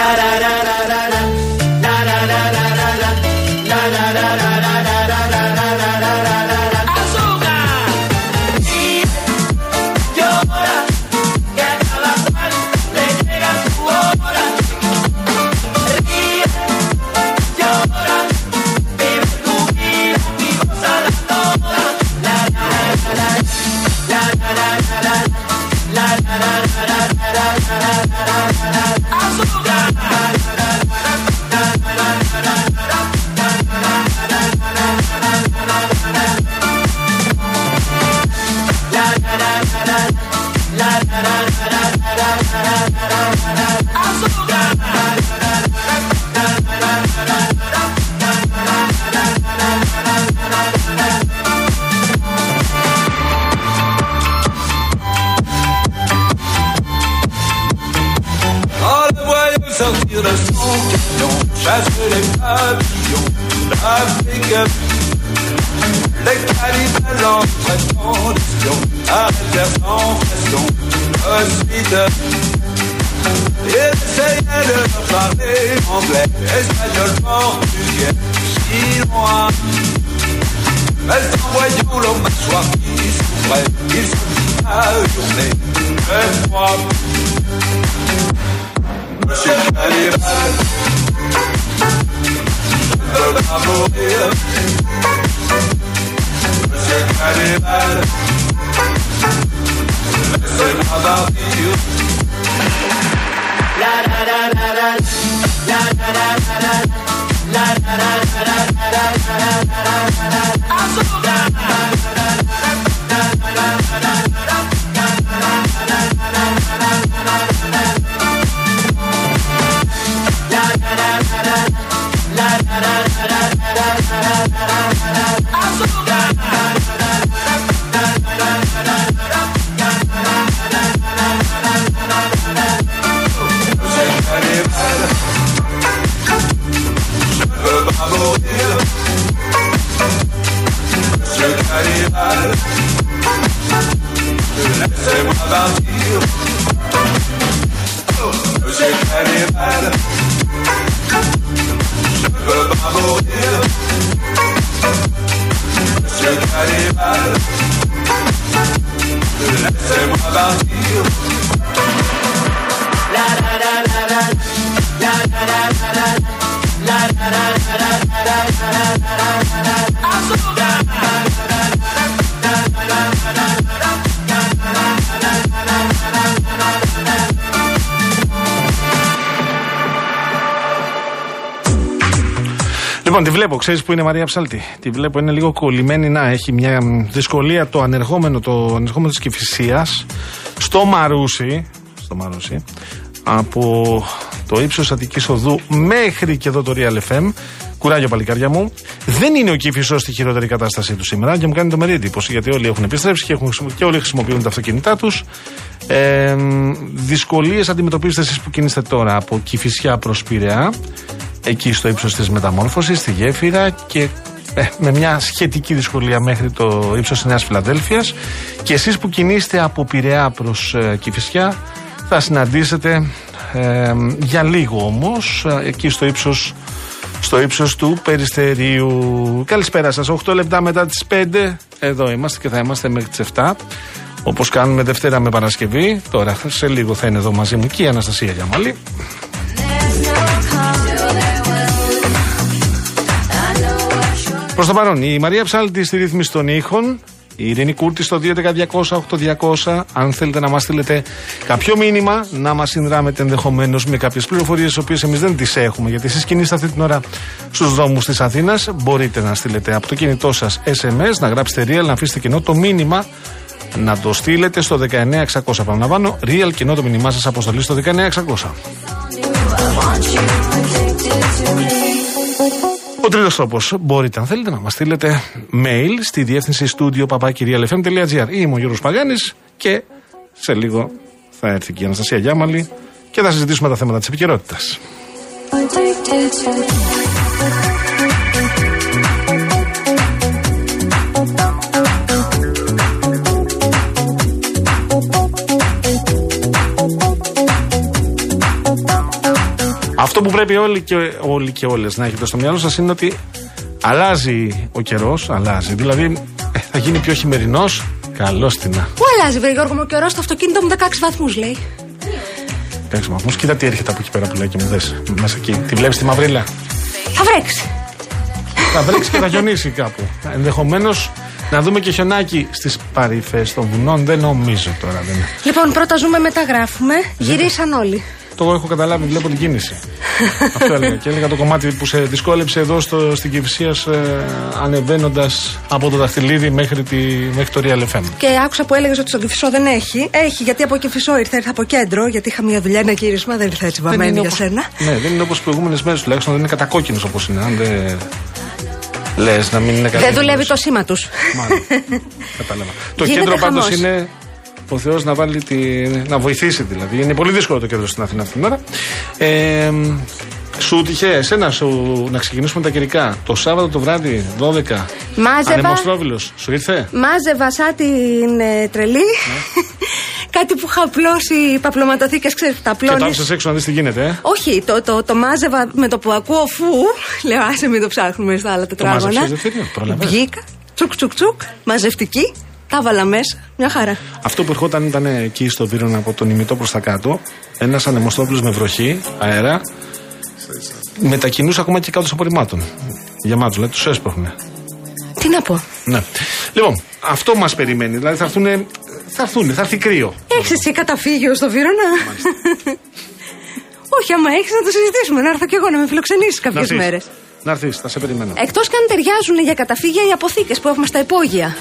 da da da da. Λοιπόν, τη βλέπω. Ξέρεις που είναι η Μαρία Ψάλτη. Τη βλέπω, είναι λίγο κολλημένη. Να, έχει μια δυσκολία το ανερχόμενο, το ανερχόμενο της Κυφυσίας στο Μαρούσι. Στο Μαρούσι. Από το ύψος Αττικής Οδού μέχρι και εδώ το Real FM. Κουράγιο, παλικάρια μου. Δεν είναι ο Κύφισο στη χειρότερη κατάστασή του σήμερα και μου κάνει το μερή εντύπωση γιατί όλοι έχουν επιστρέψει και, έχουν, και όλοι χρησιμοποιούν τα αυτοκίνητά τους. Ε, Δυσκολίες αντιμετωπίζετε εσείς που κινείστε τώρα από Κυφυσιά προς Πειραιά εκεί στο ύψος της μεταμόρφωσης, στη γέφυρα και ε, με μια σχετική δυσκολία μέχρι το ύψος της Νέας Φιλαδέλφιας. Και εσείς που κινείστε από Πειραιά προς ε, Κηφισιά, θα συναντήσετε ε, για λίγο όμως εκεί στο ύψος στο ύψος του Περιστερίου. Καλησπέρα σας, 8 λεπτά μετά τις 5 εδώ είμαστε και θα είμαστε μέχρι τις 7 όπως κάνουμε Δευτέρα με Παρασκευή. Τώρα σε λίγο θα είναι εδώ μαζί μου και η Αναστασία Γιαμαλή Προς το παρόν, η Μαρία Ψάλτη στη ρύθμιση των ήχων. Η Ειρήνη Κούρτη στο 2.200-8200. Αν θέλετε να μας στείλετε κάποιο μήνυμα, να μας συνδράμετε ενδεχομένως με κάποιες πληροφορίες, τις οποίες εμείς δεν τις έχουμε, γιατί εσείς κινείστε αυτή την ώρα στους δρόμους της Αθήνας. Μπορείτε να στείλετε από το κινητό σας SMS, να γράψετε real, να αφήσετε κοινό το μήνυμα να το στείλετε στο 19600. Παραλαμβάνω, real κοινό το μήνυμά σας αποστολή στο 19600. Ο τρίτος τρόπος μπορείτε, αν θέλετε, να μας στείλετε mail στη διεύθυνση studio papakirialfm.gr. Είμαι ο Γιώργος Παγάνη και σε λίγο θα έρθει και η Αναστασία Γιάμαλη και θα συζητήσουμε τα θέματα της επικαιρότητας. Αυτό που πρέπει όλοι και, όλοι και όλες να έχετε στο μυαλό σας είναι ότι αλλάζει ο καιρός, αλλάζει. Δηλαδή ε, θα γίνει πιο χειμερινός. Καλώς την Πού αλλάζει, Βρε Γιώργο μου, ο καιρός στο αυτοκίνητο μου 16 βαθμούς λέει. 16 βαθμούς. Κοίτα τι έρχεται από εκεί πέρα που λέει και μου δες. Μέσα εκεί. Τη βλέπεις τη μαυρίλα. Θα βρέξει. Θα βρέξει και θα χιονίσει κάπου. Ενδεχομένως να δούμε και χιονάκι στις παρυφές των βουνών. Δεν νομίζω τώρα. Δεν... Λοιπόν, πρώτα ζούμε, μετά γράφουμε. Γυρίσαν όλοι. Το έχω καταλάβει, βλέπω την κίνηση. Αυτό έλεγα. Και έλεγα το κομμάτι που σε δυσκόλεψε εδώ στο, στην Κυφυσία ε, ανεβαίνοντας από το δαχτυλίδι μέχρι, τη, μέχρι το Real FM. Και άκουσα που έλεγες ότι στον Κυφισό δεν έχει. Έχει, γιατί από Κυφισό ήρθε, ήρθε από κέντρο, γιατί είχα μια δουλειά, ένα κύρισμα, δεν ήρθε έτσι βαμμένη για σένα. Ναι, δεν είναι όπως προηγούμενες μέρες τουλάχιστον, δεν είναι κατακόκκινος όπως είναι. Αν δεν. Λες να μην είναι Δεν δουλεύει το σήμα τους. Κατάλαβα. το κέντρο πάντως είναι ο Θεός να, βάλει τη, να βοηθήσει δηλαδή. Είναι πολύ δύσκολο το κέντρο στην Αθήνα αυτήν την ώρα. Ε, σου τυχε εσένα σου, να ξεκινήσουμε τα καιρικά. Το Σάββατο το βράδυ, 12. Μάζευα. σου ήρθε; Μάζευα σαν την ε, τρελή. Ναι. Κάτι που είχα απλώσει παπλωματοθήκες, ξέρεις, τα απλώνεις. Και το έξω να δεις τι γίνεται, ε; Όχι, το, το, το, μάζευα με το που ακούω φου. Λέω, άσε μην το ψάχνουμε στα άλλα τετράγωνα. Βγήκα, τσουκ τσουκ τσουκ, μαζευτική. Τα βάλα μέσα. Μια χαρά. Αυτό που ερχόταν ήταν εκεί στο Βύρονα από τον ημιτό προς τα κάτω. Ένας ανεμοστόπλο με βροχή, αέρα. Μετακινούσε ακόμα και κάτω απορριμμάτων. Γεμάτου, δηλαδή τους έσπροχνε. Τι να πω. Ναι. Λοιπόν, αυτό μας περιμένει. Δηλαδή θα έρθουν. Θα έρθουν, θα έρθει κρύο. Έχεις εσύ καταφύγιο στο Βύρονα; Όχι, άμα έχεις να το συζητήσουμε. Να έρθω κι εγώ να με φιλοξενήσεις κάποιες μέρες. Να έρθεις, θα σε περιμένω. Εκτός και αν ταιριάζουν για καταφύγια οι αποθήκες που έχουμε στα υπόγεια.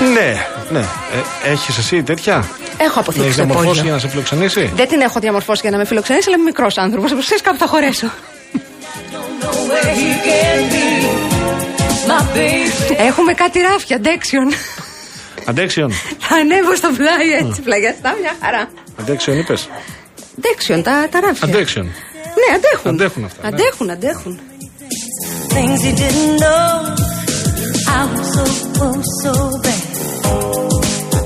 Ναι, ναι. Ε, Έχεις εσύ τέτοια; Έχω αποθήκη. Έχεις διαμορφώσει για να σε φιλοξενήσει; Δεν την έχω διαμορφώσει για να με φιλοξενήσει, αλλά είμαι μικρός άνθρωπος. Όπω ξέρει, κάπου θα χωρέσω. Έχουμε κάτι ράφια, αντέξιον. Αντέξιον. Θα ανέβω στο πλάι έτσι, πλαγιαστά, μια χαρά. Αντέξιον είπες. Αντέξιον, τα, τα ράφια. Αντέξιον. Ναι, αντέχουν. Αντέχουν αυτά. Ναι. Αντέχουν, αντέχουν. I was so close, so bad.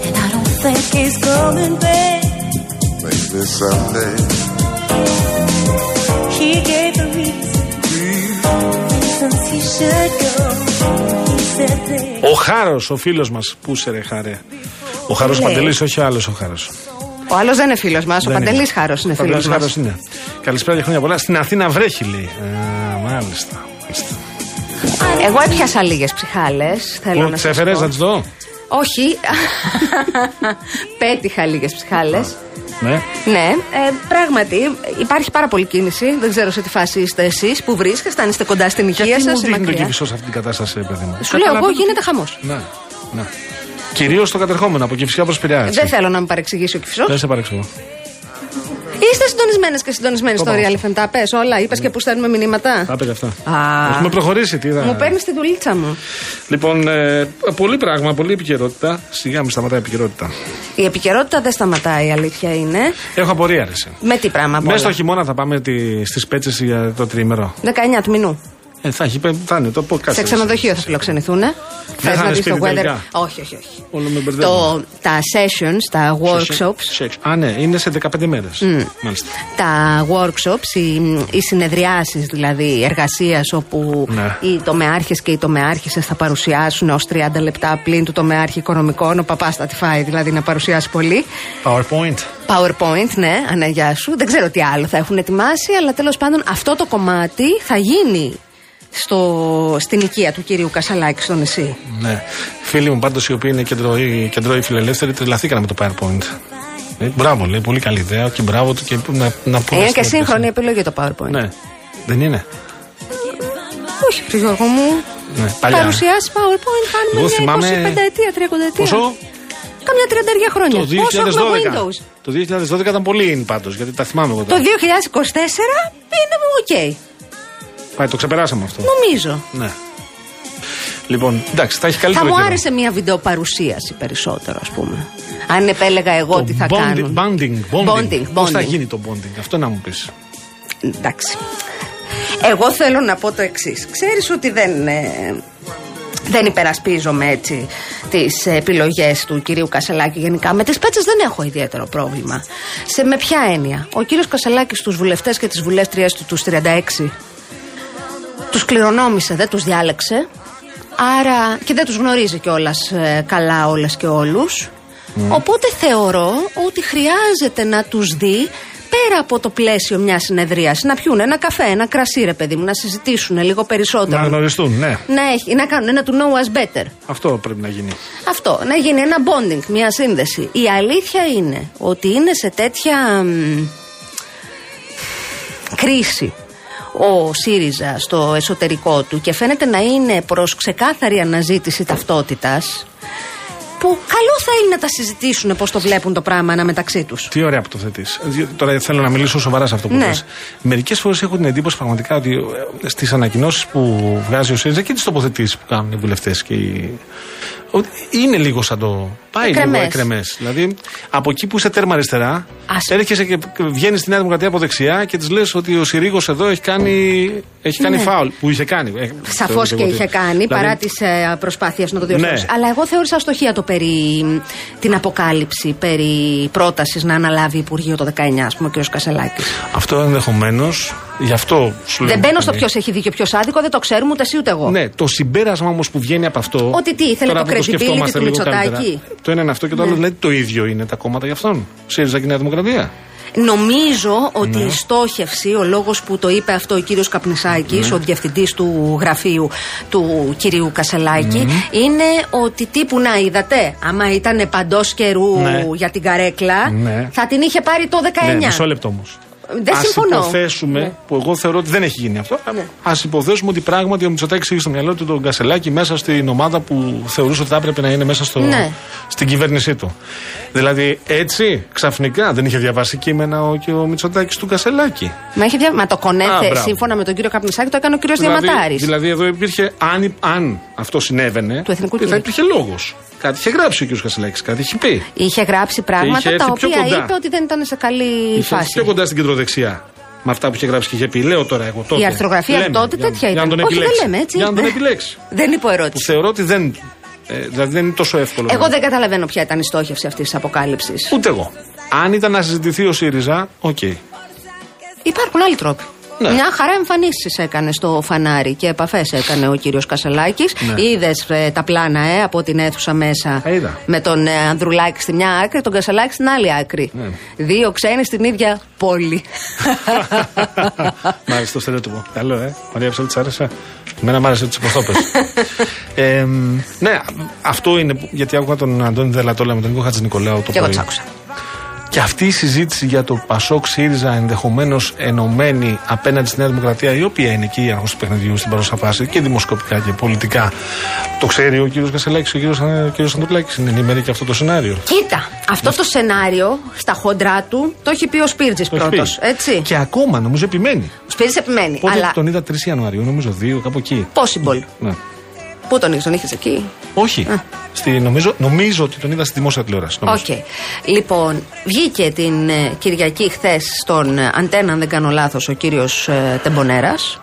And I don't think he's coming back. Maybe someday. He gave the reason. Reasons he should go. He said that. Ο Χάρος, ο φίλος μας. Πού σε ρε Χάρε; Ο Χάρος Παντελής, όχι άλλος ο Χάρος. Ο άλλος δεν είναι φίλος μας. Ο Παντελής Χάρος είναι φίλος μας. Χάρος είναι. Καλησπέρα και χρόνια πολλά. Στην Αθήνα βρέχει, λέει. Α, μάλιστα. Μάλιστα. Εγώ έπιασα λίγες ψυχάλες. Θέλω να τι έφερε να τις δω; Όχι. Πέτυχα λίγες ψυχάλες. Ναι. Ναι, ε, πράγματι υπάρχει πάρα πολύ κίνηση. Δεν ξέρω σε τι φάση είστε εσείς που βρίσκεστε, αν είστε κοντά στην υγεία σας. Γιατί μου δείχνει το σε αυτή την κατάσταση, παιδί μου. Σου λέω εγώ, γίνεται χαμός. Ναι, ναι. Κυρίως το κατερχόμενο από κυφσιά προς Δεν θέλω να με παρεξηγήσει ο κυφισό. Δεν σε παρεξηγώ. Είστε συντονισμένες και συντονισμένοι στο Real FM. Τα πες όλα. Είπες και που στέλνουμε μηνύματα. Τα πες αυτά. Έχουμε προχωρήσει. Τι Μου παίρνεις τη δουλίτσα μου. Λοιπόν, ε, πολύ πράγμα, πολύ επικαιρότητα. Σιγά μην σταματάει η επικαιρότητα. Η επικαιρότητα δεν σταματάει, η αλήθεια είναι. Έχω απορία, αρέσει. Με τι πράγμα, Μέσα στο χειμώνα θα πάμε στις πέτσες για το τρίμερο. 19 του μηνού. Ε, θα, έχει, θα είναι το πω Σε ξενοδοχείο θα φιλοξενηθούν. Θε να δει το weather. Όχι, όχι, όχι. Όλο με το, τα sessions, τα workshops. Α, ναι, είναι σε 15 μέρες. Mm. Τα workshops, οι, οι συνεδριάσεις δηλαδή εργασίας όπου ναι. οι τομεάρχες και οι τομεάρχησε θα παρουσιάσουν ως 30 λεπτά πλην του τομεάρχη οικονομικών. Ο παπάς θα τη φάει δηλαδή να παρουσιάσει πολύ. PowerPoint. PowerPoint, ναι, αναγιά σου. Δεν ξέρω τι άλλο θα έχουν ετοιμάσει, αλλά τέλος πάντων αυτό το κομμάτι θα γίνει στο, στην οικία του κυρίου Κασαλάκη στο νησί. Ναι. Φίλοι μου πάντως οι οποίοι είναι κεντρώοι, κεντρώοι φιλελεύθεροι τρελαθήκαν με το PowerPoint. Ε, μπράβο, λέει, πολύ καλή ιδέα και μπράβο του και να, να πούμε. Είναι και σύγχρονη επιλογή το PowerPoint. Ναι. Δεν είναι; Όχι, πιο Γιώργο μου. Ναι, παλιά. Παρουσιάσει PowerPoint κάνουμε μια θυμάμαι... 25 ετία, 30 ετία. Πόσο; Κάμια τριανταριά χρόνια. Το 2012. Το 2012 ήταν πολύ in πάντως, γιατί τα θυμάμαι εγώ τώρα. Το 2024 είναι OK. Okay. Πάει, το ξεπεράσαμε αυτό. Νομίζω. Ναι. Λοιπόν, εντάξει, θα έχεις καλύτερο Θα μου άρεσε μια βιντεοπαρουσίαση περισσότερο, ας πούμε. Αν επέλεγα εγώ το τι θα bonding, κάνω. Bonding, bonding. Πώς θα γίνει το bonding, αυτό να μου πεις. Εντάξει. Εγώ θέλω να πω το εξής. Ξέρεις ότι δεν. Ε, δεν υπερασπίζομαι έτσι τις επιλογές του κυρίου Κασελάκη γενικά. Με τις πέτσες δεν έχω ιδιαίτερο πρόβλημα. Σε με ποια έννοια; Ο κύριος Κασελάκης στου βουλευτές και τις βουλεύτριές του, τους 36, τους κληρονόμησε, δεν τους διάλεξε. Άρα και δεν τους γνωρίζει κιόλας ε, καλά όλες και όλους. Οπότε θεωρώ ότι χρειάζεται να τους δει πέρα από το πλαίσιο μιας συνεδρίας, να πιούν ένα καφέ, ένα κρασί, ρε παιδί μου, να συζητήσουν λίγο περισσότερο. Να γνωριστούν, ναι. Να, έχει, να κάνουν ένα του know us better. Αυτό πρέπει να γίνει. Αυτό, να γίνει ένα bonding, μια σύνδεση. Η αλήθεια είναι ότι είναι σε τέτοια κρίση ο ΣΥΡΙΖΑ στο εσωτερικό του και φαίνεται να είναι προς ξεκάθαρη αναζήτηση ταυτότητας που καλό θα είναι να τα συζητήσουν πώς το βλέπουν το πράγμα ένα μεταξύ τους. Τι ωραία που το θέτεις. Τώρα θέλω να μιλήσω σοβαρά σε αυτό που ναι. Μερικές φορές έχω την εντύπωση πραγματικά ότι ε, στις ανακοινώσεις που βγάζει ο ΣΥΡΙΖΑ και τις τοποθετήσεις που κάνουν οι βουλευτές και οι. Ότι είναι λίγο σαν το. Πάει εκρεμές. λίγο εκρεμές. Δηλαδή από εκεί που είσαι τέρμα αριστερά, Ας... έρχεσαι και βγαίνεις στη Νέα Δημοκρατία από δεξιά και της λες ότι ο Συρίγος εδώ έχει κάνει, έχει κάνει ναι. φάουλ. Που είχε κάνει. Σαφώς και είχε κάνει δηλαδή... παρά τις ε, προσπάθειες να το διορθώσεις. Ναι. Αλλά εγώ θεώρησα αστοχία το περί την αποκάλυψη περί πρότασης να αναλάβει Υπουργείο το 19, ας πούμε, ο κ. Κασελάκης. Αυτό ενδεχομένως. Γι' αυτό σου λέω. Δεν μπαίνω στο ποιος έχει δίκιο, ποιος άδικο, δεν το ξέρουμε ούτε εσύ ούτε εγώ. Ναι, το συμπέρασμα όμως που βγαίνει από αυτό. Ότι τι, ήθελε το credibility του Μητσοτάκη. Το ένα είναι αυτό και το άλλο ναι. το ίδιο είναι τα κόμματα για αυτόν. ΣΥΡΙΖΑ και Νέα Δημοκρατία. Νομίζω ότι ναι. η στόχευση, ο λόγος που το είπε αυτό ο κύριος Καπνισάκης, ναι. ο διευθυντής του γραφείου του κυρίου Κασελάκη, ναι. είναι ότι τύπου να είδατε, άμα ήταν παντός καιρού ναι. για την καρέκλα, ναι. θα την είχε πάρει το 19. Ναι, μισό λεπτό όμως. Δεν ας συμφωνώ. υποθέσουμε, ναι. που εγώ θεωρώ ότι δεν έχει γίνει αυτό, ναι. ας υποθέσουμε ότι πράγματι ο Μητσοτάκη είχε στο μυαλό του τον Κασελάκη μέσα στην ομάδα που θεωρούσε ότι θα έπρεπε να είναι μέσα στο, ναι. στην κυβέρνησή του. Δηλαδή έτσι, ξαφνικά δεν είχε διαβάσει κείμενα ο, και ο Μητσοτάκης του Κασελάκη. Μα, είχε δια... Μα το κονέθε σύμφωνα με τον κύριο Καπνισάκη το έκανε ο κύριος δηλαδή, Διαματάρη. Δηλαδή εδώ υπήρχε, αν, αν αυτό συνέβαινε, θα υπήρχε λόγος. Κάτι είχε γράψει ο κ. Κασελάκη, κάτι είχε πει. Είχε γράψει πράγματα τα οποία είπε ότι δεν ήταν σε καλή είχε φάση. Πιο κοντά στην κεντροδεξιά. Με αυτά που είχε γράψει και είχε πει. Λέω τώρα εγώ τότε. Η αρθρογραφία λέμε, τότε τέτοια για, ήταν. Για να τον Όχι, δεν λέμε έτσι. Για να τον επιλέξει. δεν είπα ερώτηση. Που θεωρώ ότι δεν. Ε, δηλαδή δεν είναι τόσο εύκολο. Εγώ δεν καταλαβαίνω ποια ήταν η στόχευση αυτής της αποκάλυψης. Ούτε εγώ. Αν ήταν να συζητηθεί ο ΣΥΡΙΖΑ, OK. Okay. Υπάρχουν άλλοι τρόποι. Ναι. Μια χαρά εμφανίσεις έκανε στο φανάρι και επαφές έκανε ο κύριος Κασελάκης. Ναι. Είδες ε, τα πλάνα ε, από την αίθουσα μέσα. Με τον ε, Ανδρουλάκη στη μια άκρη, τον Κασελάκη στην άλλη άκρη. Ναι. Δύο ξένοι στην ίδια πόλη. Μάλιστα το στερεότυπο. Καλό, ε. Μαρία Ψαλτής, άρεσε. Εμένα μ' άρεσε τι υποστόπε. ε, ναι, αυτό είναι γιατί άκουγα τον Αντώνη Δελατόλα με τον Νίκο Χατζη Νικολάου το και πρωί. Εγώ και αυτή η συζήτηση για το Πασόκ ΣΥΡΙΖΑ ενδεχομένως ενωμένη απέναντι στη Νέα Δημοκρατία, η οποία είναι και η αρχή του παιχνιδιού στην παρούσα φάση και δημοσκοπικά και πολιτικά, το ξέρει ο κύριος Κασελάκης, ο κύριος Αντρουλάκη. Είναι ενήμερη και αυτό το σενάριο. Κοίτα, αυτό το σενάριο στα χοντρά του το έχει πει ο Σπίρτζης πρώτος. Και ακόμα νομίζω επιμένει. Ο Σπίρτζης επιμένει. Πότε αλλά... τον είδα 3 Ιανουαρίου, νομίζω 2, κάπου εκεί. Possible. Ναι. Πού τον είχες, τον είχες εκεί; Όχι. Στη, νομίζω, νομίζω ότι τον είδα στη δημόσια τηλεόραση. Okay. Λοιπόν, βγήκε την ε, Κυριακή χθες στον ε, Αντένα, αν δεν κάνω λάθος, ο κύριος ε, Τεμπονέρας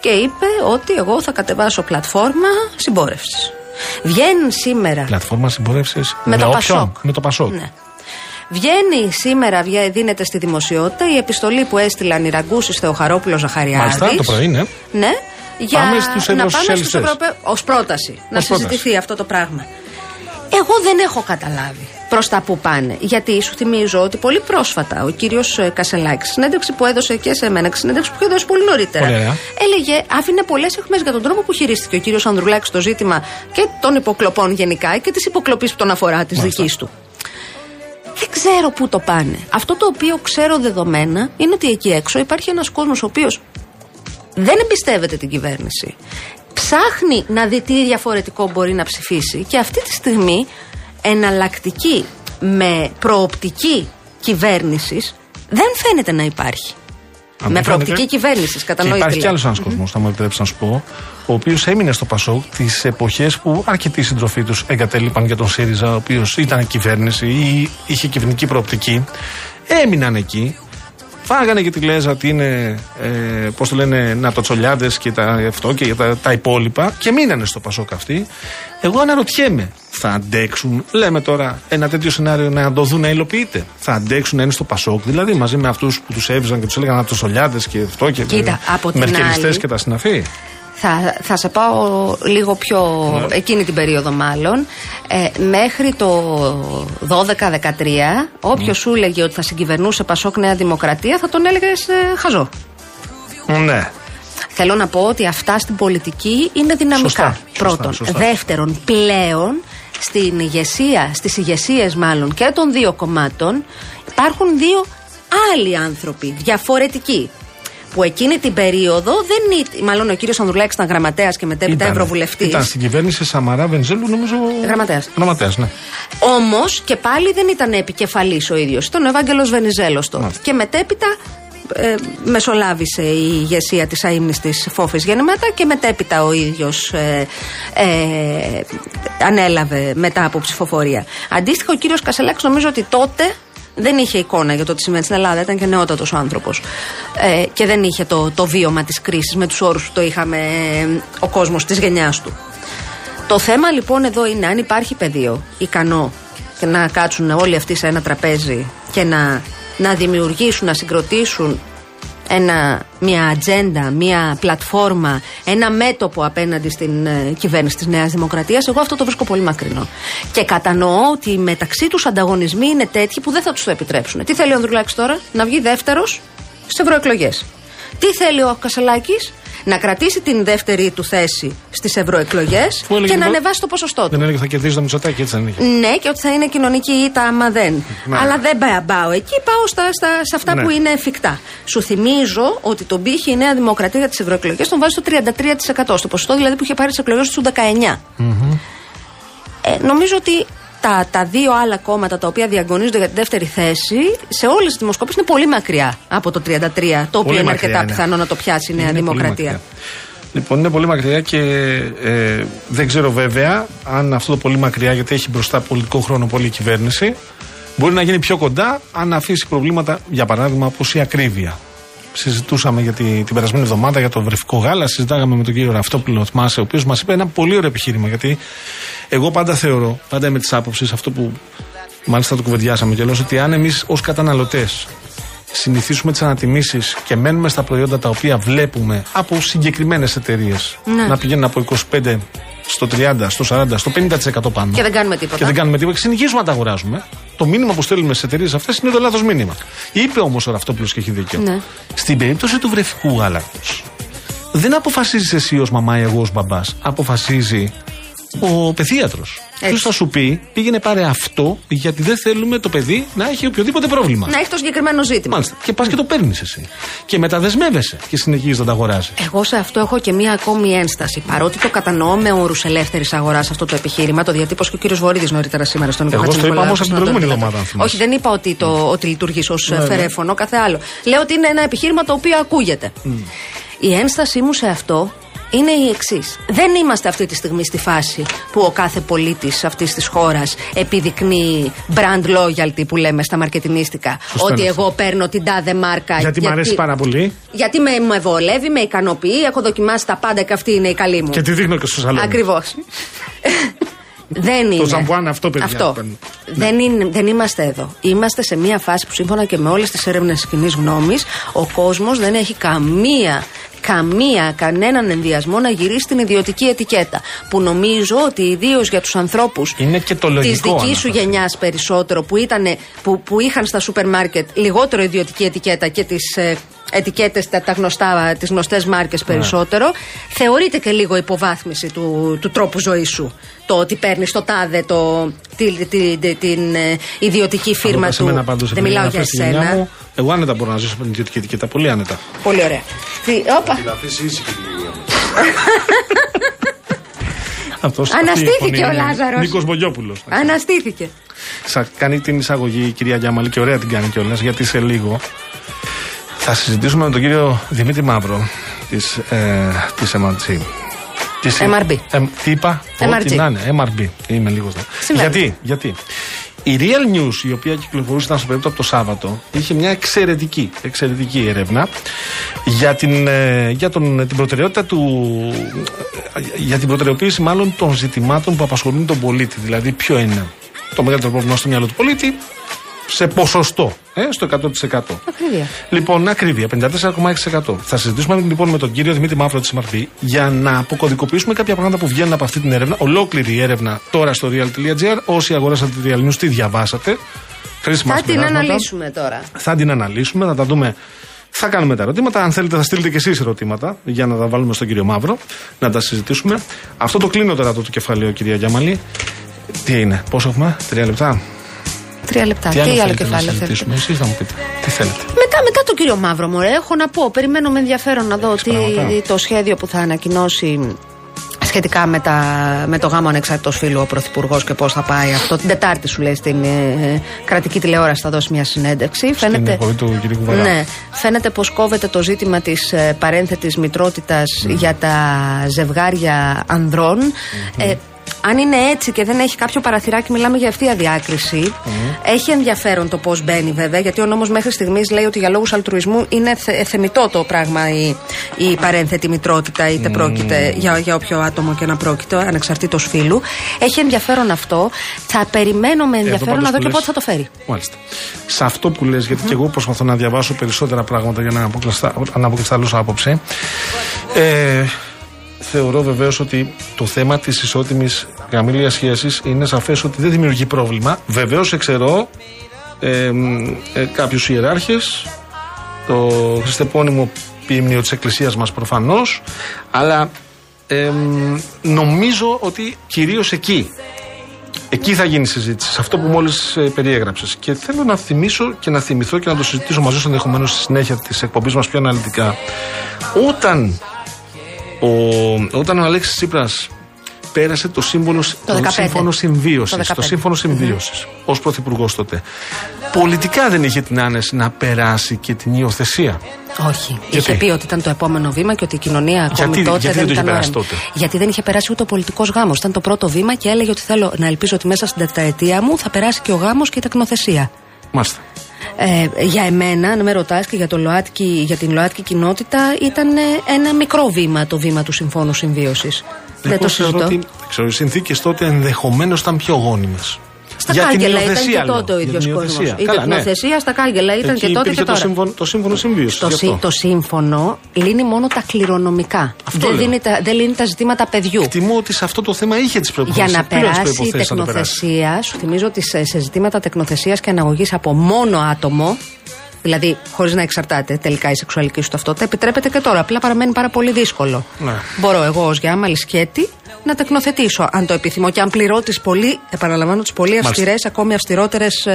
και είπε ότι εγώ θα κατεβάσω πλατφόρμα συμπόρευσης. Βγαίνει σήμερα. Πλατφόρμα συμπόρευσης με, με, το Πασόκ. Με το Πασόκ. Ναι. Βγαίνει σήμερα, δίνεται στη δημοσιότητα η επιστολή που έστειλαν οι Ραγκούση Θεοχαρόπουλος Ζαχαριάδη. Μάλιστα, το πρωί, ναι. Ναι, για πάμε στους να πάμε στους Ευρωπαίους ως πρόταση να συζητηθεί αυτό το πράγμα. Εγώ δεν έχω καταλάβει προς τα που πάνε. Γιατί σου θυμίζω ότι πολύ πρόσφατα ο κύριος ε, Κασελάκης, συνέντευξη που έδωσε και σε μένα, συνέντευξη που είχε δώσει πολύ νωρίτερα, έλεγε, άφηνε πολλές αιχμές για τον τρόπο που χειρίστηκε ο κύριος Ανδρουλάκης το ζήτημα και των υποκλοπών γενικά και της υποκλοπής που τον αφορά της δικής του. Δεν ξέρω πού το πάνε. Αυτό το οποίο ξέρω δεδομένα είναι ότι εκεί έξω υπάρχει ένας κόσμος ο οποίος δεν εμπιστεύεται την κυβέρνηση. Ψάχνει να δει τι διαφορετικό μπορεί να ψηφίσει και αυτή τη στιγμή εναλλακτική με προοπτική κυβέρνησης δεν φαίνεται να υπάρχει. με προοπτική κυβέρνησης, κατανοείτε. Υπάρχει κι άλλος ένας κόσμος, θα μου επιτρέψει να σου πω, ο οποίος έμεινε στο Πασόκ τις εποχές που αρκετοί συντροφοί τους εγκατέλειπαν για τον ΣΥΡΙΖΑ, ο οποίος ήταν κυβέρνηση ή είχε κυβερνητική προοπτική. Έμειναν εκεί Φάγανε και τη Λέζα ότι είναι, ε, πώς το λένε, νατοτσολιάδες και τα, αυτό και τα, τα υπόλοιπα και μείνανε στο Πασόκ αυτοί. Εγώ αναρωτιέμαι, θα αντέξουν, λέμε τώρα, ένα τέτοιο σενάριο να το δουν να υλοποιείται. Θα αντέξουν να είναι στο Πασόκ, δηλαδή μαζί με αυτούς που τους έβριζαν και τους έλεγαν νατοτσολιάδες και αυτό και Κοίτα, και τα συναφή. Θα, θα σε πάω λίγο πιο ναι. εκείνη την περίοδο μάλλον. Ε, μέχρι το 12-13, όποιος ναι. σου έλεγε ότι θα συγκυβερνούσε Πασόκ Νέα Δημοκρατία, θα τον έλεγες ε, χαζό. Ναι. Θέλω να πω ότι αυτά στην πολιτική είναι δυναμικά. Πρώτον. Δεύτερον, πλέον στην ηγεσία, στις ηγεσίες μάλλον και των δύο κομμάτων υπάρχουν δύο άλλοι άνθρωποι, διαφορετικοί που εκείνη την περίοδο δεν ήταν. Μάλλον ο κύριος Ανδρουλάκης ήταν γραμματέας και μετέπειτα ευρωβουλευτής. Ήταν στην κυβέρνηση Σαμαρά Βενζέλου, νομίζω. Γραμματέας. Γραμματέας, ναι. Όμως και πάλι δεν ήταν επικεφαλής ο ίδιος. Ήταν ο Ευάγγελος Βενιζέλος τότε. Και μετέπειτα ε, μεσολάβησε η ηγεσία της αείμνης της Φόφης Γεννήματα και μετέπειτα ο ίδιος ε, ε, ανέλαβε μετά από ψηφοφορία. Αντίστοιχα ο κύριος Κασελάκης νομίζω ότι τότε δεν είχε εικόνα για το τι σημαίνει στην Ελλάδα. Ήταν και νεότατος άνθρωπος. Ε, και δεν είχε το, το βίωμα της κρίσης με τους όρους που το είχαμε ε, ο κόσμος της γενιάς του. Το θέμα λοιπόν εδώ είναι αν υπάρχει πεδίο ικανό να κάτσουν όλοι αυτοί σε ένα τραπέζι και να, να δημιουργήσουν, να συγκροτήσουν ένα, μια ατζέντα, μια πλατφόρμα, ένα μέτωπο απέναντι στην ε, κυβέρνηση της Νέας Δημοκρατίας, εγώ αυτό το βρίσκω πολύ μακρινό. Και κατανοώ ότι μεταξύ τους ανταγωνισμοί είναι τέτοιοι που δεν θα τους το επιτρέψουν. Τι θέλει ο Ανδρουλάκης τώρα, να βγει δεύτερος στις ευρωεκλογές. Τι θέλει ο Κασελάκης, να κρατήσει την δεύτερη του θέση στις ευρωεκλογές και να ανεβάσει το ποσοστό του. Δεν έλεγε θα κερδίσει το Μητσοτάκι, έτσι δεν είχε. Ναι, και ότι θα είναι κοινωνική ήττα άμα δεν. Ναι. Αλλά δεν πάω εκεί, πάω στα, στα, σε αυτά ναι. που είναι εφικτά. Σου θυμίζω ότι τον πύχη η Νέα Δημοκρατία για τις ευρωεκλογές τον βάζει στο 33%. Στο ποσοστό δηλαδή που είχε πάρει τις εκλογές του 19. Mm-hmm. Ε, νομίζω ότι τα, τα δύο άλλα κόμματα τα οποία διαγωνίζονται για τη δεύτερη θέση σε όλες τις δημοσκόπησει είναι πολύ μακριά από το 33, το οποίο είναι αρκετά πιθανό να το πιάσει η Νέα Δημοκρατία. Λοιπόν, είναι πολύ μακριά και ε, δεν ξέρω βέβαια αν αυτό το πολύ μακριά, γιατί έχει μπροστά πολιτικό χρόνο πολύ η κυβέρνηση, μπορεί να γίνει πιο κοντά αν αφήσει προβλήματα, για παράδειγμα, όπως η ακρίβεια. Συζητούσαμε για την περασμένη εβδομάδα για το βρεφικό γάλα, συζητάγαμε με τον κύριο Ραφτόπουλο, θυμάσαι, ο οποίος μας είπε ένα πολύ ωραίο επιχείρημα. Γιατί εγώ πάντα θεωρώ, πάντα είμαι της άποψης, αυτό που μάλιστα το κουβεντιάσαμε κιόλας, ότι αν εμείς ως καταναλωτές συνηθίσουμε τις ανατιμήσεις και μένουμε στα προϊόντα τα οποία βλέπουμε από συγκεκριμένες εταιρείες ναι. να πηγαίνουν από 25 στο 30, στο 40, στο 50% πάνω. Και δεν κάνουμε τίποτα. Και δεν κάνουμε τίποτα. Και συνεχίζουμε να τα αγοράζουμε. Το μήνυμα που στέλνουμε στις εταιρείες αυτές είναι το λάθος μήνυμα. Είπε όμως ο Ραφτόπουλο και έχει δίκιο. Ναι. Στην περίπτωση του βρεφικού γάλακτος, δεν αποφασίζεις εσύ ως μαμά ή εγώ ως μπαμπάς. Αποφασίζει ο παιδίατρο. Ποιος θα σου πει, πήγαινε πάρε αυτό, γιατί δεν θέλουμε το παιδί να έχει οποιοδήποτε πρόβλημα. Να έχει το συγκεκριμένο ζήτημα. Μάλιστα. Και πας και το παίρνεις εσύ. Και μεταδεσμεύεσαι και συνεχίζεις να τα αγοράζεις. Εγώ σε αυτό έχω και μία ακόμη ένσταση. Παρότι το κατανοώ με όρους ελεύθερης αγοράς αυτό το επιχείρημα, το διατύπωσε και ο κύριος Βορύδη νωρίτερα σήμερα στον Εγώ το είπα όμως από την προηγούμενη εβδομάδα. Όχι, δεν είπα ότι, το, ότι λειτουργείς ως ναι, ναι. φερέφωνο, κάθε άλλο. Λέω ότι είναι ένα επιχείρημα το οποίο ακούγεται. Η ένστασή μου σε αυτό είναι η εξής. Δεν είμαστε αυτή τη στιγμή στη φάση που ο κάθε πολίτης αυτής της χώρας επιδεικνύει brand loyalty που λέμε στα μαρκετινίστικα. Ότι εγώ παίρνω την τάδε μάρκα. Γιατί, μου αρέσει πάρα πολύ. Γιατί με, με βολεύει, με ικανοποιεί. Έχω δοκιμάσει τα πάντα και αυτή είναι η καλή μου. Και τη δείχνω και στο σαλόνι. Ακριβώς. Δεν είναι. Το ζαμπουάν αυτό, παιδιά. Αυτό. Δεν, είναι, δεν είμαστε εδώ. Είμαστε σε μια φάση που σύμφωνα και με όλες τις έρευνες κοινής γνώμης, ο κόσμος δεν έχει καμία καμία, κανέναν ενδιασμό να γυρίσει την ιδιωτική ετικέτα. Που νομίζω ότι ιδίως για τους ανθρώπους της δικής σου γενιάς περισσότερο που, ήτανε, που, που είχαν στα σούπερ μάρκετ λιγότερο ιδιωτική ετικέτα και τι ε, ετικέτες, τα, τα γνωστά, τις γνωστές μάρκες ναι. περισσότερο, θεωρείται και λίγο υποβάθμιση του, του τρόπου ζωής σου. Το ότι παίρνεις το τάδε, το, τη, τη, την ε, ιδιωτική φίρμα του. Δεν μιλάω για εσένα. Εγώ άνετα μπορώ να ζήσω με την ιδιωτική ετικέτα. Πολύ άνετα. Πολύ ωραία. Τι, όπα. Την αφήσει ήσυχη Αναστήθηκε ο Λάζαρος. Νίκος Μπογιόπουλος. Αναστήθηκε. Σα κάνει την εισαγωγή η κυρία Γιάμαλη και ωραία την κάνει κιόλας γιατί σε λίγο θα συζητήσουμε με τον κύριο Δημήτρη Μαύρο της ε, της MRG. Της, MRB. Ε, τι είπα, MRG. Ό,τι να είναι, MRB. Είμαι λίγος Γιατί, γιατί; Η Real News, η οποία κυκλοφορούσε στο περίπτωση από το Σάββατο, είχε μια εξαιρετική, εξαιρετική έρευνα για την, ε, για τον, την προτεραιότητα του. για την προτεραιοποίηση μάλλον των ζητημάτων που απασχολούν τον πολίτη. Δηλαδή, ποιο είναι το μεγαλύτερο πρόβλημα στο μυαλό του πολίτη, σε ποσοστό, ε, στο 100%. Ακρίβεια. Λοιπόν, ακρίβεια, 54,6%. Θα συζητήσουμε λοιπόν με τον κύριο Δημήτρη Μαύρο της MRP για να αποκωδικοποιήσουμε κάποια πράγματα που βγαίνουν από αυτή την έρευνα. Ολόκληρη η έρευνα τώρα στο real.gr. Όσοι αγοράσατε τη Real News, τι διαβάσατε. Χρήσιμα θα την αναλύσουμε τώρα. Θα την αναλύσουμε, θα τα δούμε. Θα κάνουμε τα ερωτήματα. Αν θέλετε, θα στείλετε και εσείς ερωτήματα για να τα βάλουμε στον κύριο Μαύρο, να τα συζητήσουμε. Αυτό το κλείνω τώρα το, το κεφαλαίο, κυρία Γιάμαλη. Τι είναι, πόσο έχουμε, τρία λεπτά; Τρία λεπτά. Τι, Τι άλλο κεφάλαιο θέλετε. Εσείς θα μου πείτε. Τι θέλετε. Μετά, μετά το κύριο Μαύρο, μου έχω να πω. Περιμένω με ενδιαφέρον να δω τι, το σχέδιο που θα ανακοινώσει σχετικά με, τα, με το γάμο ανεξάρτητος φίλου ο Πρωθυπουργός και πώς θα πάει αυτό. Την Τετάρτη σου λέει στην ε, κρατική τηλεόραση θα δώσει μια συνέντευξη. Στην φαίνεται, του κ. Ναι, φαίνεται πως κόβεται το ζήτημα της ε, παρένθετης μητρότητας mm. για τα ζευγάρια ανδρών. Mm-hmm. Ε, αν είναι έτσι και δεν έχει κάποιο παραθυράκι, μιλάμε για ευθεία διάκριση. Έχει ενδιαφέρον το πώς μπαίνει βέβαια, γιατί ο νόμος μέχρι στιγμής λέει ότι για λόγους αλτρουισμού είναι θε, θεμητό το πράγμα η, η παρένθετη μητρότητα, είτε πρόκειται για, για όποιο άτομο και να πρόκειται, ανεξαρτήτως φίλου. Έχει ενδιαφέρον αυτό. Θα περιμένω με ενδιαφέρον να δω και πότε θα το φέρει. Μάλιστα. Σε αυτό που λες, γιατί και εγώ προσπαθώ να διαβάσω περισσότερα πράγματα για να αποκλειστώ άποψη. Ε, θεωρώ βεβαίως ότι το θέμα της ισότιμης γαμήλιας σχέσης είναι σαφές ότι δεν δημιουργεί πρόβλημα. Βεβαίως εξαιρώ ε, ε, κάποιους ιεράρχες, το χριστεπώνυμο ποιμνίο της Εκκλησίας μας προφανώς, αλλά ε, νομίζω ότι κυρίως εκεί Εκεί θα γίνει συζήτηση, σε αυτό που μόλις ε, περιέγραψες. Και θέλω να θυμίσω και να θυμηθώ και να το συζητήσω μαζί σου ενδεχομένως στη συνέχεια της εκπομπής μας πιο αναλυτικά. Όταν ο, όταν ο Αλέξης Τσίπρας πέρασε το, σύμβολο, το, το σύμφωνο συμβίωσης. Το, το σύμφωνο συμβίωσης mm-hmm. ως πρωθυπουργός τότε. Πολιτικά δεν είχε την άνεση να περάσει και την υιοθεσία. Όχι. Γιατί; Είχε πει ότι ήταν το επόμενο βήμα και ότι η κοινωνία ακόμη γιατί, τότε γιατί δεν, δεν ήταν περάσει τότε; Γιατί δεν είχε περάσει ούτε ο πολιτικός γάμος. Ήταν το πρώτο βήμα και έλεγε ότι θέλω να ελπίζω ότι μέσα στην τετραετία μου θα περάσει και ο γάμος και η τεκνοθεσία. Μάλιστα. Ε, για εμένα, αν με ρωτάς και για, το ΛΟΑΤΚΙ, για την ΛΟΑΤΚΙ κοινότητα, ήταν ένα μικρό βήμα το βήμα του Συμφώνου Συμβίωσης. Δεν το συζητώ. Ότι, ξέρω, οι συνθήκες τότε ενδεχομένως ήταν πιο γόνιμες. Στα για κάγκελα ήταν και τότε ο ίδιος κόσμος. Η τεχνοθεσία ναι. στα κάγκελα ήταν Εκεί και τότε και τώρα. Το σύμφωνο, το σύμφωνο συμβίωσης. Το, το σύμφωνο λύνει μόνο τα κληρονομικά. δεν, δίνει τα, δεν λύνει τα ζητήματα παιδιού. Εκτιμώ ότι σε αυτό το θέμα είχε τις προποθέσει. Για να περάσει η τεκνοθεσία, σου θυμίζω ότι σε, σε ζητήματα τεκνοθεσίας και αναγωγής από μόνο άτομο, δηλαδή χωρίς να εξαρτάται τελικά η σεξουαλική σου ταυτότητα, επιτρέπεται και τώρα. Απλά παραμένει πάρα πολύ δύσκολο. Ναι. Μπορώ εγώ ως Γιάμαλη Σκέτη να τεκνοθετήσω, αν το επιθυμώ, και αν πληρώ τις πολύ, επαναλαμβάνω, τις πολύ αυστηρές, ακόμη αυστηρότερες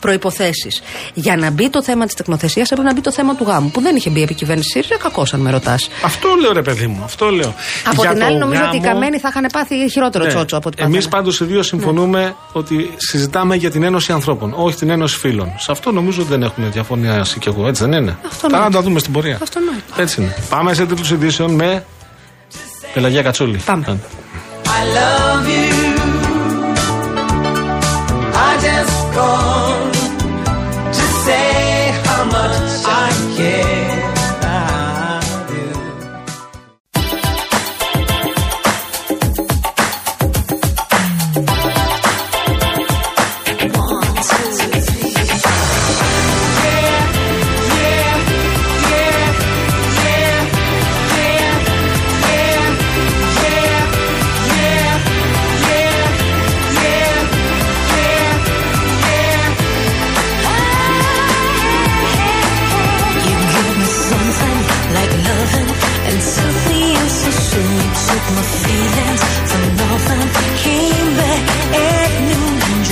προποθέσει. Για να μπει το θέμα της τεκνοθεσίας, έπρεπε να μπει το θέμα του γάμου, που δεν είχε μπει η επικυβέρνηση ΣΥΡΙΖΑ, κακός αν με ρωτάς. Αυτό λέω, ρε παιδί μου, αυτό λέω. Από Για την άλλη, νομίζω γάμο... ότι οι καμένοι θα είχαν πάθει χειρότερο ναι. τσότσο από ό,τι Εμείς πάντως οι δύο συμφωνούμε ναι. ότι συζητάμε για την ένωση ανθρώπων, όχι την ένωση φίλων. Σε αυτό νομίζω ότι δεν έχουμε διαφωνία εσύ και εγώ, έτσι δεν είναι; Αυτό Θα να τα δούμε στην πορεία. Αυτό Έτσι είναι. Πάμε σε τίτλους ειδήσεων με Πελαγία Κατσούλη. Πάμε. I love you. I just called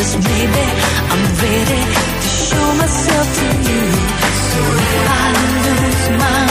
Cause baby, I'm ready to show myself to you. So if I lose my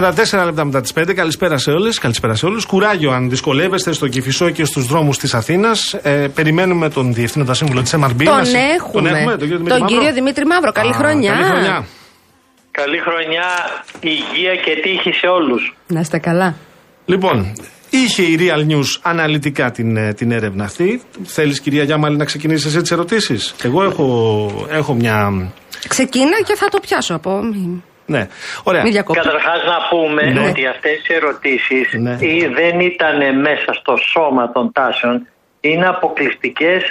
34 λεπτά μετά τις 5. Καλησπέρα σε όλες. Καλησπέρα σε όλους. Κουράγιο αν δυσκολεύεστε στο Κυφισό και στους δρόμους της Αθήνας. Ε, περιμένουμε τον διευθύνοντα σύμβουλο της MRB. Τον έχουμε. Τον, έχουμε, τον, κύριο, Δημήτρη τον κύριο Δημήτρη Μαύρο. Καλή χρονιά. Καλή χρονιά. Καλή χρονιά, υγεία και τύχη σε όλους. Να είστε καλά. Λοιπόν, Είχε η Real News αναλυτικά την, ε, την έρευνα αυτή. Θέλεις, κυρία Γιάμαλη, να ξεκινήσεις εσύ τις ερωτήσεις; Εγώ έχω, έχω μια. Ξεκίνα και θα το πιάσω από. Ναι. Ωραία. Καταρχάς να πούμε ναι. ότι αυτές οι ερωτήσεις ναι. δεν ήταν μέσα στο σώμα των τάσεων, είναι αποκλειστικές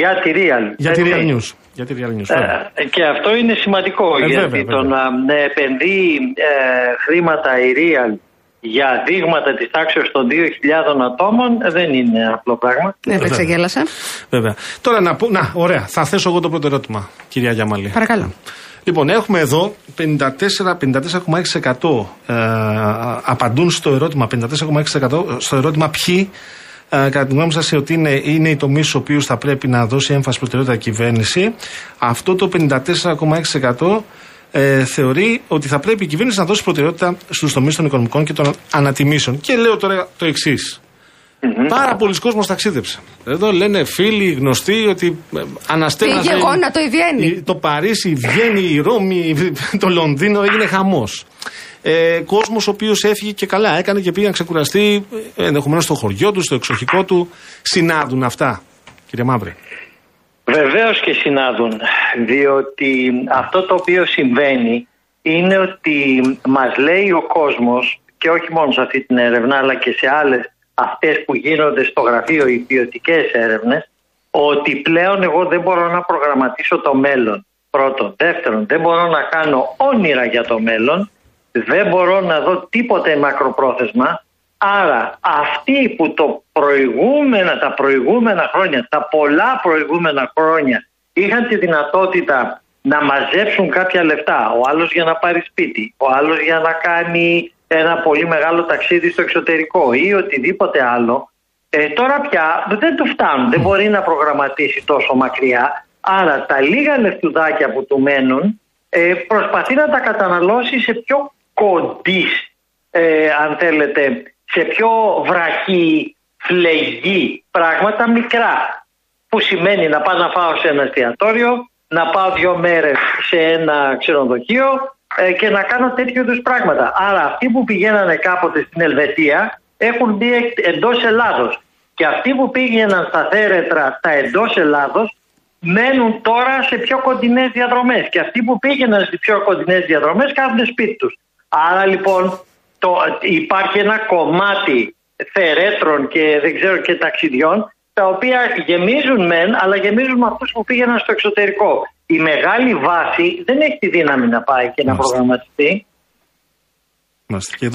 για τη Real. Για τη Real News. Για τη Real News. Ε, και αυτό είναι σημαντικό ε, γιατί βέβαια, το να επενδύει ε, χρήματα η Real για δείγματα της τάξης των 2.000 ατόμων δεν είναι απλό πράγμα. Ναι, δεν ξεγέλασα. Βέβαια. Τώρα να πω, να, ωραία, θα θέσω εγώ το πρώτο ερώτημα, κυρία Γιαμαλή. Παρακαλώ. Λοιπόν, έχουμε εδώ 54,6% 54, ε, απαντούν στο ερώτημα, 54,6% στο ερώτημα ποιοι ε, κατά τη γνώμη σας, ότι είναι, είναι οι τομείς στους οποίους θα πρέπει να δώσει έμφαση προτεραιότητα η κυβέρνηση. Αυτό το 54,6% ε, θεωρεί ότι θα πρέπει η κυβέρνηση να δώσει προτεραιότητα στους τομείς των οικονομικών και των ανατιμήσεων. Και λέω τώρα το εξής. Mm-hmm. Πάρα πολλοί κόσμος ταξίδεψε. Εδώ λένε φίλοι, γνωστοί ότι ε, αναστέλνανε. Πήγε γόνατο η Βιέννη. Το Παρίσι, η Βιέννη, η Ρώμη, το Λονδίνο έγινε χαμός. Ε, Κόσμος ο οποίος έφυγε και καλά έκανε και πήγε να ξεκουραστεί ε, ενδεχομένως στο χωριό του, στο εξοχικό του. Συνάδουν αυτά, κύριε Μαύρη; Βεβαίως και συνάδουν, διότι αυτό το οποίο συμβαίνει είναι ότι μας λέει ο κόσμος και όχι μόνος σε αυτή την έρευνα αλλά και σε άλλες αυτές που γίνονται στο γραφείο οι ποιοτικέ έρευνες ότι πλέον εγώ δεν μπορώ να προγραμματίσω το μέλλον. Πρώτον. Δεύτερον, δεν μπορώ να κάνω όνειρα για το μέλλον. Δεν μπορώ να δω τίποτε μακροπρόθεσμα Άρα αυτοί που το προηγούμενα, τα προηγούμενα χρόνια, τα πολλά προηγούμενα χρόνια είχαν τη δυνατότητα να μαζέψουν κάποια λεφτά, ο άλλος για να πάρει σπίτι, ο άλλος για να κάνει ένα πολύ μεγάλο ταξίδι στο εξωτερικό ή οτιδήποτε άλλο, ε, τώρα πια δεν του φτάνουν, δεν μπορεί να προγραμματίσει τόσο μακριά. Άρα τα λίγα λεφτουδάκια που του μένουν ε, προσπαθεί να τα καταναλώσει σε πιο κοντής, ε, αν θέλετε, σε πιο βραχή, φλεγή πράγματα μικρά. Που σημαίνει να πάω να φάω σε ένα εστιατόριο, να πάω δύο μέρες σε ένα ξενοδοχείο ε, και να κάνω τέτοιου είδους πράγματα. Άρα αυτοί που πηγαίνανε κάποτε στην Ελβετία έχουν μπει εντός Ελλάδος. Και αυτοί που πήγαιναν στα θέρετρα τα εντός Ελλάδος μένουν τώρα σε πιο κοντινές διαδρομές. Και αυτοί που πήγαιναν στις πιο κοντινές διαδρομές κάθονται σπίτι τους. Άρα λοιπόν το, υπάρχει ένα κομμάτι θερέτρων και δεν ξέρω και ταξιδιών τα οποία γεμίζουν μεν, αλλά γεμίζουν με αυτούς που πήγαιναν στο εξωτερικό. Η μεγάλη βάση δεν έχει τη δύναμη να πάει και να προγραμματιστεί.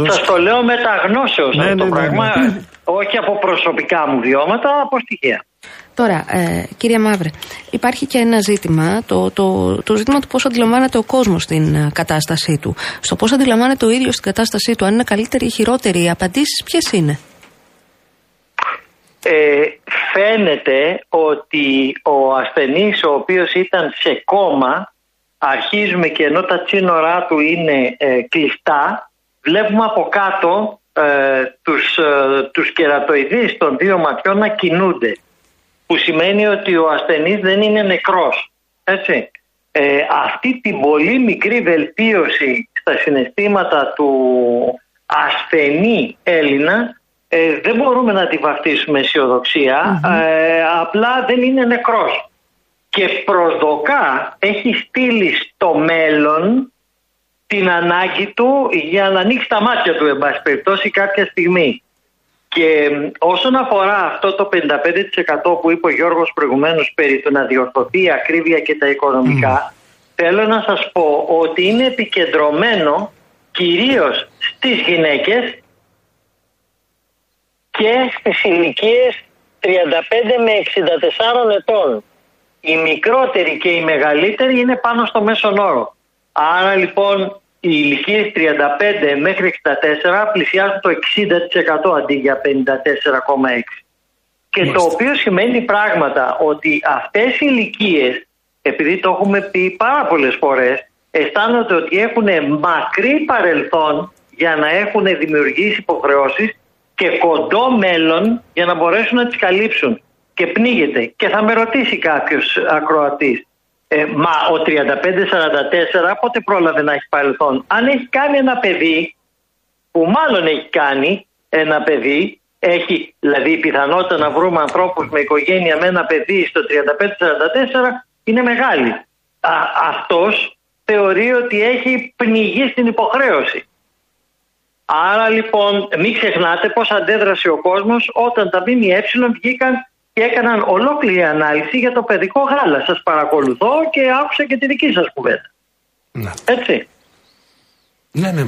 Σας το λέω μεταγνώσεως ναι, αυτό το ναι, ναι, πράγμα, ναι. όχι από προσωπικά μου βιώματα, από στοιχεία. Τώρα, ε, κύριε Μαύρε, υπάρχει και ένα ζήτημα, το, το, το ζήτημα του πώς αντιλαμβάνεται ο κόσμος την ε, κατάστασή του. Στο πώς αντιλαμβάνεται ο ίδιος την κατάστασή του, αν είναι καλύτερη ή χειρότερη, οι απαντήσεις ποιες είναι; Ε, φαίνεται ότι ο ασθενής ο οποίος ήταν σε κόμμα αρχίζουμε και ενώ τα τσίνορά του είναι ε, κλειστά βλέπουμε από κάτω ε, τους, ε, τους κερατοειδείς των δύο ματιών να κινούνται που σημαίνει ότι ο ασθενής δεν είναι νεκρός. Έτσι. Ε, αυτή την πολύ μικρή βελτίωση στα συναισθήματα του ασθενή Έλληνα ε, δεν μπορούμε να τη βαφτίσουμε ε, απλά δεν είναι νεκρός. Και προσδοκά έχει στείλει στο μέλλον την ανάγκη του για να ανοίξει τα μάτια του, εν πάση περιπτώσει, κάποια στιγμή. Και όσον αφορά αυτό το 55% που είπε ο Γιώργος προηγουμένως περί του να διορθωθεί η ακρίβεια και τα οικονομικά, θέλω να σας πω ότι είναι επικεντρωμένο κυρίως στις γυναίκες και στις ηλικίες 35 με 64 ετών. Οι μικρότεροι και οι μεγαλύτεροι είναι πάνω στο μέσον όρο. Άρα λοιπόν οι ηλικίες 35 μέχρι 64 πλησιάζουν το 60% αντί για 54,6%. Και το οποίο σημαίνει πράγματα ότι αυτές οι ηλικίες, επειδή το έχουμε πει πάρα πολλές φορές, αισθάνονται ότι έχουν μακρύ παρελθόν για να έχουν δημιουργήσει υποχρεώσεις και κοντό μέλλον για να μπορέσουν να τις καλύψουν. Και πνίγεται. Και θα με ρωτήσει κάποιος ακροατής, ε, μα ο 35-44 πότε πρόλαβε να έχει παρελθόν; Αν έχει κάνει ένα παιδί, που μάλλον έχει κάνει ένα παιδί, έχει δηλαδή η πιθανότητα να βρούμε ανθρώπους με οικογένεια με ένα παιδί στο 35-44 είναι μεγάλη. Α, αυτός θεωρεί ότι έχει πνιγεί στην υποχρέωση. Άρα λοιπόν μην ξεχνάτε πώς αντέδρασε ο κόσμος όταν τα ΜΜΕ βγήκαν και έκαναν ολόκληρη ανάλυση για το παιδικό γάλα. Σας παρακολουθώ και άκουσα και τη δική σας κουβέντα. Ναι. Έτσι. Ναι, ναι.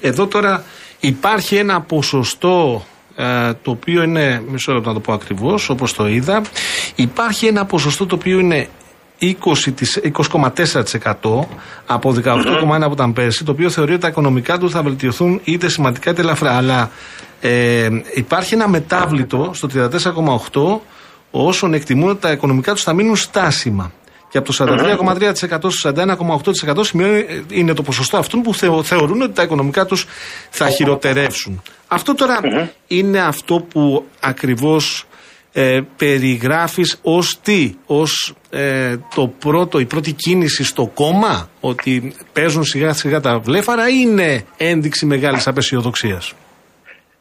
Εδώ τώρα υπάρχει ένα ποσοστό ε, το οποίο είναι, μισό λεπτό να το πω ακριβώς, όπως το είδα, υπάρχει ένα ποσοστό το οποίο είναι 20,4% από 18,1% από ήταν πέρσι, το οποίο θεωρεί ότι τα οικονομικά του θα βελτιωθούν είτε σημαντικά είτε ελαφρά. Αλλά ε, υπάρχει ένα μετάβλητο στο 34,8% όσων εκτιμούν ότι τα οικονομικά τους θα μείνουν στάσιμα. Και από το 43,3% στο 41,8% σημαίνει είναι το ποσοστό αυτών που θεωρούν ότι τα οικονομικά τους θα χειροτερεύσουν. Αυτό είναι αυτό που ακριβώς ε, περιγράφεις ως τι, ως ε, το πρώτο, η πρώτη κίνηση στο κόμμα, ότι παίζουν σιγά σιγά τα βλέφαρα ή είναι ένδειξη μεγάλης απεσιοδοξίας;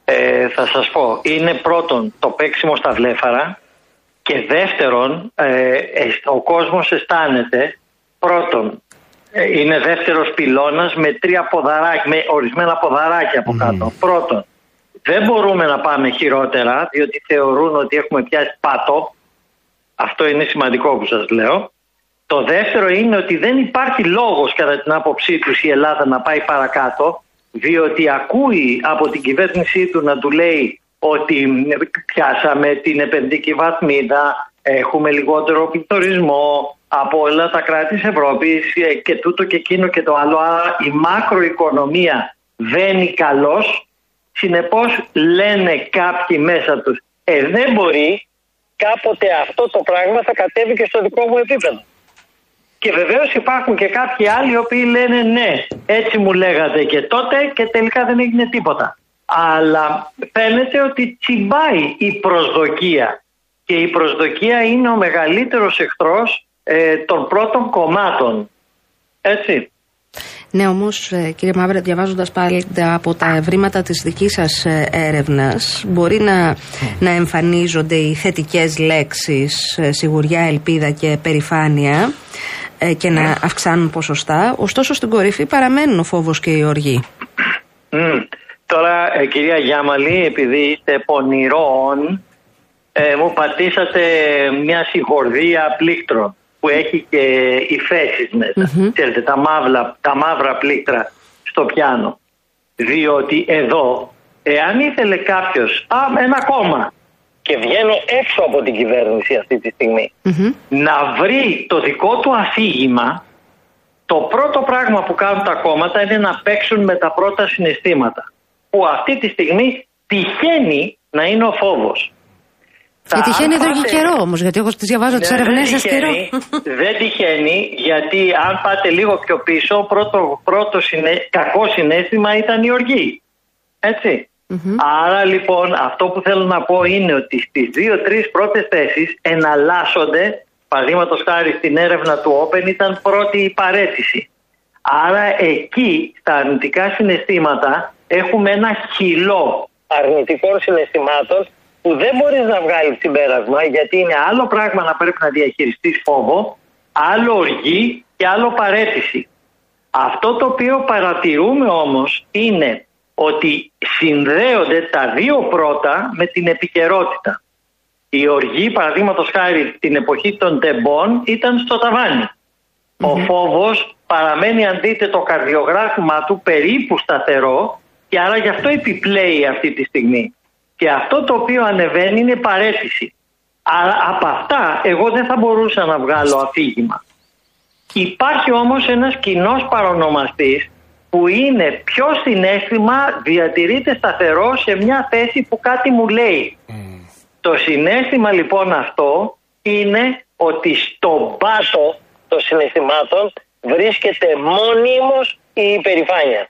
Ε, θα σας πω, είναι πρώτον το παίξιμο στα βλέφαρα και δεύτερον ε, ο κόσμος αισθάνεται πρώτον είναι δεύτερος πυλώνας με τρία ποδαράκια, με ορισμένα ποδαράκια από κάτω. Πρώτον, δεν μπορούμε να πάμε χειρότερα, διότι θεωρούν ότι έχουμε πιάσει πάτο. Αυτό είναι σημαντικό που σας λέω. Το δεύτερο είναι ότι δεν υπάρχει λόγος κατά την άποψή τους η Ελλάδα να πάει παρακάτω, διότι ακούει από την κυβέρνησή του να του λέει ότι πιάσαμε την επενδυτική βαθμίδα, έχουμε λιγότερο πληθωρισμό από όλα τα κράτη της Ευρώπης και τούτο και εκείνο και το άλλο. Άρα η μακροοικονομία βαίνει καλώς Συνεπώς λένε κάποιοι μέσα τους, ε δεν μπορεί, κάποτε αυτό το πράγμα θα κατέβει και στο δικό μου επίπεδο. Και βεβαίως υπάρχουν και κάποιοι άλλοι οι οποίοι λένε ναι, έτσι μου λέγατε και τότε και τελικά δεν έγινε τίποτα. Αλλά φαίνεται ότι τσιμπάει η προσδοκία και η προσδοκία είναι ο μεγαλύτερος εχθρός ε, των πρώτων κομμάτων. Έτσι. Ναι, όμως, ε, κύριε Μαύρε, διαβάζοντας πάλι από τα ευρήματα της δικής σας ε, έρευνας, μπορεί να, να εμφανίζονται οι θετικές λέξεις ε, σιγουριά, ελπίδα και περηφάνεια και να αυξάνουν ποσοστά. Ωστόσο, στην κορυφή παραμένουν ο φόβος και η οργή. Τώρα, κυρία Γιάμαλη, επειδή είστε πονηρών, μου πατήσατε μια συγχορδία πλήκτρων που έχει και υφέσεις μέσα. Ξέρετε, τα, μαύρα, τα μαύρα πλήκτρα στο πιάνο. Διότι εδώ, εάν ήθελε κάποιος, α, ένα κόμμα, και βγαίνω έξω από την κυβέρνηση αυτή τη στιγμη να βρει το δικό του αφήγημα, το πρώτο πράγμα που κάνουν τα κόμματα είναι να παίξουν με τα πρώτα συναισθήματα. Που αυτή τη στιγμή τυχαίνει να είναι ο φόβος. Και τυχαίνει εδώ και καιρό όμως, γιατί εγώ τις διαβάζω τις ερευνές σα καιρό. Δεν τυχαίνει, γιατί αν πάτε λίγο πιο πίσω, πρώτο, πρώτο συνέ, κακό συνέστημα ήταν η οργή. ετσι Άρα λοιπόν αυτό που θέλω να πω είναι ότι στις δύο-τρει πρώτες θέσεις εναλλάσσονται, παραδείγματος χάρη στην έρευνα του Open ήταν πρώτη η παρέτηση. Άρα εκεί στα αρνητικά συναισθήματα έχουμε ένα χυλό αρνητικών συναισθημάτων που δεν μπορείς να βγάλεις συμπέρασμα γιατί είναι άλλο πράγμα να πρέπει να διαχειριστείς φόβο, άλλο οργή και άλλο παρέτηση. Αυτό το οποίο παρατηρούμε όμως είναι ότι συνδέονται τα δύο πρώτα με την επικαιρότητα. Η οργή, παραδείγματος χάρη την εποχή των τεμπών, ήταν στο ταβανι Ο φόβος παραμένει αν δείτε το καρδιογράφημα του περίπου σταθερό και άρα γι' αυτό επιπλέει αυτή τη στιγμή. Και αυτό το οποίο ανεβαίνει είναι παρέτηση. Αλλά από αυτά εγώ δεν θα μπορούσα να βγάλω αφήγημα. Υπάρχει όμως ένας κοινός παρονομαστής που είναι ποιο συνέστημα διατηρείται σταθερό σε μια θέση που κάτι μου λέει. Το συνέστημα λοιπόν αυτό είναι ότι στον πάτο των συναισθημάτων βρίσκεται μόνιμος η υπερηφάνεια.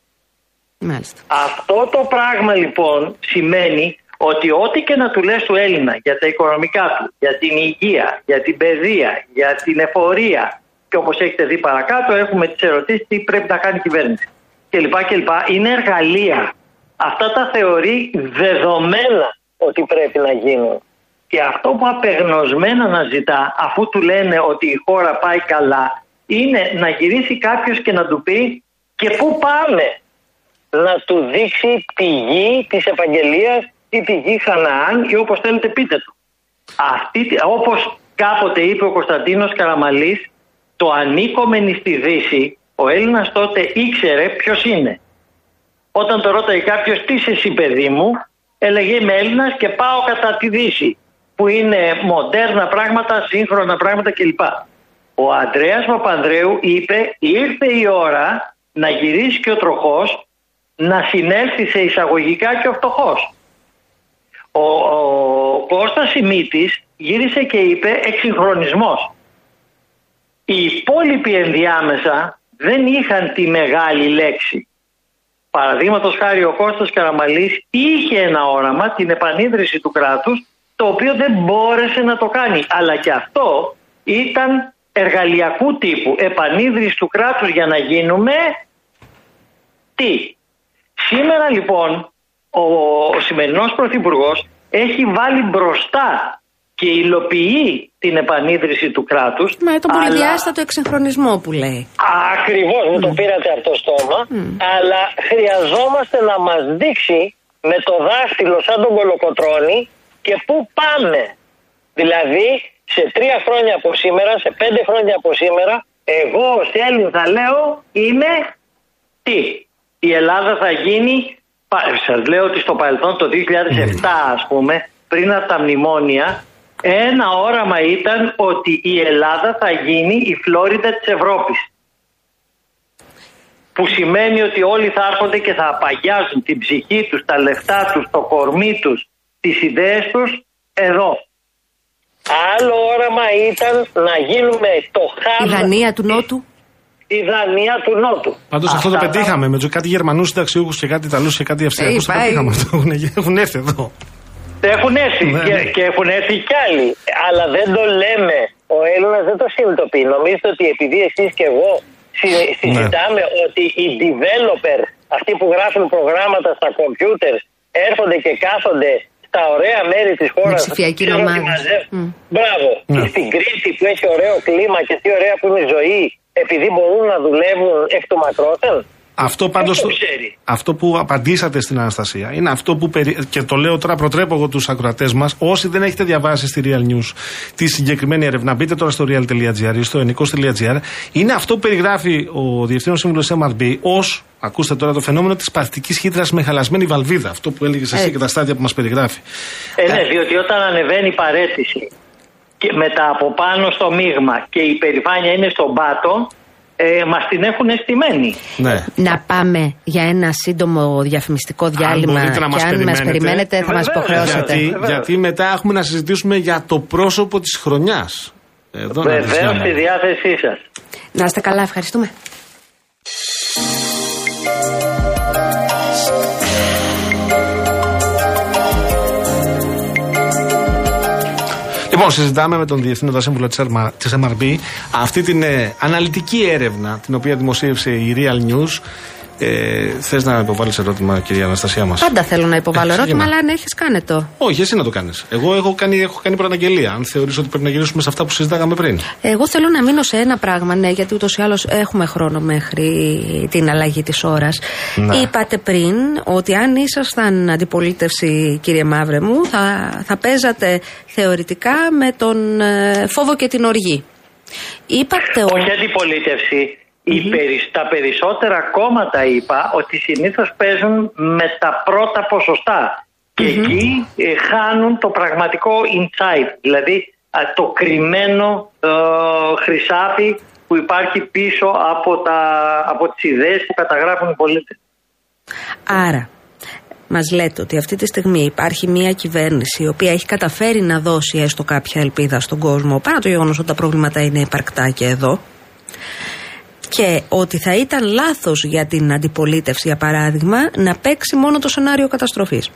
Μάλιστα. Αυτό το πράγμα λοιπόν σημαίνει ότι ό,τι και να του λες του Έλληνα για τα οικονομικά του, για την υγεία, για την παιδεία, για την εφορία και όπως έχετε δει παρακάτω έχουμε τις ερωτήσεις τι πρέπει να κάνει η κυβέρνηση κλπ. κλπ. Είναι εργαλεία. Αυτά τα θεωρεί δεδομένα ότι πρέπει να γίνουν. Και αυτό που απεγνωσμένα να ζητά αφού του λένε ότι η χώρα πάει καλά είναι να γυρίσει κάποιος και να του πει και πού πάμε να του δείξει τη γη της επαγγελίας ή τη γη Χαναάν ή όπως θέλετε πείτε του. Αυτή, όπως κάποτε είπε ο Κωνσταντίνος Καραμαλής το ανήκομενη στη Δύση ο Έλληνας τότε ήξερε ποιος είναι. Όταν το ρώταγε κάποιος τι είσαι εσύ παιδί μου έλεγε είμαι Έλληνας και πάω κατά τη Δύση που είναι μοντέρνα πράγματα, σύγχρονα πράγματα κλπ. Ο Αντρέας Παπανδρέου είπε ήρθε η ώρα να γυρίσει και ο τροχός να συνέλθει σε εισαγωγικά και ο φτωχός. Ο, ο Κώστας Σιμίτης γύρισε και είπε εξυγχρονισμός. Οι υπόλοιποι ενδιάμεσα δεν είχαν τη μεγάλη λέξη. Παραδείγματος χάρη ο Κώστας Καραμαλής είχε ένα όραμα, την επανίδρυση του κράτους, το οποίο δεν μπόρεσε να το κάνει. Αλλά και αυτό ήταν εργαλειακού τύπου. Επανίδρυση του κράτους για να γίνουμε τι; Σήμερα λοιπόν ο, ο σημερινός Πρωθυπουργός έχει βάλει μπροστά και υλοποιεί την επανίδρυση του κράτους. Μα τον πολυδιάστατο εξυγχρονισμό που λέει. Ακριβώς, μου το πήρατε από το στόμα. Αλλά χρειαζόμαστε να μας δείξει με το δάχτυλο σαν τον κολοκοτρώνη και πού πάμε. Δηλαδή σε τρία χρόνια από σήμερα, σε πέντε χρόνια από σήμερα, εγώ ως Έλλην θα λέω είμαι τι; Η Ελλάδα θα γίνει, σας λέω ότι στο παρελθόν το 2007 ας πούμε, πριν από τα μνημόνια, ένα όραμα ήταν ότι η Ελλάδα θα γίνει η Φλόριντα της Ευρώπης. Που σημαίνει ότι όλοι θα έρχονται και θα απαγιάζουν την ψυχή τους, τα λεφτά τους, το κορμί τους, τις ιδέες τους εδώ. Άλλο όραμα ήταν να γίνουμε το χάμα... Η Δανία του Νότου. Η Δανία του Νότου. Πάντως αυτό το πετύχαμε με κάτι Γερμανούς συνταξιούχου και κάτι Ιταλούς και κάτι Αυστριακούς. Το πετύχαμε αυτό. Έχουν έρθει εδώ. Έχουν έρθει ναι, και, ναι. και έχουν έρθει κι άλλοι. Αλλά δεν το λέμε. Ο Έλληνας δεν το συνειδητοποιεί. Νομίζετε ότι επειδή εσείς και εγώ ναι. συζητάμε ότι οι developer, αυτοί που γράφουν προγράμματα στα κομπιούτερ, έρχονται και κάθονται στα ωραία μέρη της χώρας. Ψηφιακή ομάδα. Μπράβο. Και στην Κρήτη που έχει ωραίο κλίμα και τι ωραία που είναι η ζωή, επειδή μπορούν να δουλεύουν εκ του μακρότερ. Αυτό πάντως. Αυτό που απαντήσατε στην Αναστασία είναι αυτό που. Περι... Και το λέω τώρα, προτρέπω εγώ τους ακροατές μας. Όσοι δεν έχετε διαβάσει στη Real News τη συγκεκριμένη έρευνα, μπείτε τώρα στο real.gr ή στο ενικό.gr. Είναι αυτό που περιγράφει ο Διευθύνων Σύμβουλος MRB ως. Ακούστε τώρα το φαινόμενο της παθητικής χύτρας με χαλασμένη βαλβίδα. Αυτό που έλεγες εσύ και τα στάδια που μας περιγράφει. Ε, ναι, διότι όταν ανεβαίνει η παρέτηση και μετά από πάνω στο μείγμα και η περηφάνεια είναι στον πάτο, ε, μας την έχουν αισθημένη. Ναι. Να πάμε για ένα σύντομο διαφημιστικό διάλειμμα αν και αν περιμένετε, μας περιμένετε θα μας υποχρεώσετε. Γιατί, γιατί μετά έχουμε να συζητήσουμε για το πρόσωπο της χρονιάς. Βεβαίως στη διάθεσή σας. Να είστε καλά, ευχαριστούμε. Λοιπόν, συζητάμε με τον Διευθύνοντα Σύμβουλο της MRB αυτή την ε, αναλυτική έρευνα την οποία δημοσίευσε η Real News ε, Θες να υποβάλεις ερώτημα, κυρία Αναστασία μας; Πάντα θέλω να υποβάλω ε, ερώτημα, αλλά αν έχεις, κάνε το. Όχι, εσύ να το κάνεις. Εγώ έχω κάνει, έχω κάνει προαναγγελία. Αν θεωρείς ότι πρέπει να γυρίσουμε σε αυτά που συζητάγαμε πριν. Εγώ θέλω να μείνω σε ένα πράγμα, ναι, γιατί ούτως ή άλλως έχουμε χρόνο μέχρι την αλλαγή της ώρας. Ναι. Είπατε πριν ότι αν ήσασταν αντιπολίτευση, κύριε Μαύρε μου, θα, θα παίζατε θεωρητικά με τον ε, φόβο και την οργή. Είπατε Όχι αντιπολίτευση. Mm-hmm. τα περισσότερα κόμματα είπα ότι συνήθως παίζουν με τα πρώτα ποσοστά και εκεί ε, χάνουν το πραγματικό insight, δηλαδή το κρυμμένο ε, χρυσάφι που υπάρχει πίσω από, τα, από τις ιδέες που καταγράφουν οι πολίτες. Άρα, μας λέτε ότι αυτή τη στιγμή υπάρχει μια κυβέρνηση η οποία έχει καταφέρει να δώσει έστω κάποια ελπίδα στον κόσμο, παρά το γεγονός ότι τα προβλήματα είναι υπαρκτά και εδώ, και ότι θα ήταν λάθος για την αντιπολίτευση, για παράδειγμα, να παίξει μόνο το σενάριο καταστροφής.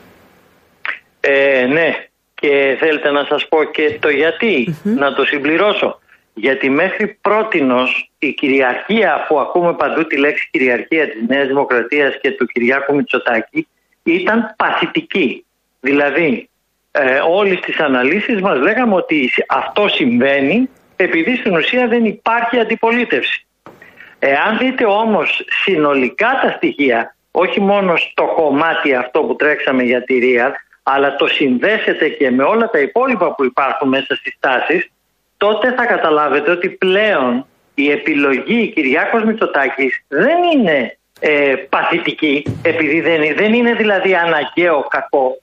Ε, ναι, και θέλετε να σας πω και το γιατι να το συμπληρώσω. Γιατί μέχρι πρότινος η κυριαρχία που ακούμε παντού τη λέξη κυριαρχία της Νέας Δημοκρατίας και του Κυριάκου Μητσοτάκη ήταν παθητική. Δηλαδή ε, όλες τις αναλύσεις μας λέγαμε ότι αυτό συμβαίνει επειδή στην ουσία δεν υπάρχει αντιπολίτευση. Εάν δείτε όμως συνολικά τα στοιχεία, όχι μόνο στο κομμάτι αυτό που τρέξαμε για τη ΡΙΑ, αλλά το συνδέσετε και με όλα τα υπόλοιπα που υπάρχουν μέσα στις τάσεις, τότε θα καταλάβετε ότι πλέον η επιλογή Κυριάκος Μητσοτάκης δεν είναι ε, παθητική, επειδή δεν, δεν είναι δηλαδή αναγκαίο κακό.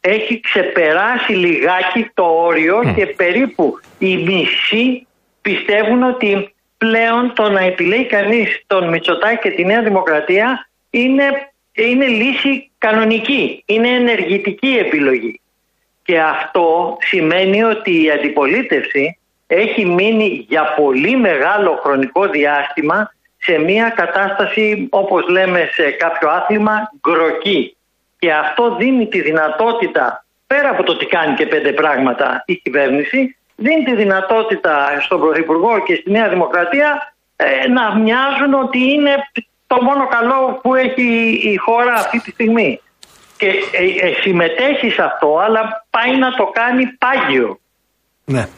Έχει ξεπεράσει λιγάκι το όριο και περίπου οι μισοί πιστεύουν ότι πλέον το να επιλέγει κανείς τον Μητσοτάκη και τη Νέα Δημοκρατία είναι, είναι λύση κανονική, είναι ενεργητική επιλογή. Και αυτό σημαίνει ότι η αντιπολίτευση έχει μείνει για πολύ μεγάλο χρονικό διάστημα σε μια κατάσταση όπως λέμε σε κάποιο άθλημα γκροκή. Και αυτό δίνει τη δυνατότητα πέρα από το τι κάνει και πέντε πράγματα η κυβέρνηση δίνει τη δυνατότητα στον Πρωθυπουργό και στη Νέα Δημοκρατία ε, να μοιάζουν ότι είναι το μόνο καλό που έχει η χώρα αυτή τη στιγμή. Και ε, ε, συμμετέχει σε αυτό, αλλά πάει να το κάνει πάγιο. Ναι.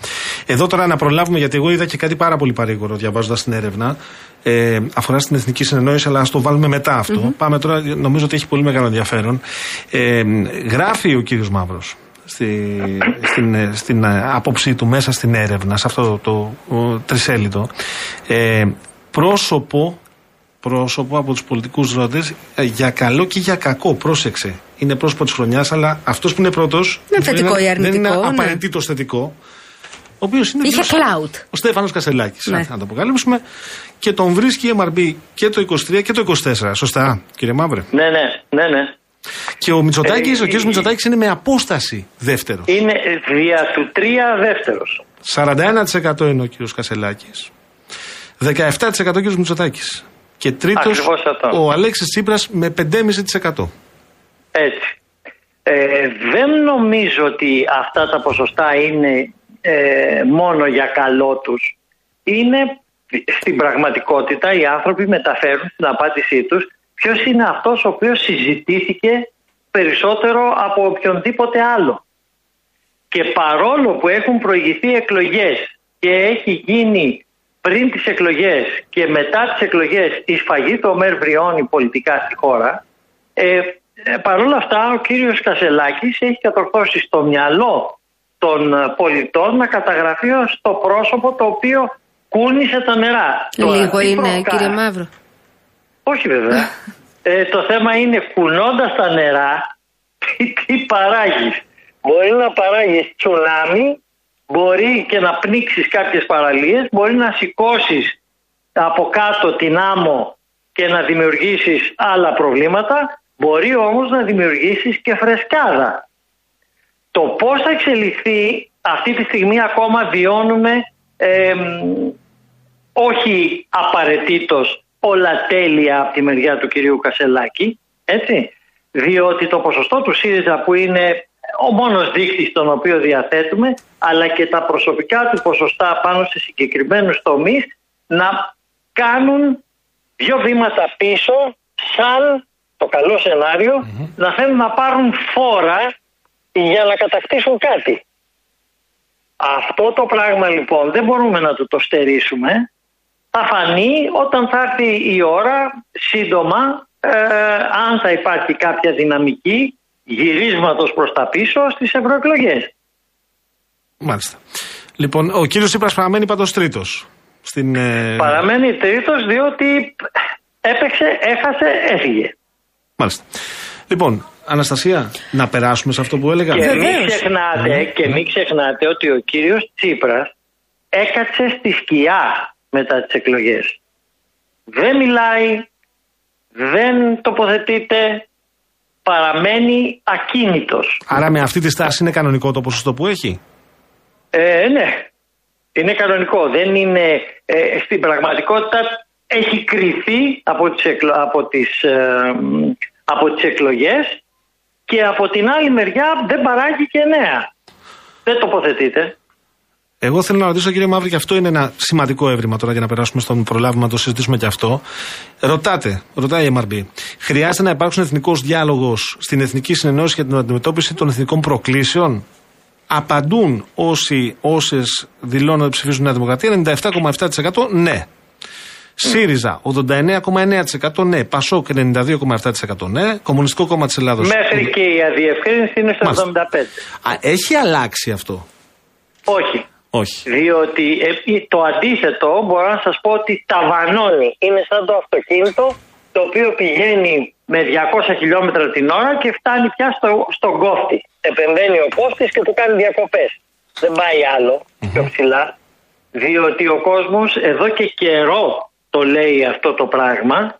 Εδώ τώρα να προλάβουμε, γιατί εγώ είδα και κάτι πάρα πολύ παρήγορο διαβάζοντας την έρευνα. Ε, αφορά στην εθνική συνεννόηση, αλλά ας το βάλουμε μετά Πάμε τώρα, νομίζω ότι έχει πολύ μεγάλο ενδιαφέρον. Ε, γράφει ο κύριος Μαύρος στη, στην, στην άποψή του μέσα στην έρευνα, σε αυτό το, το τρισέλιδο, ε, πρόσωπο πρόσωπο από τους πολιτικούς ρότε ε, για καλό και για κακό. Πρόσεξε. Είναι πρόσωπο της χρονιάς, αλλά αυτός που είναι πρώτος. Δεν, θετικό ή αρνητικό, δεν είναι ναι. απαραίτητος θετικό. Ο οποίος είναι. Είχε cloud. Ο Στέφανος Κασελάκης. Ναι. Να το αποκαλύψουμε. Και τον βρίσκει η MRB και το 23 και το 24. Σωστά, κύριε Μαύρε; Ναι, ναι, ναι. ναι. Και ο Μητσοτάκης, ε, ο κ. Μητσοτάκης είναι με απόσταση δεύτερος. Είναι δια του τρία δεύτερος. 41% είναι ο κ. Κασελάκης. 17% ο κ. Μητσοτάκης. Και τρίτος ο Αλέξης Τσίπρας με 5,5%. Έτσι. Ε, δεν νομίζω ότι αυτά τα ποσοστά είναι ε, μόνο για καλό τους. Είναι στην πραγματικότητα οι άνθρωποι μεταφέρουν στην απάντησή τους Ποιος είναι αυτός ο οποίος συζητήθηκε περισσότερο από οποιονδήποτε άλλο; Και παρόλο που έχουν προηγηθεί εκλογές και έχει γίνει πριν τις εκλογές και μετά τις εκλογές η σφαγή του Ομέρ Βριώνη πολιτικά στη χώρα, ε, ε, παρόλα αυτά ο κύριος Κασελάκης έχει κατορθώσει στο μυαλό των πολιτών να καταγραφεί ως το πρόσωπο το οποίο κούνησε τα νερά. Λίγο είναι κύριε Μαύρο. Όχι βέβαια. ε, το θέμα είναι κουνώντας τα νερά, τι, τι παράγεις. Μπορεί να παράγεις τσουνάμι, μπορεί και να πνίξεις κάποιες παραλίες, μπορεί να σηκώσεις από κάτω την άμμο και να δημιουργήσεις άλλα προβλήματα, μπορεί όμως να δημιουργήσεις και φρεσκάδα. Το πώς θα εξελιχθεί αυτή τη στιγμή ακόμα βιώνουμε ε, όχι απαραίτητος όλα τέλεια από τη μεριά του κυρίου Κασελάκη, έτσι, διότι το ποσοστό του ΣΥΡΙΖΑ που είναι ο μόνος δείκτης τον οποίο διαθέτουμε, αλλά και τα προσωπικά του ποσοστά πάνω σε συγκεκριμένους τομείς να κάνουν δύο βήματα πίσω, σαν το καλό να θέλουν να πάρουν φόρα για να κατακτήσουν κάτι. Αυτό το πράγμα λοιπόν δεν μπορούμε να το το στερήσουμε θα φανεί όταν θα έρθει η ώρα σύντομα ε, αν θα υπάρχει κάποια δυναμική γυρίσματος προς τα πίσω στις ευρωεκλογές. Μάλιστα. Λοιπόν, ο κύριος Τσίπρας παραμένει πάντως τρίτος. Στην, ε... Παραμένει τρίτος διότι έπαιξε, έχασε, έφυγε. Μάλιστα. Λοιπόν, Αναστασία, να περάσουμε σε αυτό που έλεγα. Και μην ξεχνάτε, και μην ξεχνάτε ότι ο κύριος Τσίπρας έκατσε στη σκιά μετά τις εκλογές. Δεν μιλάει, δεν τοποθετείται, παραμένει ακίνητος. Άρα με αυτή τη στάση είναι κανονικό το ποσοστό που έχει; Ε, ναι, είναι κανονικό. Δεν είναι, ε, στην πραγματικότητα έχει κρυθεί από τις, εκλο, από τις, ε, από τις εκλογές και από την άλλη μεριά δεν παράγει και νέα. Δεν τοποθετείται. Εγώ θέλω να ρωτήσω, κύριε Μαύρη, και αυτό είναι ένα σημαντικό έβριμα τώρα για να περάσουμε στον προλάβημα να το συζητήσουμε και αυτό. Ρωτάτε, ρωτάει η MRB, χρειάζεται να υπάρξουν εθνικός διάλογος στην Εθνική Συνεννόηση για την αντιμετώπιση των εθνικών προκλήσεων; Απαντούν όσοι, όσες δηλώνουν ότι ψηφίζουν Νέα Δημοκρατία, 97,7% ναι. ΣΥΡΙΖΑ 89,9% ναι. ΠΑΣΟΚ 92,7% ναι. Κομμουνιστικό Κόμμα της Ελλάδος. Μέχρι και η αδιευκρίνηση είναι στο 75%. έχει αλλάξει αυτό. Όχι. Όχι. Διότι ε, το αντίθετο μπορώ να σας πω ότι ταβανώνει. Είναι σαν το αυτοκίνητο το οποίο πηγαίνει με 200 χιλιόμετρα την ώρα και φτάνει πια στο, στον κόφτη. Επεμβαίνει ο κόφτης και του κάνει διακοπές. Δεν πάει άλλο πιο ψηλά. Διότι ο κόσμος εδώ και καιρό το λέει αυτό το πράγμα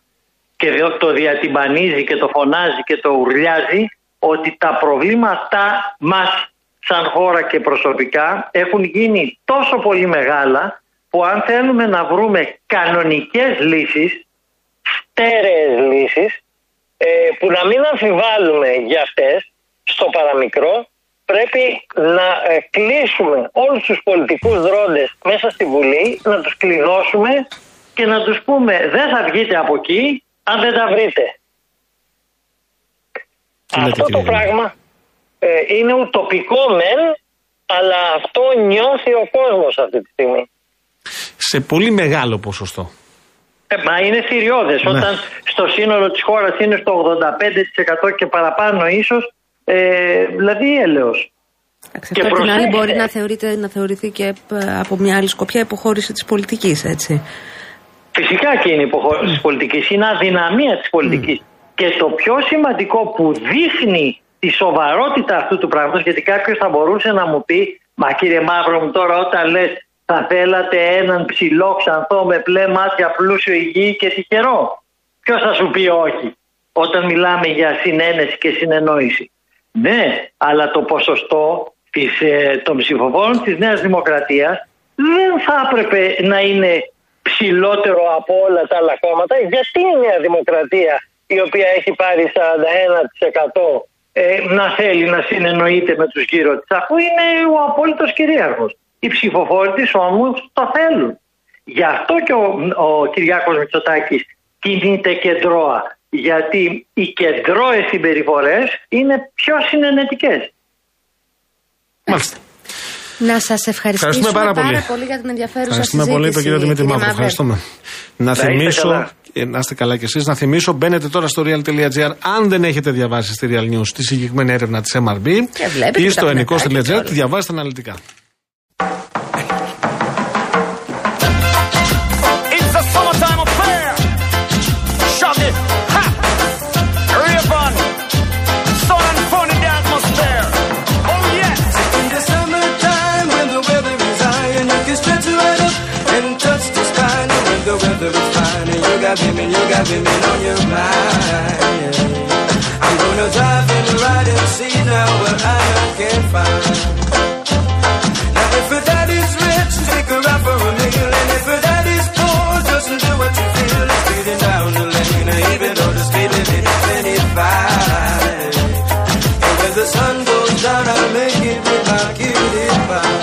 και το διατυμπανίζει και το φωνάζει και το ουρλιάζει ότι τα προβλήματά μας σαν χώρα και προσωπικά έχουν γίνει τόσο πολύ μεγάλα που αν θέλουμε να βρούμε κανονικές λύσεις, στέρεες λύσεις, ε, που να μην αμφιβάλλουμε για αυτές στο παραμικρό, πρέπει να ε, κλείσουμε όλους τους πολιτικούς δρόντες μέσα στη Βουλή, να τους κλειδώσουμε και να τους πούμε δεν θα βγείτε από εκεί αν δεν τα βρείτε. Αυτό το πράγμα ε, είναι ουτοπικό μεν, αλλά αυτό νιώθει ο κόσμος αυτή τη στιγμή. Σε πολύ μεγάλο ποσοστό. Ε, μα είναι θηριώδες. Ναι. Όταν στο σύνολο της χώρας είναι στο 85% και παραπάνω ίσως, ε, δηλαδή έλεος. Και από την άλλη μπορεί να, θεωρείται, να θεωρηθεί και από μια άλλη σκοπιά υποχώρηση της πολιτικής, έτσι. Φυσικά και είναι υποχώρηση της πολιτικής, είναι αδυναμία της πολιτικής. Και το πιο σημαντικό που δείχνει τη σοβαρότητα αυτού του πράγματος γιατί κάποιος θα μπορούσε να μου πει μα κύριε Μαύρο μου τώρα όταν λες θα θέλατε έναν ψηλό ξανθό με πλέ μάτια πλούσιο υγιή και τυχερό. Ποιος θα σου πει όχι όταν μιλάμε για συνένεση και συνεννόηση. Ναι, αλλά το ποσοστό της, ε, των ψηφοφόρων της Νέας Δημοκρατίας δεν θα έπρεπε να είναι ψηλότερο από όλα τα άλλα κόμματα. Γιατί η Νέα Δημοκρατία η οποία έχει πάρει 41% ε, να θέλει να συνεννοείται με τους γύρω της αφού είναι ο απόλυτος κυρίαρχος. Οι ψηφοφόροι της όμως το θέλουν. Γι' αυτό και ο, ο Κυριάκος Μητσοτάκης κινείται κεντρώα. Γιατί οι κεντρώες συμπεριφορές είναι πιο συνενετικές. Μάλιστα. Να σας ευχαριστήσουμε πάρα, πάρα, πολύ. για την ενδιαφέρουσα Ευχαριστούμε πολύ τον κύριο Δημήτρη Μαύρο. Ευχαριστούμε. Να θυμίσω, να είστε καλά κι εσείς, να θυμίσω, μπαίνετε τώρα στο real.gr αν δεν έχετε διαβάσει στη Real News τη συγκεκριμένη έρευνα της MRB ή στο ενικό.gr, τη διαβάστε αναλυτικά. Got women, you got women on your mind. I'm gonna drive and ride and see now what I can find. Now if her daddy's rich, take her out for a meal, and if her daddy's poor, just do what you feel. Speeding down the lane, even though the speed limit is 25. And when the sun goes down, I'll make it with my cutie pie.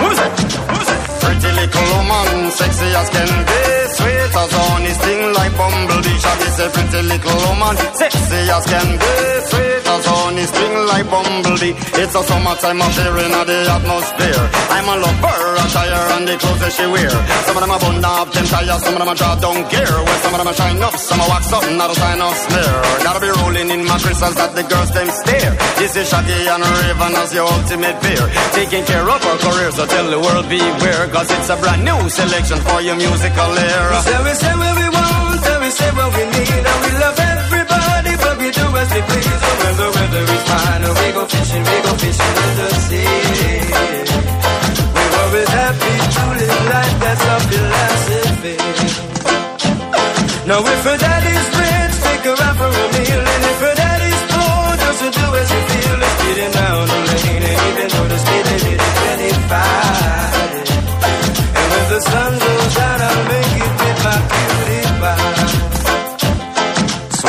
Who's it? Who's it? Pretty little woman, sexy as can be sweaters on his like bumblebee. Shaggy say pretty little woman, sexy as can be. Sweet as honey sting like bumblebee. It's a summertime affair in the atmosphere. I'm a lover, a tire and the clothes that she wear. Some of them are bun up, them tires, some of them are drop down gear. Well, some of them are shine up, some are wax up, not a sign of smear. Gotta be rolling in my crystals that the girls them stare. This is Shaggy and Raven as your ultimate beer. Taking care of our career, so tell the world beware. Cause it's a brand new selection for your musical era say we and we say what we need and we love everybody, but we do as we please. Oh, and when the weather is fine, we go fishing, we go fishing in the sea. We're always happy to live life, that's our philosophy. Now if her daddy's rich, take her out for a meal, and if her daddy's poor, just to do as you feel. It's getting down the lane, and even though the speed limit is 25, and when the sun goes down, I'll make it with my people.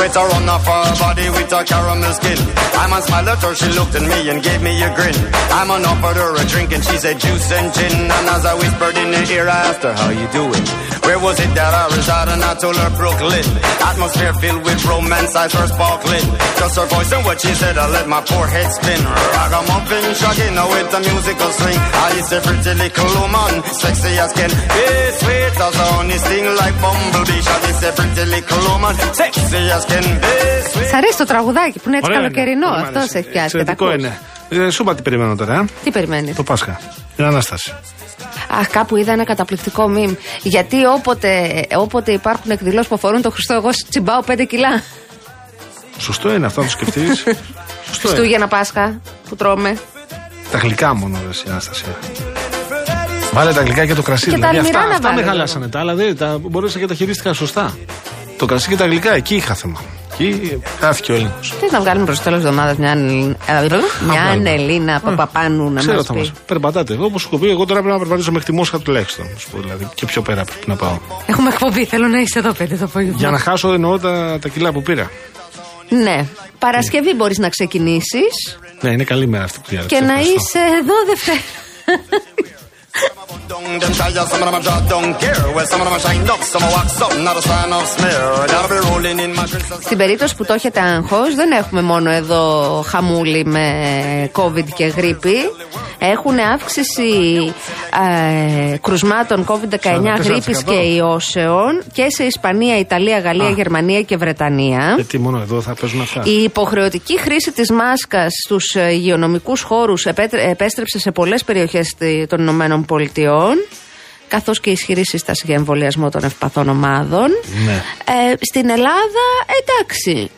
Put her on off her body with a caramel skin. I'm on smile at her, she looked at me and gave me a grin. I'm on offered her a drink and she said juice and gin. And as I whispered in her ear, I asked her, how you doing? Where was it that I resided? And I told her Brooklyn. Atmosphere filled with romance, eyes were sparkling. Just her voice and what she said, I let my poor head spin. Ragamuffin, shagging now with a musical swing. I is a pretty little woman, sexy as can be, sweet as a honey sting like bumblebee. She is a pretty little woman, sexy as can be, sweet. Σ' αρέσει το τραγουδάκι που είναι έτσι καλοκαιρινό, αυτό έχει πιάσει. Εξαιρετικό είναι. Ε, σου είπα τι περιμένω τώρα. Ε; Τι περιμένεις; Το Πάσχα. Την Ανάσταση. Αχ, κάπου είδα ένα καταπληκτικό μιμ. Γιατί όποτε, όποτε υπάρχουν εκδηλώσεις που αφορούν το Χριστό, εγώ τσιμπάω 5 κιλά. Σωστό είναι αυτό να το σκεφτείς. Χριστούγεννα Πάσχα που τρώμε. Τα γλυκά μόνο, ρε, η Αναστασία. Βάλε τα γλυκά και το κρασί. Και δηλαδή, τα αυτά, αυτά με χαλάσανε τα άλλα. Δεν τα μπορούσα και τα χειρίστηκα σωστά. Το κρασί και τα γλυκά, εκεί είχα θέμα. Εκεί χάθηκε ο Έλληνο. Τι να βγάλουμε προς το τέλος της εβδομάδας μια, μια Ανελίνα Παπαπάνου να μας πει. Περπατάτε. Όπως σου πει, εγώ τώρα πρέπει να περπατήσω μέχρι τη Μόσχα τουλάχιστον. Δηλαδή, και πιο πέρα πρέπει να πάω. Έχουμε εκπομπή, θέλω να είσαι εδώ πέντε το απόγευμα. Για να χάσω εννοώ τα, τα κιλά που πήρα. Ναι. Παρασκευή μπορείς να ξεκινήσεις. Ναι, είναι καλή μέρα αυτή που Και να είσαι εδώ Δευτέρα. Στην περίπτωση που το έχετε άγχος δεν έχουμε μόνο εδώ χαμούλη με COVID και γρήπη έχουν αύξηση ε, κρουσμάτων COVID-19 γρήπης και ιώσεων και σε Ισπανία, Ιταλία, Γαλλία, Γερμανία και Βρετανία. Γιατί μόνο εδώ θα παίζουν αυτά; Η υποχρεωτική χρήση της μάσκας στους ε, υγειονομικούς χώρους επέστρεψε σε πολλές περιοχές των Ηνωμένων Πολιτειών καθώς και ισχυρή σύσταση για εμβολιασμό των ευπαθών ομάδων. Ναι. Ε, στην Ελλάδα, εντάξει.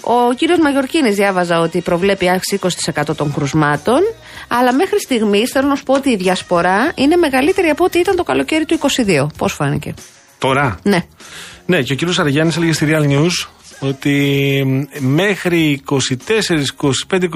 Ο κύριος Μαγιορκίνης διάβαζα ότι προβλέπει αύξηση 20% των κρουσμάτων, αλλά μέχρι στιγμής θέλω να σου πω ότι η διασπορά είναι μεγαλύτερη από ό,τι ήταν το καλοκαίρι του 22. Πώς φάνηκε; Τώρα; Ναι. Ναι, και ο κύριος Αργιάννης έλεγε στη Real News ότι μέχρι 24, 25, 26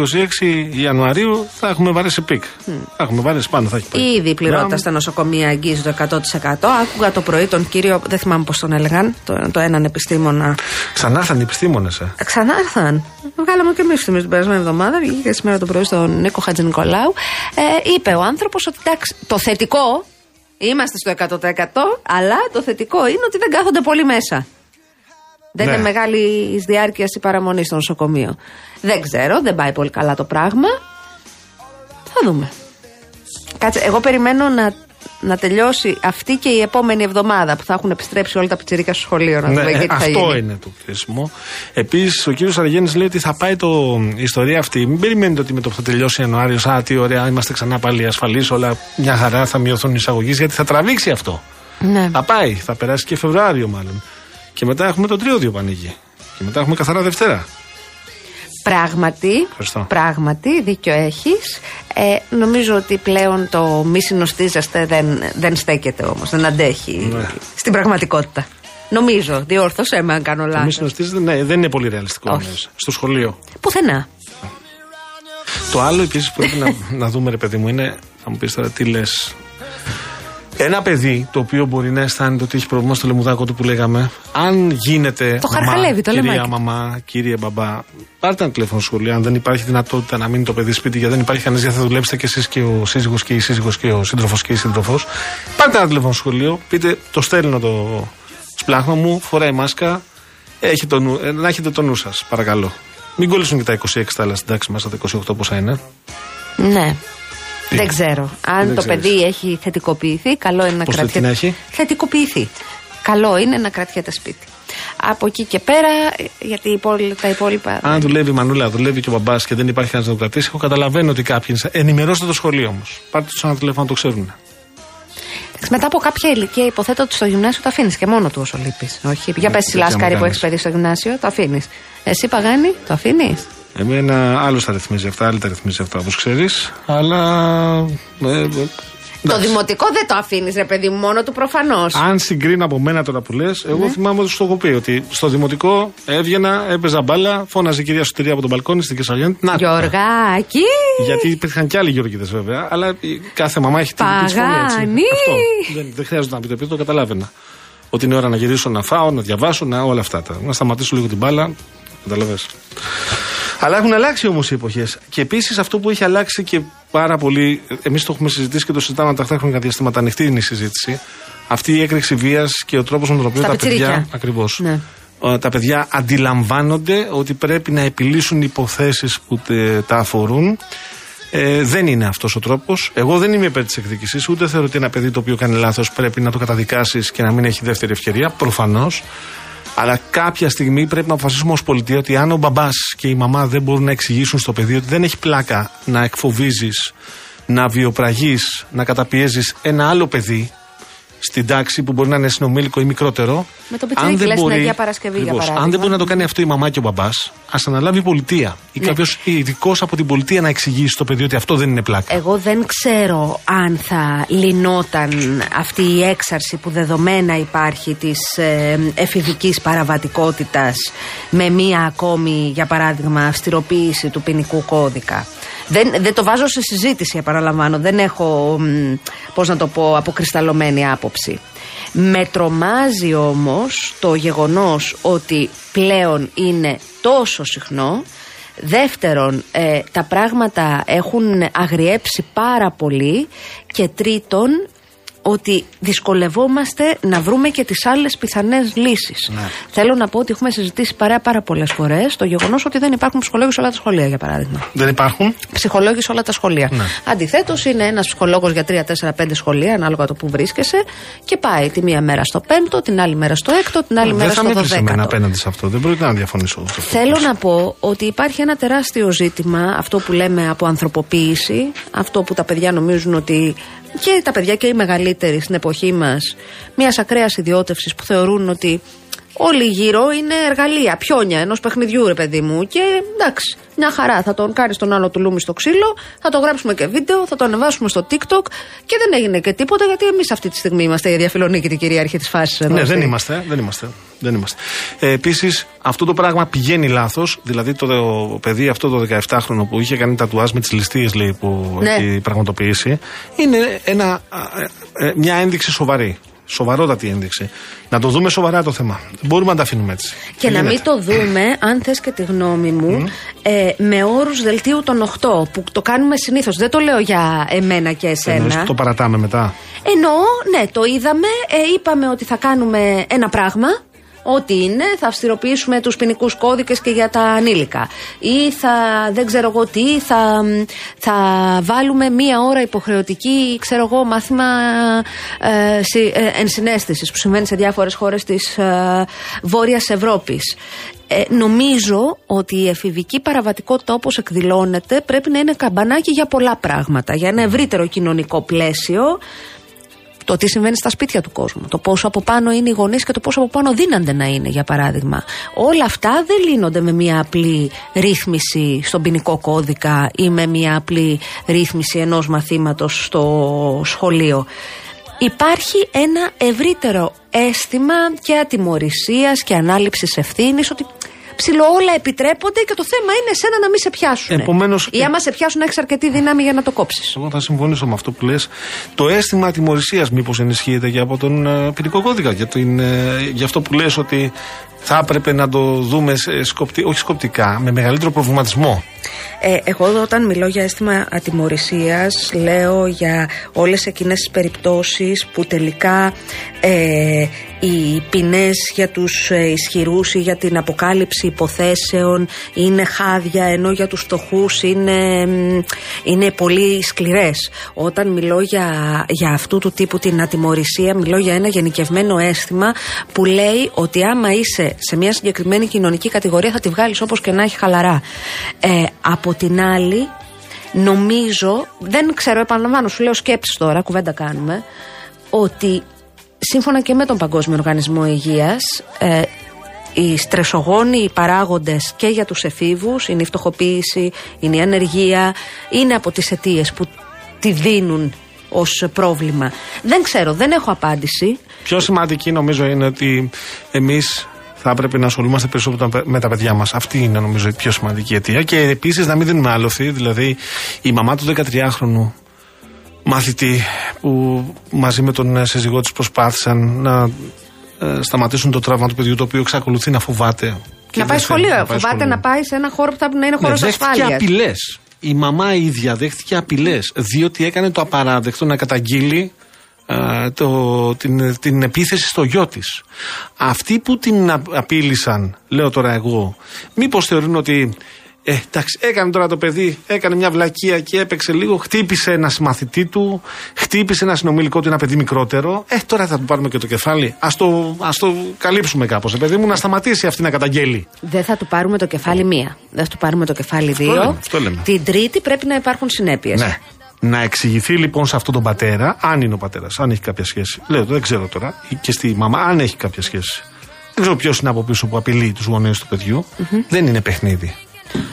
Ιανουαρίου θα έχουμε βαρέσει peak. Mm. Θα έχουμε βαρέσει πάνω, θα έχει πάει. Ήδη η πληρότητα στα νοσοκομεία αγγίζει το 100%. Άκουγα το πρωί τον κύριο, δεν θυμάμαι πώς τον έλεγαν, το, το έναν επιστήμονα. Ξανάρθαν οι επιστήμονες, ε. Ξανάρθαν. Βγάλαμε και εμείς την περασμένη εβδομάδα, βγήκε σήμερα το πρωί στον Νίκο Χατζη Νικολάου. Ε, είπε ο άνθρωπος ότι εντάξει, το θετικό Είμαστε στο 100% αλλά το θετικό είναι ότι δεν κάθονται πολύ μέσα. Δεν ναι. είναι μεγάλη διάρκειας η παραμονή στο νοσοκομείο. Δεν ξέρω, δεν πάει πολύ καλά το πράγμα. Θα δούμε. Κάτσε, εγώ περιμένω να, να τελειώσει αυτή και η επόμενη εβδομάδα που θα έχουν επιστρέψει όλα τα πιτσιρίκα στο σχολείο. Να ναι, δούμε, γιατί αυτό είναι το κρίσιμο. Επίσης, ο κύριος Αργέννη λέει ότι θα πάει το, η ιστορία αυτή. Μην περιμένετε ότι με το που θα τελειώσει Ιανουάριος, Α, τι ωραία, είμαστε ξανά πάλι ασφαλείς, όλα μια χαρά, θα μειωθούν οι εισαγωγέ, γιατί θα τραβήξει αυτό. Ναι. Θα πάει, θα περάσει και Φεβρουάριο μάλλον. Και μετά έχουμε το τριώδιο πανίγι. Και μετά έχουμε καθαρά Δευτέρα. Πράγματι, πράγματι, δίκιο έχεις. Ε, νομίζω ότι πλέον το μη συνοστίζεστε δεν, δεν στέκεται όμως, δεν αντέχει ναι. στην πραγματικότητα. Νομίζω, διόρθωσέ με αν κάνω λάθο. Το μη συνοστίζεστε, ναι, δεν είναι πολύ ρεαλιστικό όμως, στο σχολείο. Πουθενά. Το άλλο επίσης που πρέπει να, να δούμε, ρε παιδί μου, είναι. Θα μου πεις τώρα τι λες. Ένα παιδί το οποίο μπορεί να αισθάνεται ότι έχει πρόβλημα στο λαιμουδάκο του που λέγαμε, αν γίνεται. Το χαρχαλεύει, το Κυρία μαμά, κύριε μπαμπά, πάρτε ένα τηλέφωνο σχολείο. Αν δεν υπάρχει δυνατότητα να μείνει το παιδί σπίτι, γιατί δεν υπάρχει κανείς γιατί θα δουλέψετε και εσείς και ο σύζυγος και η σύζυγος και ο σύντροφος και η σύντροφος. Πάρτε ένα τηλέφωνο σχολείο, πείτε το στέλνω το σπλάχνο μου, φοράει μάσκα, έχει το νου, ε, να έχετε το νου σας, παρακαλώ. Μην κολλήσουν και τα 26 τα άλλα στην τάξη μέσα, τα 28 πόσα είναι. Ναι. Δεν ξέρω. Αν το ξέρεις. παιδί έχει θετικοποιηθεί, καλό είναι να Πώς κρατιέται. Πώς έχει; Θετικοποιηθεί. Καλό είναι να κρατιέται σπίτι. Από εκεί και πέρα, γιατί τα υπόλοιπα. Αν δουλεύει η Μανούλα, δουλεύει και ο μπαμπάς και δεν υπάρχει κανένας να το κρατήσει, εγώ καταλαβαίνω ότι κάποιοι. Ενημερώστε το σχολείο όμως. Πάρτε του ένα τηλέφωνο να το ξέρουν. Μετά από κάποια ηλικία, υποθέτω ότι στο γυμνάσιο το αφήνεις και μόνο του όσο λείπεις. Όχι. Για πες, Λάσκαρη που έχεις παιδί στο γυμνάσιο, το αφήνεις. Εσύ, Παγάνη, το αφήνεις. Εμένα άλλος τα ρυθμίζει αυτά, άλλοι τα ρυθμίζει αυτά όπως ξέρεις. Αλλά. Ε, ε, το δημοτικό δεν το αφήνεις, ρε παιδί μου, μόνο του προφανώς. Αν συγκρίνω από μένα τώρα που λες, εγώ ναι. θυμάμαι ότι σου το έχω πει ότι στο δημοτικό έβγαινα, έπαιζα μπάλα, φώναζε η κυρία Σωτηρία από τον μπαλκόνι στην Κεσαριάννη. Να, Γιωργάκη! Γιατί υπήρχαν και άλλοι Γιώργηδε βέβαια, αλλά κάθε μαμά έχει την δική τη φωνή. Δεν, δεν χρειάζεται να πει το επίθετο, το καταλάβαινα. Ότι είναι ώρα να γυρίσω, να φάω, να διαβάσω, να όλα αυτά. Να σταματήσω λίγο την μπάλα. Καταλαβέ. Αλλά έχουν αλλάξει όμως οι εποχές. Και επίσης αυτό που έχει αλλάξει και πάρα πολύ, εμείς το έχουμε συζητήσει και το συζητάμε τα χρονικά διαστήματα, ανοιχτή είναι η συζήτηση. Αυτή η έκρηξη βίας και ο τρόπος με τον οποίο τα παιδιά. Ακριβώς. Ναι. Τα παιδιά αντιλαμβάνονται ότι πρέπει να επιλύσουν υποθέσεις που τα αφορούν. Ε, δεν είναι αυτός ο τρόπος. Εγώ δεν είμαι υπέρ της εκδίκησης, ούτε θεωρώ ότι ένα παιδί το οποίο κάνει λάθος πρέπει να το καταδικάσεις και να μην έχει δεύτερη ευκαιρία. Προφανώς. Αλλά κάποια στιγμή πρέπει να αποφασίσουμε ως πολιτεία ότι αν ο μπαμπάς και η μαμά δεν μπορούν να εξηγήσουν στο παιδί ότι δεν έχει πλάκα να εκφοβίζεις, να βιοπραγείς, να καταπιέζεις ένα άλλο παιδί στην τάξη που μπορεί να είναι συνομήλικο ή μικρότερο. Με το αν δεν μπορεί, την Παρασκευή, για παράδειγμα. Αν δεν μπορεί να το κάνει αυτό η μαμά και ο μπαμπάς, ας αναλάβει η πολιτεία. Ή ναι. κάποιος ειδικός από την πολιτεία να εξηγήσει στο παιδί ότι αυτό δεν είναι πλάκα. Εγώ δεν ξέρω αν θα λυνόταν αυτή η έξαρση που δεδομένα υπάρχει της ε, εφηβικής παραβατικότητας με μία ακόμη, για παράδειγμα, αυστηροποίηση του ποινικού κώδικα. Δεν, δεν το βάζω σε συζήτηση, επαναλαμβάνω. Δεν έχω, πώς να το πω, αποκρισταλωμένη άποψη. Με τρομάζει όμως το γεγονός ότι πλέον είναι τόσο συχνό Δεύτερον, ε, τα πράγματα έχουν αγριέψει πάρα πολύ και τρίτον, ότι δυσκολευόμαστε να βρούμε και τις άλλες πιθανές λύσεις. Ναι. Θέλω να πω ότι έχουμε συζητήσει πάρα, πάρα πολλές φορές το γεγονός ότι δεν υπάρχουν ψυχολόγοι σε όλα τα σχολεία, για παράδειγμα. Δεν υπάρχουν. Ψυχολόγοι σε όλα τα σχολεία. Ναι. Αντιθέτως, είναι ένας ψυχολόγος για 3, 4, 5 σχολεία, ανάλογα το που βρίσκεσαι, και πάει τη μία μέρα στο πέμπτο, την άλλη μέρα στο έκτο, την άλλη μέρα στο δωδέκατο. Δεν θα απέναντι σε αυτό. Δεν πρόκειται να διαφωνήσω. Θέλω να πω ότι υπάρχει ένα τεράστιο ζήτημα, αυτό που λέμε από ανθρωποποίηση, αυτό που τα παιδιά νομίζουν ότι και τα παιδιά και οι μεγαλύτεροι στην εποχή μας μιας ακραίας ιδιώτευσης που θεωρούν ότι όλοι γύρω είναι εργαλεία, πιόνια ενός παιχνιδιού, ρε παιδί μου. Και εντάξει, μια χαρά. Θα τον κάνει τον άλλο του λούμι στο ξύλο, θα το γράψουμε και βίντεο, θα το ανεβάσουμε στο TikTok και δεν έγινε και τίποτα γιατί εμείς αυτή τη στιγμή είμαστε η διαφιλονίκη την κυρίαρχη της φάσης. Ναι, δεν είμαστε, δεν είμαστε. Δεν είμαστε. Ε, Επίσης, αυτό το πράγμα πηγαίνει λάθος. Δηλαδή, το, παιδί αυτό το 17χρονο που είχε κάνει τα τουάζ με τις ληστείες που ναι. έχει πραγματοποιήσει, είναι ένα, ε, ε, μια ένδειξη σοβαρή. Σοβαρότατη ένδειξη. Να το δούμε σοβαρά το θέμα. Δεν μπορούμε να τα αφήνουμε έτσι. Και να μην το δούμε, αν θες και τη γνώμη μου, ε, με όρους δελτίου των 8 που το κάνουμε συνήθως. Δεν το λέω για εμένα και εσένα. Εννοείς το παρατάμε μετά. Εννοώ, ναι, το είδαμε. Ε, είπαμε ότι θα κάνουμε ένα πράγμα ό,τι είναι, θα αυστηροποιήσουμε τους ποινικούς κώδικες και για τα ανήλικα. Ή θα, δεν ξέρω εγώ τι, θα, θα βάλουμε μία ώρα υποχρεωτική, ξέρω εγώ, μάθημα ε, ε, ενσυναίσθησης που συμβαίνει σε διάφορες χώρες της ε, Βόρειας Ευρώπης. Ε, νομίζω ότι η εφηβική παραβατικότητα όπως εκδηλώνεται πρέπει να είναι καμπανάκι για πολλά πράγματα. Για ένα ευρύτερο κοινωνικό πλαίσιο το τι συμβαίνει στα σπίτια του κόσμου, το πόσο από πάνω είναι οι γονείς και το πόσο από πάνω δίνανται να είναι, για παράδειγμα. Όλα αυτά δεν λύνονται με μια απλή ρύθμιση στον ποινικό κώδικα ή με μια απλή ρύθμιση ενός μαθήματος στο σχολείο. Υπάρχει ένα ευρύτερο αίσθημα και ατιμορρησίας και ανάληψης ευθύνης ότι ψηλό όλα επιτρέπονται και το θέμα είναι εσένα να μην σε πιάσουν. Επομένως, Ή άμα σε πιάσουν να έχεις αρκετή δύναμη για να το κόψεις. Εγώ θα συμφωνήσω με αυτό που λες. Το αίσθημα ατιμορρησίας μήπως ενισχύεται και από τον uh, ποινικό κώδικα. Για, την, uh, για αυτό που λες ότι θα έπρεπε να το δούμε σκοπτι, όχι σκοπτικά, με μεγαλύτερο προβληματισμό. Ε, εγώ όταν μιλώ για αίσθημα ατιμορρησίας λέω για όλες εκείνες τις περιπτώσεις που τελικά ε, οι ποινές για τους ε, ισχυρούς ή για την αποκάλυψη υποθέσεων είναι χάδια ενώ για τους φτωχούς είναι, είναι πολύ σκληρές. Όταν μιλώ για, για αυτού του τύπου την ατιμορρησία μιλώ για ένα γενικευμένο αίσθημα που λέει ότι άμα είσαι σε μια συγκεκριμένη κοινωνική κατηγορία θα τη βγάλεις όπως και να έχει χαλαρά. Ε, από την άλλη νομίζω, δεν ξέρω επαναλαμβάνω σου λέω σκέψεις τώρα, κουβέντα κάνουμε ότι σύμφωνα και με τον Παγκόσμιο Οργανισμό Υγείας ε, οι στρεσογόνοι οι παράγοντες και για τους εφήβους είναι η φτωχοποίηση, είναι η ανεργία είναι από τις αιτίες που τη δίνουν ως πρόβλημα δεν ξέρω, δεν έχω απάντηση Πιο σημαντική νομίζω είναι ότι εμείς θα έπρεπε να ασχολούμαστε περισσότερο με τα παιδιά μας. Αυτή είναι νομίζω η πιο σημαντική αιτία. Και επίσης να μην δίνουμε άλοθη, δηλαδή η μαμά του 13χρονου μαθητή που μαζί με τον σύζυγό της προσπάθησαν να ε, σταματήσουν το τραύμα του παιδιού το οποίο εξακολουθεί να φοβάται. Να πάει σχολείο. Να πάει φοβάται να πάει σε ένα χώρο που θα να είναι χώρος ναι, ασφάλειας. Δέχτηκε απειλές. Η μαμά ίδια δέχτηκε απειλές. Διότι έκανε το απαράδεκτο να καταγγείλει ε, το, την, την επίθεση στο γιο της. Αυτοί που την απείλησαν, λέω τώρα εγώ, μήπως θεωρούν ότι ε, εντάξει, έκανε τώρα το παιδί, έκανε μια βλακεία και έπαιξε λίγο, χτύπησε ένας συμμαθητή του, χτύπησε ένα συνομιλικό του, ένα παιδί μικρότερο. Ε, τώρα θα του πάρουμε και το κεφάλι. Α το, ας το καλύψουμε κάπως, παιδί μου, να σταματήσει αυτή να καταγγέλει. Δεν θα του πάρουμε το κεφάλι μία. Δεν θα του πάρουμε το κεφάλι δύο. Αυτό λέμε, Την τρίτη πρέπει να υπάρχουν συνέπειες. Ναι. Να εξηγηθεί λοιπόν σε αυτόν τον πατέρα, αν είναι ο πατέρας, αν έχει κάποια σχέση. Λέω, δεν ξέρω τώρα, και στη μαμά, αν έχει κάποια σχέση. Δεν ξέρω ποιος είναι από πίσω που απειλεί τους γονείς του παιδιου Δεν είναι παιχνίδι.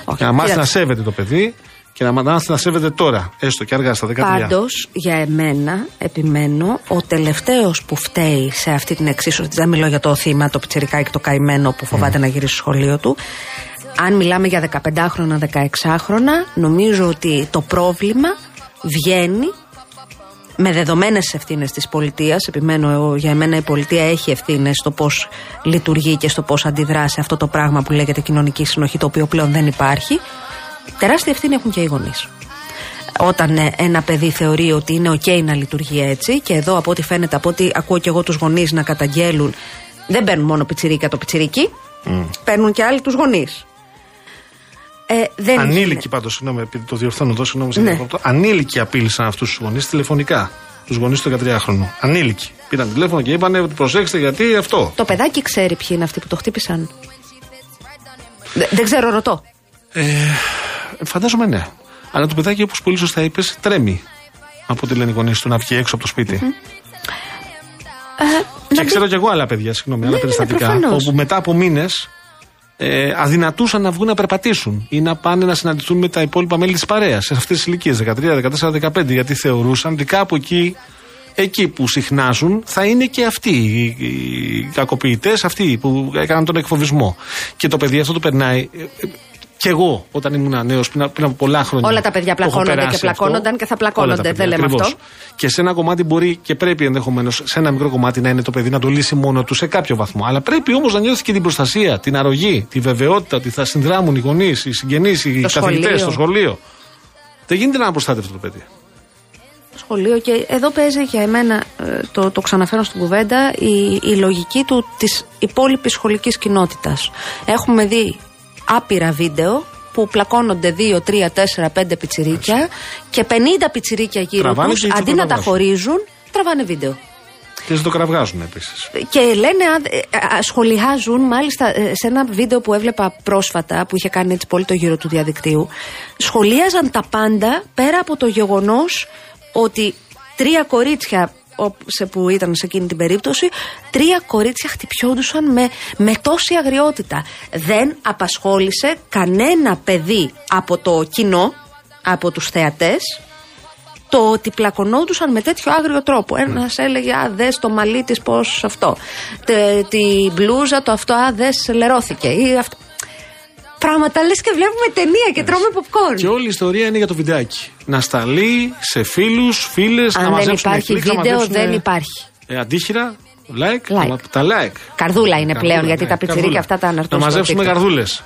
Okay. Και να μάθει να σέβεται το παιδί και να μάθει να σέβεται τώρα, έστω και αργά στα 13. Πάντως, για εμένα, επιμένω, ο τελευταίος που φταίει σε αυτή την εξίσωση, δεν μιλώ για το θύμα, το πιτσερικάκι, το καημένο που φοβάται να γυρίσει στο σχολείο του. Αν μιλάμε για 15χρονα, 16χρονα, νομίζω ότι το πρόβλημα βγαίνει με δεδομένες ευθύνες της πολιτείας. Επιμένω, για μένα η πολιτεία έχει ευθύνες στο πώς λειτουργεί και στο πώς αντιδρά σε αυτό το πράγμα που λέγεται κοινωνική συνοχή, το οποίο πλέον δεν υπάρχει. Τεράστια ευθύνη έχουν και οι γονείς. Όταν ε, ένα παιδί θεωρεί ότι είναι OK να λειτουργεί έτσι, και εδώ από ό,τι φαίνεται, από ό,τι ακούω και εγώ τους γονείς να καταγγέλουν, δεν παίρνουν μόνο πιτσιρίκα το πιτσιρίκι, mm. παίρνουν και άλλοι τους γονείς. Ε, δεν Ανήλικοι πάντως, συγγνώμη, επειδή το διορθώνω εδώ, συγγνώμη, ναι. Ανήλικοι απείλησαν αυτούς τους γονείς τηλεφωνικά. Τους γονείς του 13χρονου. Ανήλικοι. Πήραν τηλέφωνο και είπαν ότι προσέξτε γιατί αυτό. Το παιδάκι ξέρει ποιοι είναι αυτοί που το χτύπησαν. δεν ξέρω, ρωτώ. Ε, φαντάζομαι ναι. Αλλά το παιδάκι, όπως πολύ σωστά είπες, τρέμει από τη λένε οι γονείς του να βγει έξω από το σπιτι Ε, και ξέρω κι εγώ άλλα παιδιά, συγγνώμη, ναι, άλλα ναι, περιστατικά. όπου μετά από μήνες ε, αδυνατούσαν να βγουν να περπατήσουν ή να πάνε να συναντηθούν με τα υπόλοιπα μέλη της παρέας σε αυτές τις ηλικίες, 13, 14, 15, γιατί θεωρούσαν ότι κάπου εκεί, εκεί που συχνάζουν θα είναι και αυτοί οι, οι κακοποιητές, αυτοί που έκαναν τον εκφοβισμό. Και το παιδί αυτό το περνάει. Ε, και εγώ, όταν ήμουν νέος, πριν, πριν, από πολλά χρόνια. Όλα τα παιδιά πλακώνονται και πλακώνονταν αυτό. και θα πλακώνονται. Δεν λέμε αυτό. Και σε ένα κομμάτι μπορεί και πρέπει ενδεχομένως, σε ένα μικρό κομμάτι να είναι το παιδί να το λύσει μόνο του σε κάποιο βαθμό. Αλλά πρέπει όμως να νιώθεις και την προστασία, την αρρωγή, τη βεβαιότητα ότι θα συνδράμουν οι γονείς, οι συγγενείς, οι καθηγητές στο σχολείο. Δεν γίνεται να είναι απροστάτευτο το παιδί. Σχολείο και εδώ παίζει για εμένα, ε, το, το ξαναφέρω στην κουβέντα, η, η λογική του της υπόλοιπης σχολικής κοινότητας. Έχουμε δει άπειρα βίντεο που πλακώνονται 2, 3, 4, 5 πιτσιρίκια και 50 πιτσιρίκια γύρω τους, αντί να τα χωρίζουν, τραβάνε βίντεο. Και το κραυγάζουν επίσης. Και λένε, ε, σχολιάζουν, μάλιστα ε, σε ένα βίντεο που έβλεπα πρόσφατα, που είχε κάνει έτσι πολύ το γύρο του διαδικτύου, σχολίαζαν τα πάντα πέρα από το γεγονός ότι τρία κορίτσια σε που ήταν σε εκείνη την περίπτωση, τρία κορίτσια χτυπιόντουσαν με, με τόση αγριότητα. Δεν απασχόλησε κανένα παιδί από το κοινό, από τους θεατές, το ότι πλακωνόντουσαν με τέτοιο άγριο τρόπο. Ένας έλεγε, Α, δες το μαλλί της πώς αυτό. Τη μπλούζα το αυτό, Α, δες λερώθηκε. Ή αυτό πράγματα λες και βλέπουμε ταινία και τρώμε popcorn. Και όλη η ιστορία είναι για το βιντεάκι. Να σταλεί σε φίλους, φίλες, να μαζέψουν δεν υπάρχει βίντεο, δεν υπάρχει. Ε, αντίχειρα, like, like. Τα like. Καρδούλα είναι πλέον, γιατί ναι, τα πιτσιρίκια αυτά τα αναρτούν. Να μαζέψουμε καρδούλες.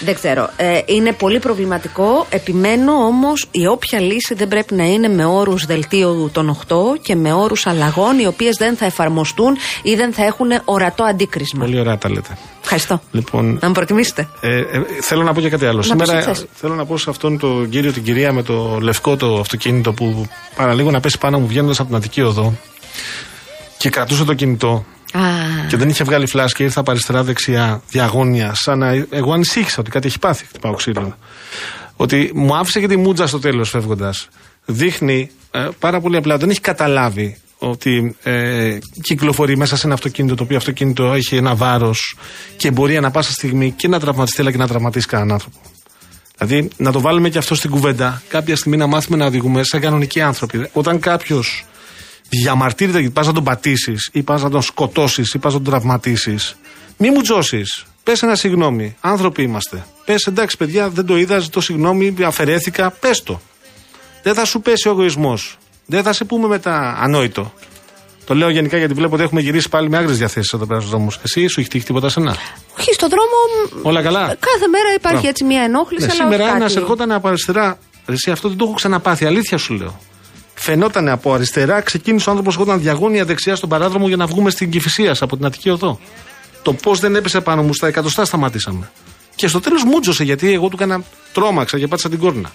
Δεν ξέρω. Ε, είναι πολύ προβληματικό. Επιμένω όμως η όποια λύση δεν πρέπει να είναι με όρους δελτίου των 8 και με όρους αλλαγών οι οποίες δεν θα εφαρμοστούν ή δεν θα έχουν ορατό αντίκρισμα. Πολύ ωραία τα λέτε. Ευχαριστώ. Λοιπόν, να μου προτιμήσετε. Ε, ε, θέλω να πω και κάτι άλλο. Σήμερα θέλω να πω σε αυτόν τον κύριο, την κυρία με το λευκό το αυτοκίνητο που παραλίγο να πέσει πάνω μου βγαίνοντας από την Αττική Οδό και κρατούσε το κινητό και δεν είχε βγάλει φλάσ και ήρθα από αριστερά-δεξιά, διαγώνια, σαν να. Εγώ ανησύχησα ότι κάτι έχει πάθει. Χτυπάω ξύλο. Ότι μου άφησε και τη μούτζα στο τέλος φεύγοντας. Δείχνει ε, πάρα πολύ απλά, δεν έχει καταλάβει ότι ε, κυκλοφορεί μέσα σε ένα αυτοκίνητο το οποίο αυτοκίνητο έχει ένα βάρος και μπορεί ανα πάσα στιγμή και να τραυματιστεί αλλά και να τραυματίσει κανέναν άνθρωπο. Δηλαδή να το βάλουμε και αυτό στην κουβέντα, κάποια στιγμή να μάθουμε να οδηγούμε σαν κανονικοί άνθρωποι. Όταν κάποιος διαμαρτύρεται γιατί πας να τον πατήσεις ή πας να τον σκοτώσεις ή πας να τον τραυματίσεις. Μη μου τζώσεις. Πες ένα συγγνώμη. Άνθρωποι είμαστε. Πες εντάξει, παιδιά, δεν το είδα, ζητώ συγγνώμη, αφαιρέθηκα. Πες το. Δεν θα σου πέσει ο εγωισμός. Δεν θα σε πούμε μετά ανόητο. Το λέω γενικά γιατί βλέπω ότι έχουμε γυρίσει πάλι με άγριες διαθέσεις εδώ πέρα στους δρόμους. Εσύ σου έχει τύχει τίποτα σένα; Όχι, στον δρόμο. Όλα καλά; Κάθε μέρα υπάρχει Μπράβο. έτσι μια ενόχληση. Ναι, σήμερα ένας ερχόταν από αριστερά. Εσύ αυτό δεν το έχω ξαναπάθει. Αλήθεια σου λέω. Φαινόταν από αριστερά, ξεκίνησε ο άνθρωπος ερχόταν διαγώνια δεξιά στον παράδρομο για να βγούμε στην Κυφυσία από την Αττική Οδό. Το πώς δεν έπεσε πάνω μου στα εκατοστά σταματήσαμε. Και στο τέλος μούτζωσε γιατί εγώ του έκανα τρόμαξα και πάτησα την κόρνα.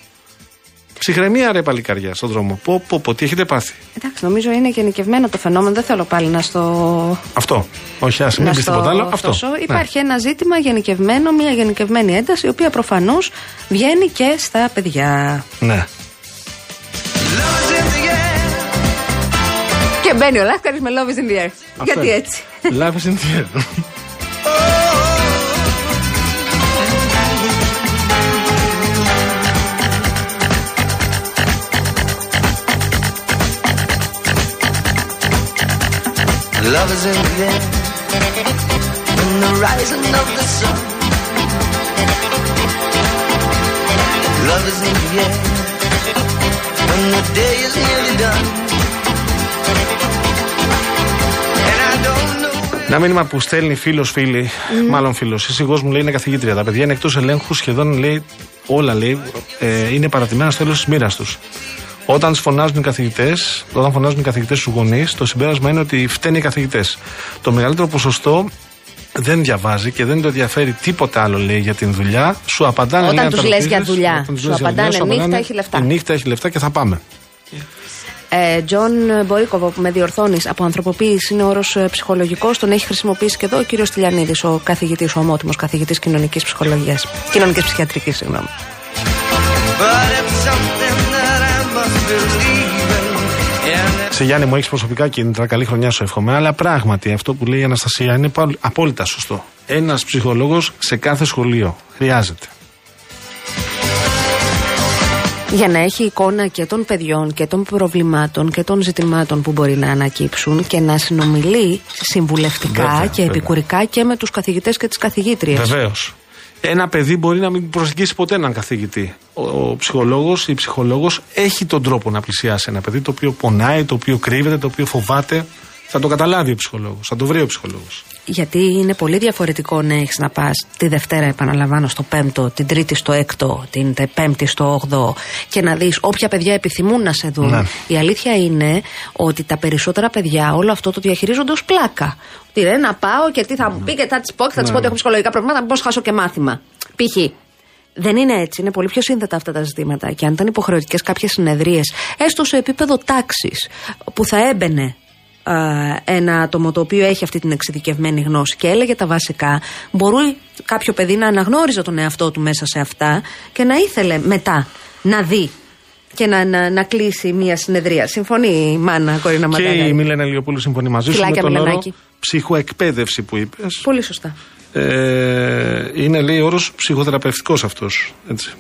Ψυχραιμία ρε παλικάρια στον δρόμο. Πω, πω, πω, τι έχετε πάθει. Εντάξει, νομίζω είναι γενικευμένο το φαινόμενο. Δεν θέλω πάλι να στο. Αυτό. Όχι, άσε, μην πεις τίποτα άλλο. Αυτό. Ναι. Υπάρχει ένα ζήτημα γενικευμένο, μια γενικευμένη ένταση, η οποία προφανώς βγαίνει και στα παιδιά. Ναι. Και μπαίνει ο Λάσκαρη με Love is in the air. Γιατί έτσι. Love is in the air. Love is in the air, in the rising of the sun. Love is in the air, When the day is nearly done. Ένα μήνυμα που στέλνει φίλος, φίλη, mm. μάλλον φίλος, η σύγχρο μου λέει είναι καθηγήτρια. Τα παιδιά είναι εκτός ελέγχου, σχεδόν λέει όλα λέει, ε, είναι παρατημένα στο τέλος της μοίρας τους. Όταν φωνάζουν οι καθηγητές, όταν φωνάζουν οι καθηγητές στους γονείς, το συμπέρασμα είναι ότι φταίνε οι καθηγητές. Το μεγαλύτερο ποσοστό δεν διαβάζει και δεν το ενδιαφέρει τίποτα άλλο λέει για την δουλειά. Σου απαντάνε Όταν τους λες για δουλειά. Σου απαντάνε νύχτα έχει λεφτά. Νύχτα έχει λεφτά και θα πάμε. Ε, Τζον Μπορίκοβο, που με διορθώνεις από ανθρωποποίηση, είναι όρος ε, ψυχολογικός. Τον έχει χρησιμοποιήσει και εδώ ο κύριος Τηλιανίδης, ο καθηγητής, ο ομότιμος καθηγητής κοινωνικής ψυχολογίας. Κοινωνικής ψυχιατρικής, συγγνώμη. Σε Γιάννη μου έχεις προσωπικά κίνητρα, καλή χρονιά σου εύχομαι. Αλλά πράγματι αυτό που λέει η Αναστασία είναι απόλυτα σωστό. Ένας ψυχολόγος σε κάθε σχολείο χρειάζεται. Για να έχει εικόνα και των παιδιών και των προβλημάτων και των ζητημάτων που μπορεί να ανακύψουν και να συνομιλεί συμβουλευτικά και επικουρικά και με τους καθηγητές και τις καθηγήτριες. Βεβαίως. Ένα παιδί μπορεί να μην προσεγγίσει ποτέ έναν καθηγητή. Ο, ο ψυχολόγος ή η ψυχολόγος έχει τον τρόπο να πλησιάσει ένα παιδί το οποίο πονάει, το οποίο κρύβεται, το οποίο φοβάται. Θα το καταλάβει ο ψυχολόγος, θα το βρει ο ψυχολόγος. Γιατί είναι πολύ διαφορετικό να έχεις να πας τη Δευτέρα, επαναλαμβάνω, στο Πέμπτο, την Τρίτη στο Έκτο, την Πέμπτη στο Όγδο και να δεις όποια παιδιά επιθυμούν να σε δουν. Ναι. Η αλήθεια είναι ότι τα περισσότερα παιδιά όλο αυτό το διαχειρίζονται ως πλάκα. Τι ρε, να πάω και τι θα μου πει και θα της πω και θα της πω ότι έχω ψυχολογικά προβλήματα, πώς χάσω και μάθημα. Π.χ. Δεν είναι έτσι. Είναι πολύ πιο σύνδετα αυτά τα ζητήματα. Και αν ήταν υποχρεωτικές κάποιες συνεδρίες, έστω σε επίπεδο τάξης, που θα έμπαινε ένα άτομο το οποίο έχει αυτή την εξειδικευμένη γνώση και έλεγε τα βασικά, μπορεί κάποιο παιδί να αναγνώριζε τον εαυτό του μέσα σε αυτά και να ήθελε μετά να δει και να, να, να κλείσει μια συνεδρία. Συμφωνεί η μάνα Κορίνα Ματάνα. Και η Μιλένα Λιοπούλου συμφωνεί μαζί σου με τον όρο ψυχοεκπαίδευση που είπες. Πολύ σωστά. Ε, είναι λέει όρος ψυχοθεραπευτικός αυτός. Έτσι.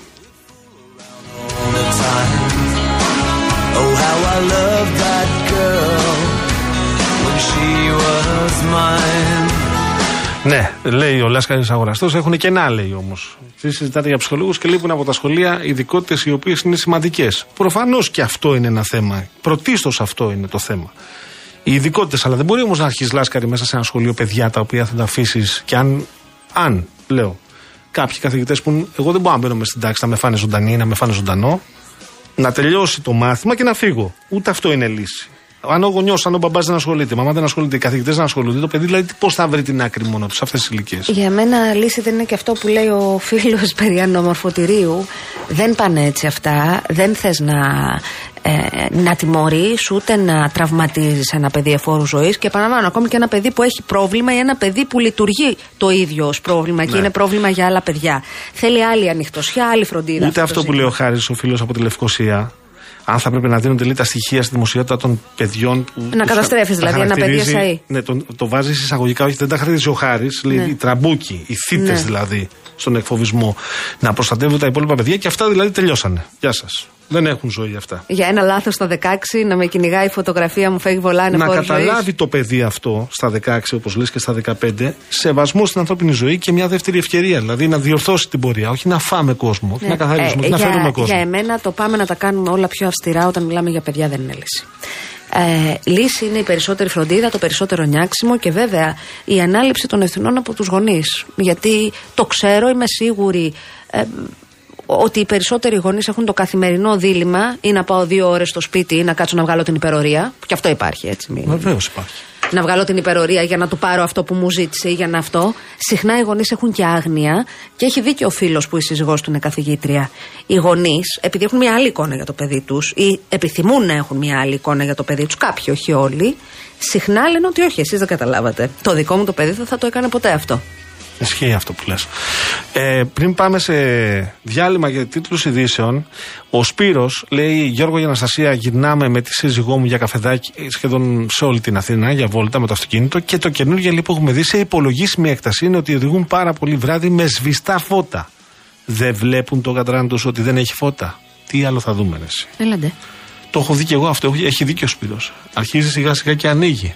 Ναι, λέει ο Λάσκαρη Αγοραστός, έχουν και να λέει όμως. Εσεί συζητάτε για ψυχολόγους και λείπουν από τα σχολεία ειδικότητες οι οποίες είναι σημαντικές. Προφανώς και αυτό είναι ένα θέμα. Πρωτίστως αυτό είναι το θέμα οι ειδικότητες. Αλλά δεν μπορεί όμως να αρχίσεις λάσκαρη μέσα σε ένα σχολείο παιδιά τα οποία θα τα αφήσεις και αν, αν λέω, κάποιοι καθηγητές που εγώ δεν μπορώ να μπαίνω μες στην τάξη να με φάνε ζωντανή ή να με φάνε ζωντανό, να τελειώσει το μάθημα και να φύγω. Ούτε αυτό είναι λύση. Αν ο γονιό, αν ο μπαμπάς δεν ασχολείται, η μαμά δεν ασχολείται, οι καθηγητές δεν ασχολούνται, το παιδί δηλαδή πώς θα βρει την άκρη μόνο τους σε αυτές τις ηλικίες; Για μένα λύση δεν είναι και αυτό που λέει ο φίλος περί ανομορφωτηρίου. Δεν πάνε έτσι αυτά. Δεν θες να, ε, να τιμωρείς ούτε να τραυματίζεις ένα παιδί εφόρου ζωής. Και επαναλαμβάνω, ακόμη και ένα παιδί που έχει πρόβλημα ή ένα παιδί που λειτουργεί το ίδιο ως πρόβλημα ναι. και είναι πρόβλημα για άλλα παιδιά. Θέλει άλλη ανοιχτοσιά, άλλη φροντίδα. Ούτε αυτό που λέει ο Χάρης, ο φίλος από τη Λευκοσία, αν θα πρέπει να δίνονται λέει, τα στοιχεία στη δημοσιότητα των παιδιών. Που να καταστρέφεις δηλαδή ένα παιδί εσάι. Ναι, το, το βάζεις εισαγωγικά, όχι δεν τα χαρακτηρίζει ο Χάρης, λέει ναι. οι τραμπούκοι, οι θήτες ναι. δηλαδή στον εκφοβισμό. Να προστατεύουν τα υπόλοιπα παιδιά και αυτά δηλαδή τελειώσανε. Γεια σας. Δεν έχουν ζωή αυτά. Για ένα λάθος στα 16 να με κυνηγάει η φωτογραφία μου, φεύγει βολάνε Να καταλάβει το παιδί αυτό στα 16, όπως λες και στα 15, σεβασμό στην ανθρώπινη ζωή και μια δεύτερη ευκαιρία. Δηλαδή να διορθώσει την πορεία. Όχι να φάμε κόσμο, ναι. να καθαρίσουμε, ε, να φέρουμε κόσμο. Για εμένα το πάμε να τα κάνουμε όλα πιο αυστηρά όταν μιλάμε για παιδιά δεν είναι λύση. Ε, λύση είναι η περισσότερη φροντίδα, το περισσότερο νιάξιμο και βέβαια η ανάληψη των ευθυνών από τους γονείς. Γιατί το ξέρω, είμαι σίγουρη. Ε, ότι οι περισσότεροι γονείς έχουν το καθημερινό δίλημα ή να πάω δύο ώρες στο σπίτι ή να κάτσω να βγάλω την υπερορία. Και αυτό υπάρχει έτσι. Βεβαίως υπάρχει να βγάλω την υπερορία για να του πάρω αυτό που μου ζήτησε ή για να αυτό. Συχνά οι γονείς έχουν και άγνοια και έχει δίκιο ο φίλος που η σύζυγός του είναι καθηγήτρια. Οι γονείς, επειδή έχουν μια άλλη εικόνα για το παιδί τους ή επιθυμούν να έχουν μια άλλη εικόνα για το παιδί τους, κάποιοι όχι όλοι, συχνά λένε ότι όχι, εσείς δεν καταλάβατε. Το δικό μου το παιδί δεν θα το έκανε ποτέ αυτό. Ισχύει αυτό που λες. Ε, πριν πάμε σε διάλειμμα για τίτλους ειδήσεων, ο Σπύρος λέει Γιώργο για Αναστασία γυρνάμε με τη σύζυγό μου για καφεδάκι σχεδόν σε όλη την Αθήνα για βόλτα με το αυτοκίνητο και το καινούργιο λέει που έχουμε δει σε υπολογίσιμη έκταση είναι ότι οδηγούν πάρα πολύ βράδυ με σβηστά φώτα. Δεν βλέπουν το κατράν τους ότι δεν έχει φώτα. Τι άλλο θα δούμε εσύ; Έλαντε. Το έχω δει και εγώ αυτό. Έχει δίκιο ο Σπύρος. Αρχίζει σιγά σιγά και ανοίγει.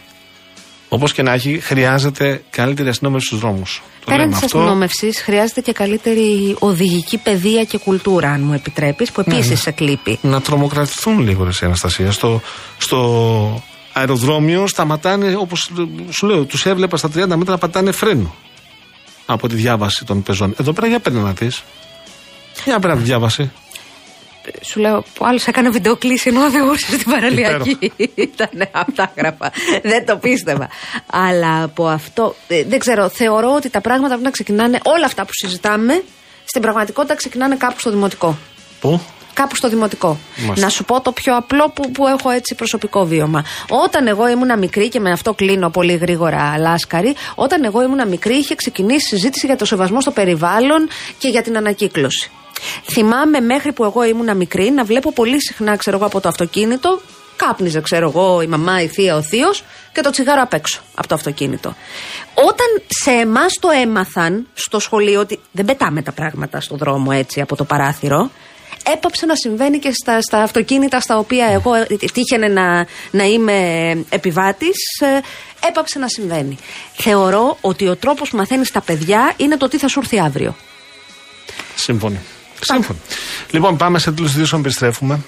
Όπως και να έχει, χρειάζεται καλύτερη αστυνόμευση στους δρόμους. Πέραν της αστυνόμευσης, χρειάζεται και καλύτερη οδηγική παιδεία και κουλτούρα, αν μου επιτρέπεις, που επίσης ναι, σε κλείπει. Να τρομοκρατηθούν λίγο, Ρε Αναστασία. Στο, στο αεροδρόμιο σταματάνε, όπως σου λέω, τους έβλεπα στα 30 μέτρα να πατάνε φρένο από τη διάβαση των πεζών. Εδώ πέρα για πέντε να δεις. Για πέρα τη διάβαση σου λέω, ο άλλος έκανε βιντεοκλήση ενώ οδηγούσε στην παραλιακή. Ήταν αυτά γράφα. Δεν το πίστευα. Αλλά από αυτό. Ε, δεν ξέρω, θεωρώ ότι τα πράγματα πρέπει να ξεκινάνε. Όλα αυτά που συζητάμε στην πραγματικότητα ξεκινάνε κάπου στο δημοτικό. Πού; Κάπου στο δημοτικό. Να σου πω το πιο απλό που, που έχω έτσι προσωπικό βίωμα. Όταν εγώ ήμουν μικρή, και με αυτό κλείνω πολύ γρήγορα λάσκαρη, όταν εγώ ήμουν μικρή, είχε ξεκινήσει συζήτηση για το σεβασμό στο περιβάλλον και για την ανακύκλωση. Θυμάμαι μέχρι που εγώ ήμουν μικρή να βλέπω πολύ συχνά, ξέρω εγώ, από το αυτοκίνητο. Κάπνιζε, ξέρω εγώ, η μαμά, η θεία, ο θείος και το τσιγάρο απ' έξω από το αυτοκίνητο. Όταν σε εμάς το έμαθαν στο σχολείο ότι δεν πετάμε τα πράγματα στον δρόμο έτσι από το παράθυρο, έπαψε να συμβαίνει και στα, στα αυτοκίνητα στα οποία εγώ τύχαινε να, να είμαι επιβάτης, ε, έπαψε να συμβαίνει. Θεωρώ ότι ο τρόπος που μαθαίνεις τα παιδιά είναι το τι θα σου έρθει αύριο. Σύμφωνοι. Σύμφωνοι. Λοιπόν, πάμε σε τέλος δύο επιστρέφουμε.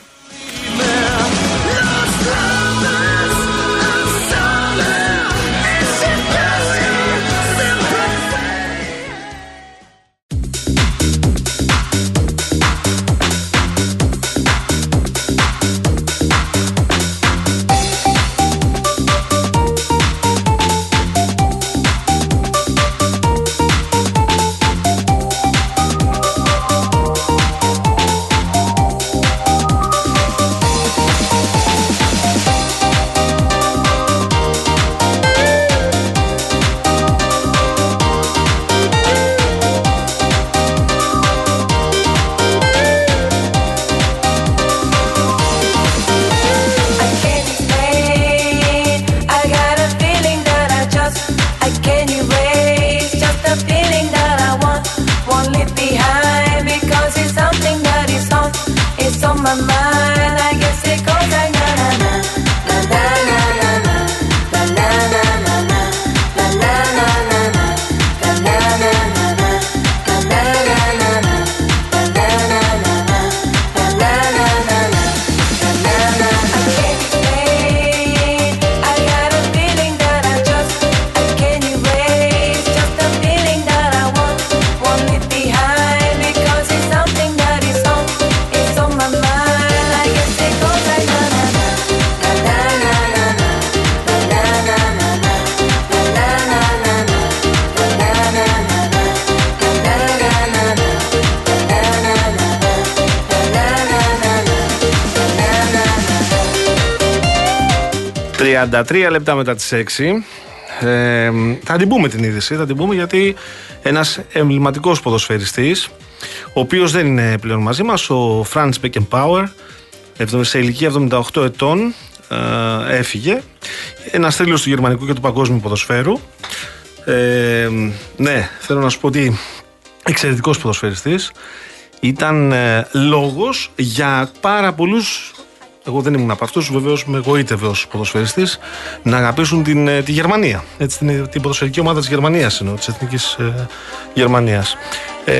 33 λεπτά μετά τις 6. Ε, θα την πούμε την είδηση, θα την πούμε γιατί ένας εμβληματικός ποδοσφαιριστής ο οποίος δεν είναι πλέον μαζί μας, ο Franz Beckenbauer, σε ηλικία 78 ετών, ε, έφυγε. Ένας θρύλος του γερμανικού και του παγκόσμιου ποδοσφαίρου. Ε, ναι, θέλω να σου πω ότι εξαιρετικός ποδοσφαιριστής. Ήταν ε, λόγος για πάρα πολλούς εγώ δεν ήμουν από αυτούς, βεβαίως με εγωίτευε ως ποδοσφαιριστής, να αγαπήσουν την, ε, τη Γερμανία. Έτσι, την, την ποδοσφαιρική ομάδα της Γερμανίας εννοώ, της εθνικής ε, Γερμανίας. Ε,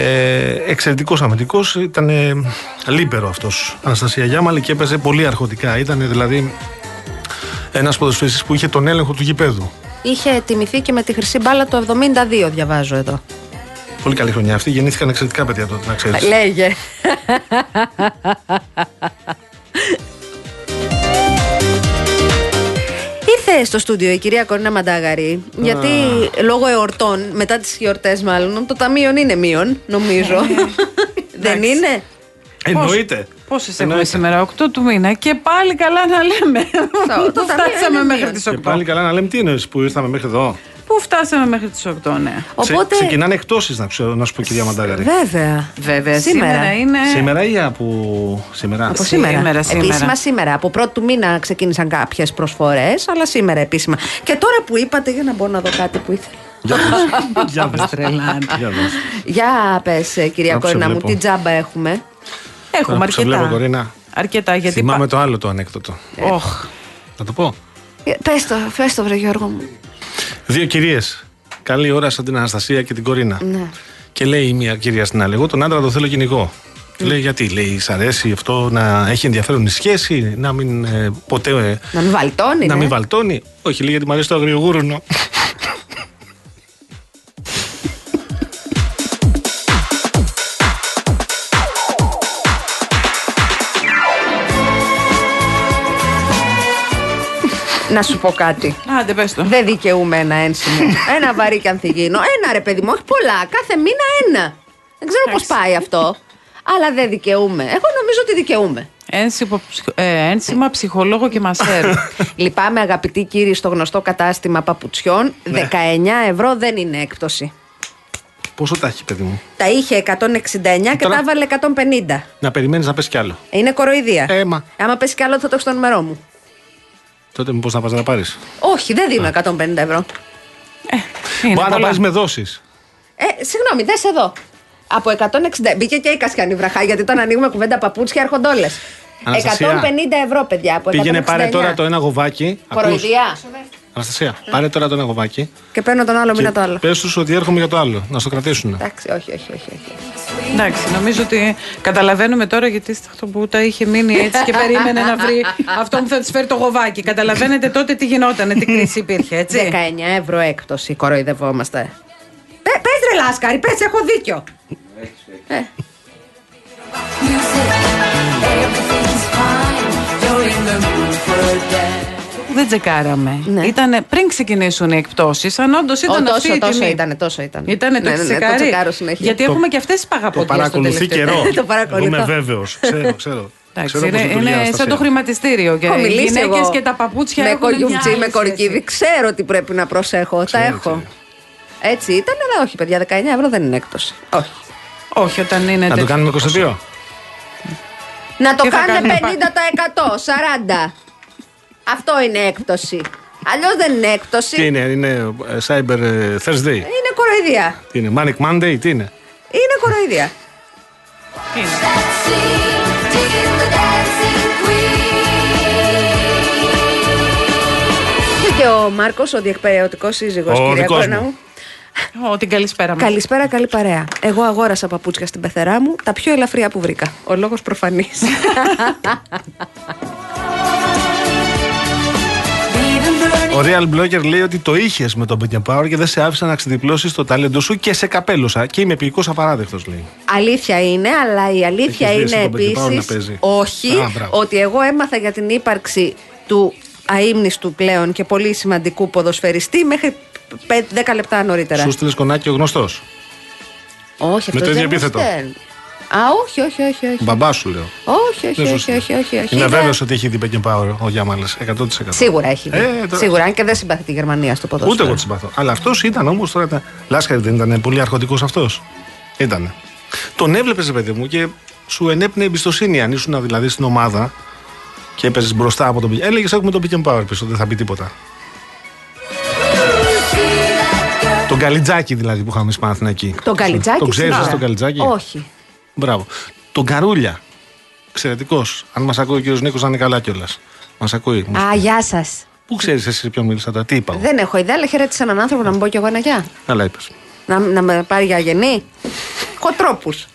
Εξαιρετικός αμυντικός, ήταν ε, λίπερο αυτός Αναστασία Γιάμαλη και έπαιζε πολύ αρχοντικά. Ήταν δηλαδή Ένας ποδοσφαιριστής που είχε τον έλεγχο του γηπέδου. Είχε τιμηθεί και με τη χρυσή μπάλα το 72, διαβάζω εδώ. Πολύ καλή χρονιά αυτή. Γεννήθηκαν εξαιρετικά παιδιά τότε, να ξέρεις. Λέγε. Στο στούντιο η κυρία Κορίνα Μαντάγαρη, γιατί λόγω εορτών, μετά τις γιορτές μάλλον, το ταμείο είναι μείον, νομίζω. Δεν είναι; Εννοείται. Πόσε έχουμε σήμερα, 8 του μήνα. Και πάλι καλά να λέμε. Το φτάσαμε μέχρι τις 8. Και πάλι καλά να λέμε τι είναι που ήρθαμε μέχρι εδώ; Πού φτάσαμε μέχρι τις 8, ναι. Οπότε... Ξε, ξεκινάνε εκτόσεις, να, ξέρω, να σου πω, κυρία Μαντάγαρη. Βέβαια. Βέβαια. Σήμερα, σήμερα είναι. Σήμερα ή από σήμερα; Από σήμερα. σήμερα, σήμερα. Επίσημα σήμερα. Από πρώτου του μήνα ξεκίνησαν κάποιες προσφορές, αλλά σήμερα επίσημα. Και τώρα που είπατε, για να μπορώ να δω κάτι που ήθελα. Για πες. Για πες κυρία Κορίνα μου, τι τζάμπα έχουμε; Έχουμε αρκετά. Αρκετά γιατί. Θυμάμαι το άλλο το ανέκδοτο. Οχ. Να το πω. Ε, πες το, πες το βρε Γιώργο μου. Δύο κυρίες. Καλή ώρα σαν την Αναστασία και την Κορίνα. Ναι. Και λέει η μία κυρία στην άλλη: Εγώ τον άντρα το θέλω κυνηγό. Mm. Λέει γιατί, λέει, σ' αρέσει αυτό να έχει ενδιαφέρον η σχέση, να μην ε, ποτέ. Ε, να μην βαλτώνει. Να ναι. μην βαλτώνει. Όχι, λέει γιατί μου αρέσει το αγριογούρουνο. Να σου πω κάτι. Άντε, πες το. Δεν δικαιούμαι ένα ένσημο. ένα βαρύ και ανθυγίνο. Ένα ρε παιδί μου, όχι πολλά. Κάθε μήνα ένα. Δεν ξέρω πώς πάει αυτό. Αλλά δεν δικαιούμαι. Εγώ νομίζω ότι δικαιούμαι. Ένσημα, ε, ένσημα ψυχολόγο και μασέρ. Λυπάμαι, αγαπητοί κύριοι, στο γνωστό κατάστημα παπουτσιών. 19 ναι. ευρώ δεν είναι έκπτωση. Πόσο τα έχει, παιδί μου; Τα είχε 169 και τα έβαλε 150. Να περιμένεις να πες κι άλλο. Είναι κοροϊδία. Έμα. Άμα πέσει κι άλλο, θα το έχω στο νούμερό μου. Τότε μήπως να πας να πάρεις; Όχι, δεν δίνω 150 ευρώ. Ε, Μπορεί να πάρεις με δόσεις. Ε, συγγνώμη, δες εδώ. Από 160. Μπήκε και η Κασιανή βραχά, γιατί όταν ανοίγουμε κουβέντα παπούτσια έρχονται όλες. 150 ευρώ, παιδιά. Από Πήγαινε πάρε τώρα το ένα γοβάκι. Κοροϊδία. Αναστασία, πάρε τώρα το ένα γοβάκι. Και παίρνω τον άλλο μήνα το άλλο. Πες τους ότι έρχομαι για το άλλο, να στο κρατήσουν. Εντάξει, όχι, όχι, όχι. όχι. Εντάξει, νομίζω ότι καταλαβαίνουμε τώρα γιατί αυτό που τα είχε μείνει έτσι και περίμενε να βρει αυτό που θα της φέρει το γοβάκι. Καταλαβαίνετε τότε τι γινόταν, τι κρίση υπήρχε, έτσι. 19 ευρώ έκπτωση, κοροϊδευόμαστε. Πε ρε Λάσκαρη, πες, έχω δίκιο. Ε. δεν τσεκάραμε. Ναι. Ήταν πριν ξεκινήσουν οι εκπτώσεις. Αν όντως ήταν Ο, τόσο, αυτή τόσο ήταν, τόσο ήταν. Ήτανε το ναι, ναι, ναι, το συνέχεια. Γιατί το, έχουμε και αυτές τις παγαποντιέ. Το παρακολουθεί καιρό. το παρακολουθώ. Είμαι βέβαιος. Ξέρω, ξέρω. Εντάξει, είναι, είναι σαν το χρηματιστήριο. Και οι γυναίκες και τα παπούτσια με κολιουμτζή, με κορκίδι. Ξέρω τι πρέπει να προσέχω. Τα έχω. Έτσι ήταν, αλλά όχι, παιδιά, 19 ευρώ δεν είναι έκπτωση. Όχι. Όχι, όταν είναι. Να το κάνουμε 22. Να το κάνουμε 50%, 40%. Αυτό είναι έκπτωση. Αλλιώς δεν είναι έκπτωση. Τι είναι, είναι ε, Cyber ε, Thursday. Είναι κοροϊδία. Τι είναι, Manic Monday, τι είναι; Είναι κοροϊδία. Και ο Μάρκος, ο διεκπαιρεωτικός σύζυγος, κυρία Κόρνα μου. Ω, την καλησπέρα μου. Καλησπέρα, καλή παρέα. Εγώ αγόρασα παπούτσια στην πεθερά μου, τα πιο ελαφριά που βρήκα. Ο λόγος προφανής. Ο Real Blogger λέει ότι το είχες με τον Power και δεν σε άφησε να ξεδιπλώσεις το ταλέντο σου και σε καπέλωσα. Και είμαι ποιητικό απαράδεκτος, λέει. Αλήθεια είναι, αλλά η αλήθεια είναι επίσης. Όχι, ότι εγώ έμαθα για την ύπαρξη του αείμνηστου πλέον και πολύ σημαντικού ποδοσφαιριστή μέχρι 10 λεπτά νωρίτερα. Σου στείλες κονάκι ο γνωστός. Όχι, αυτό Με το ίδιο επίθετο. Α, όχι, όχι, όχι. όχι. Μπαμπάς σου λέω. Όχι, όχι, όχι, όχι, όχι, όχι. Είμαι βέβαιος ότι έχει δει Πέκιν Power ο Γιάμαλε. 100%. Σίγουρα έχει δει. Ε, Σίγουρα, αν και δεν συμπαθεί τη Γερμανία στο ποδόσφαιρο. Ούτε εγώ τη συμπαθώ. Αλλά αυτός ήταν όμως τώρα. Ήταν... Λάσκαρη δεν ήταν πολύ αρχοντικός αυτός; Ήταν. Τον έβλεπες, παιδί μου, και σου ενέπνεε εμπιστοσύνη αν ήσουν δηλαδή στην ομάδα και έπαιζες μπροστά από τον Πέκιν. Έλεγες έχουμε τον Πέκιν Power πίσω, δεν θα πει τίποτα. Τον Καλιτζάκι δηλαδή που είχαμε στην εκεί. Τον Καλιτζάκι. Τον ξέρεις τον Καλιτζάκι. Όχι. Μπράβο. Τον Καρούλια. Εξαιρετικός. Αν μας ακούει ο κύριος Νίκος, να είναι καλά κιόλας. Μας ακούει. Α, γεια σας. Πού ξέρεις εσύ ποιον μίλησα τώρα, τι είπα. Δεν έχω ιδέα, αλλά χαιρέτησα έναν άνθρωπο να μου πω κι εγώ ένα γεια. Καλά είπες. Να, να με πάρει για γενή. Κοτρόπους.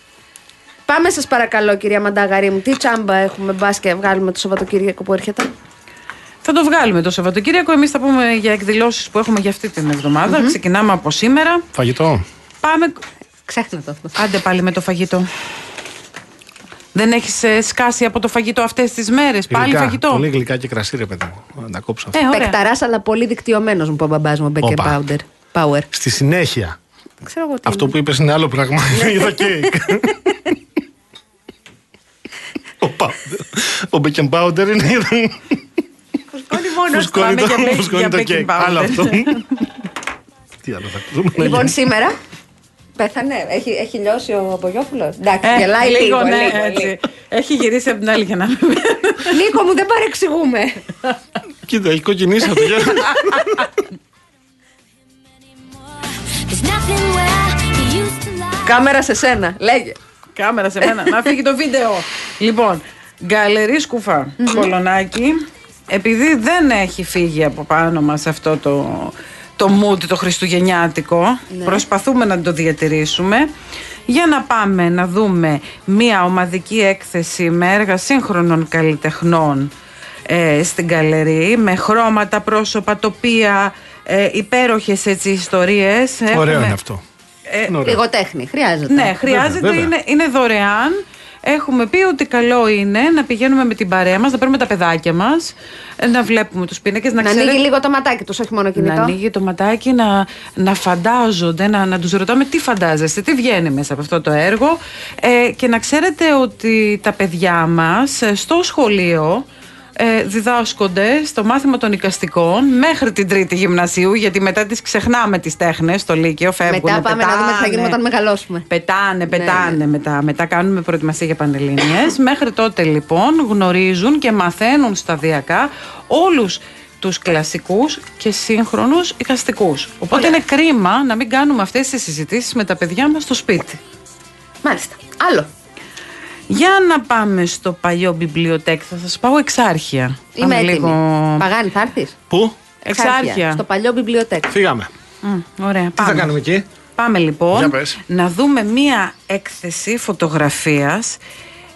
Πάμε σας παρακαλώ, κυρία Μαντάγαρη μου. Τι τσάμπα έχουμε μπας και βγάλουμε το Σαββατοκύριακο που έρχεται. Θα το βγάλουμε το Σαββατοκύριακο. Εμείς θα πούμε για εκδηλώσεις που έχουμε για αυτή την εβδομάδα. Ξεκινάμε από σήμερα. Φαγητό. Πάμε. Ξέχνα το αυτό. Άντε πάλι με το φαγητό. Δεν έχεις ε, σκάσει από το φαγητό αυτές τις μέρες; Πάλι φαγητό. Πολύ γλυκά και κρασί, ρε παιδί μου. Να κόψω αυτό. Ε, Πεκταράς, αλλά πολύ δικτυωμένος μου, ο μπαμπάς μου, baking powder. Power. Στη συνέχεια. Ξέρω εγώ τι αυτό που είπες είναι άλλο πράγμα. Είδα κέικ. Ο baking powder είναι. Φουσκώνει μόνος Φουσκώνει το κέικ. Άλλο αυτό. Τι άλλο θα πούμε. Λοιπόν, σήμερα Πέθανε, έχει, έχει λιώσει ο Απογιόπουλο. Εντάξει, ε, γελάει λίγο, λίγο, ναι, λίγο, έτσι. Έχει γυρίσει από την άλλη για να μην Νίκο μου, δεν παρεξηγούμε. Κοίτα, έχει κοκκινήσει αυτό. Κάμερα σε σένα, λέγε. Κάμερα σε μένα, να φύγει το βίντεο. Λοιπόν, γκαλερί σκουφά, κολονάκι. Επειδή δεν έχει φύγει από πάνω μας αυτό το το mood το χριστουγεννιάτικο. Ναι. Προσπαθούμε να το διατηρήσουμε. Για να πάμε να δούμε μία ομαδική έκθεση με έργα σύγχρονων καλλιτεχνών ε, στην καλερί με χρώματα, πρόσωπα, τοπία, ε, υπέροχες έτσι ιστορίες. Ωραίο είναι αυτό. Ε, Λιγοτέχνη, χρειάζεται. Ναι, χρειάζεται, Είναι, είναι δωρεάν έχουμε πει ότι καλό είναι να πηγαίνουμε με την παρέα μας, να παίρνουμε τα παιδάκια μας, να βλέπουμε τους πίνακες. Να, να ανοίγει λίγο το ματάκι τους, όχι μόνο κινητό. Να ανοίγει το ματάκι, να, να φαντάζονται, να, να τους ρωτάμε τι φαντάζεστε, τι βγαίνει μέσα από αυτό το έργο. Ε, και να ξέρετε ότι τα παιδιά μας ε, στο σχολείο ε, διδάσκονται στο μάθημα των οικαστικών μέχρι την τρίτη γυμνασίου, γιατί μετά τις ξεχνάμε τις τέχνες στο Λύκειο. Φεύγουν. Μετά πάμε πετάνε, να δούμε τι θα γίνουμε όταν μεγαλώσουμε. Πετάνε, ναι, πετάνε ναι, ναι. μετά. Μετά κάνουμε προετοιμασία για πανελλήνιες. μέχρι τότε λοιπόν γνωρίζουν και μαθαίνουν σταδιακά όλους τους κλασικούς και σύγχρονους οικαστικούς. Οπότε είναι κρίμα να μην κάνουμε αυτές τις συζητήσεις με τα παιδιά μας στο σπίτι. Μάλιστα. Άλλο. Για να πάμε στο παλιό βιβλιοτέκ, θα σας πάω εξάρχεια. Είμαι έτοιμη. Λίγο... Παγάνη, θα έρθεις; Πού; Εξάρχεια. Στο παλιό βιβλιοτέκ. Φύγαμε. ωραία. Τι θα κάνουμε εκεί; Πάμε λοιπόν να δούμε μία έκθεση φωτογραφίας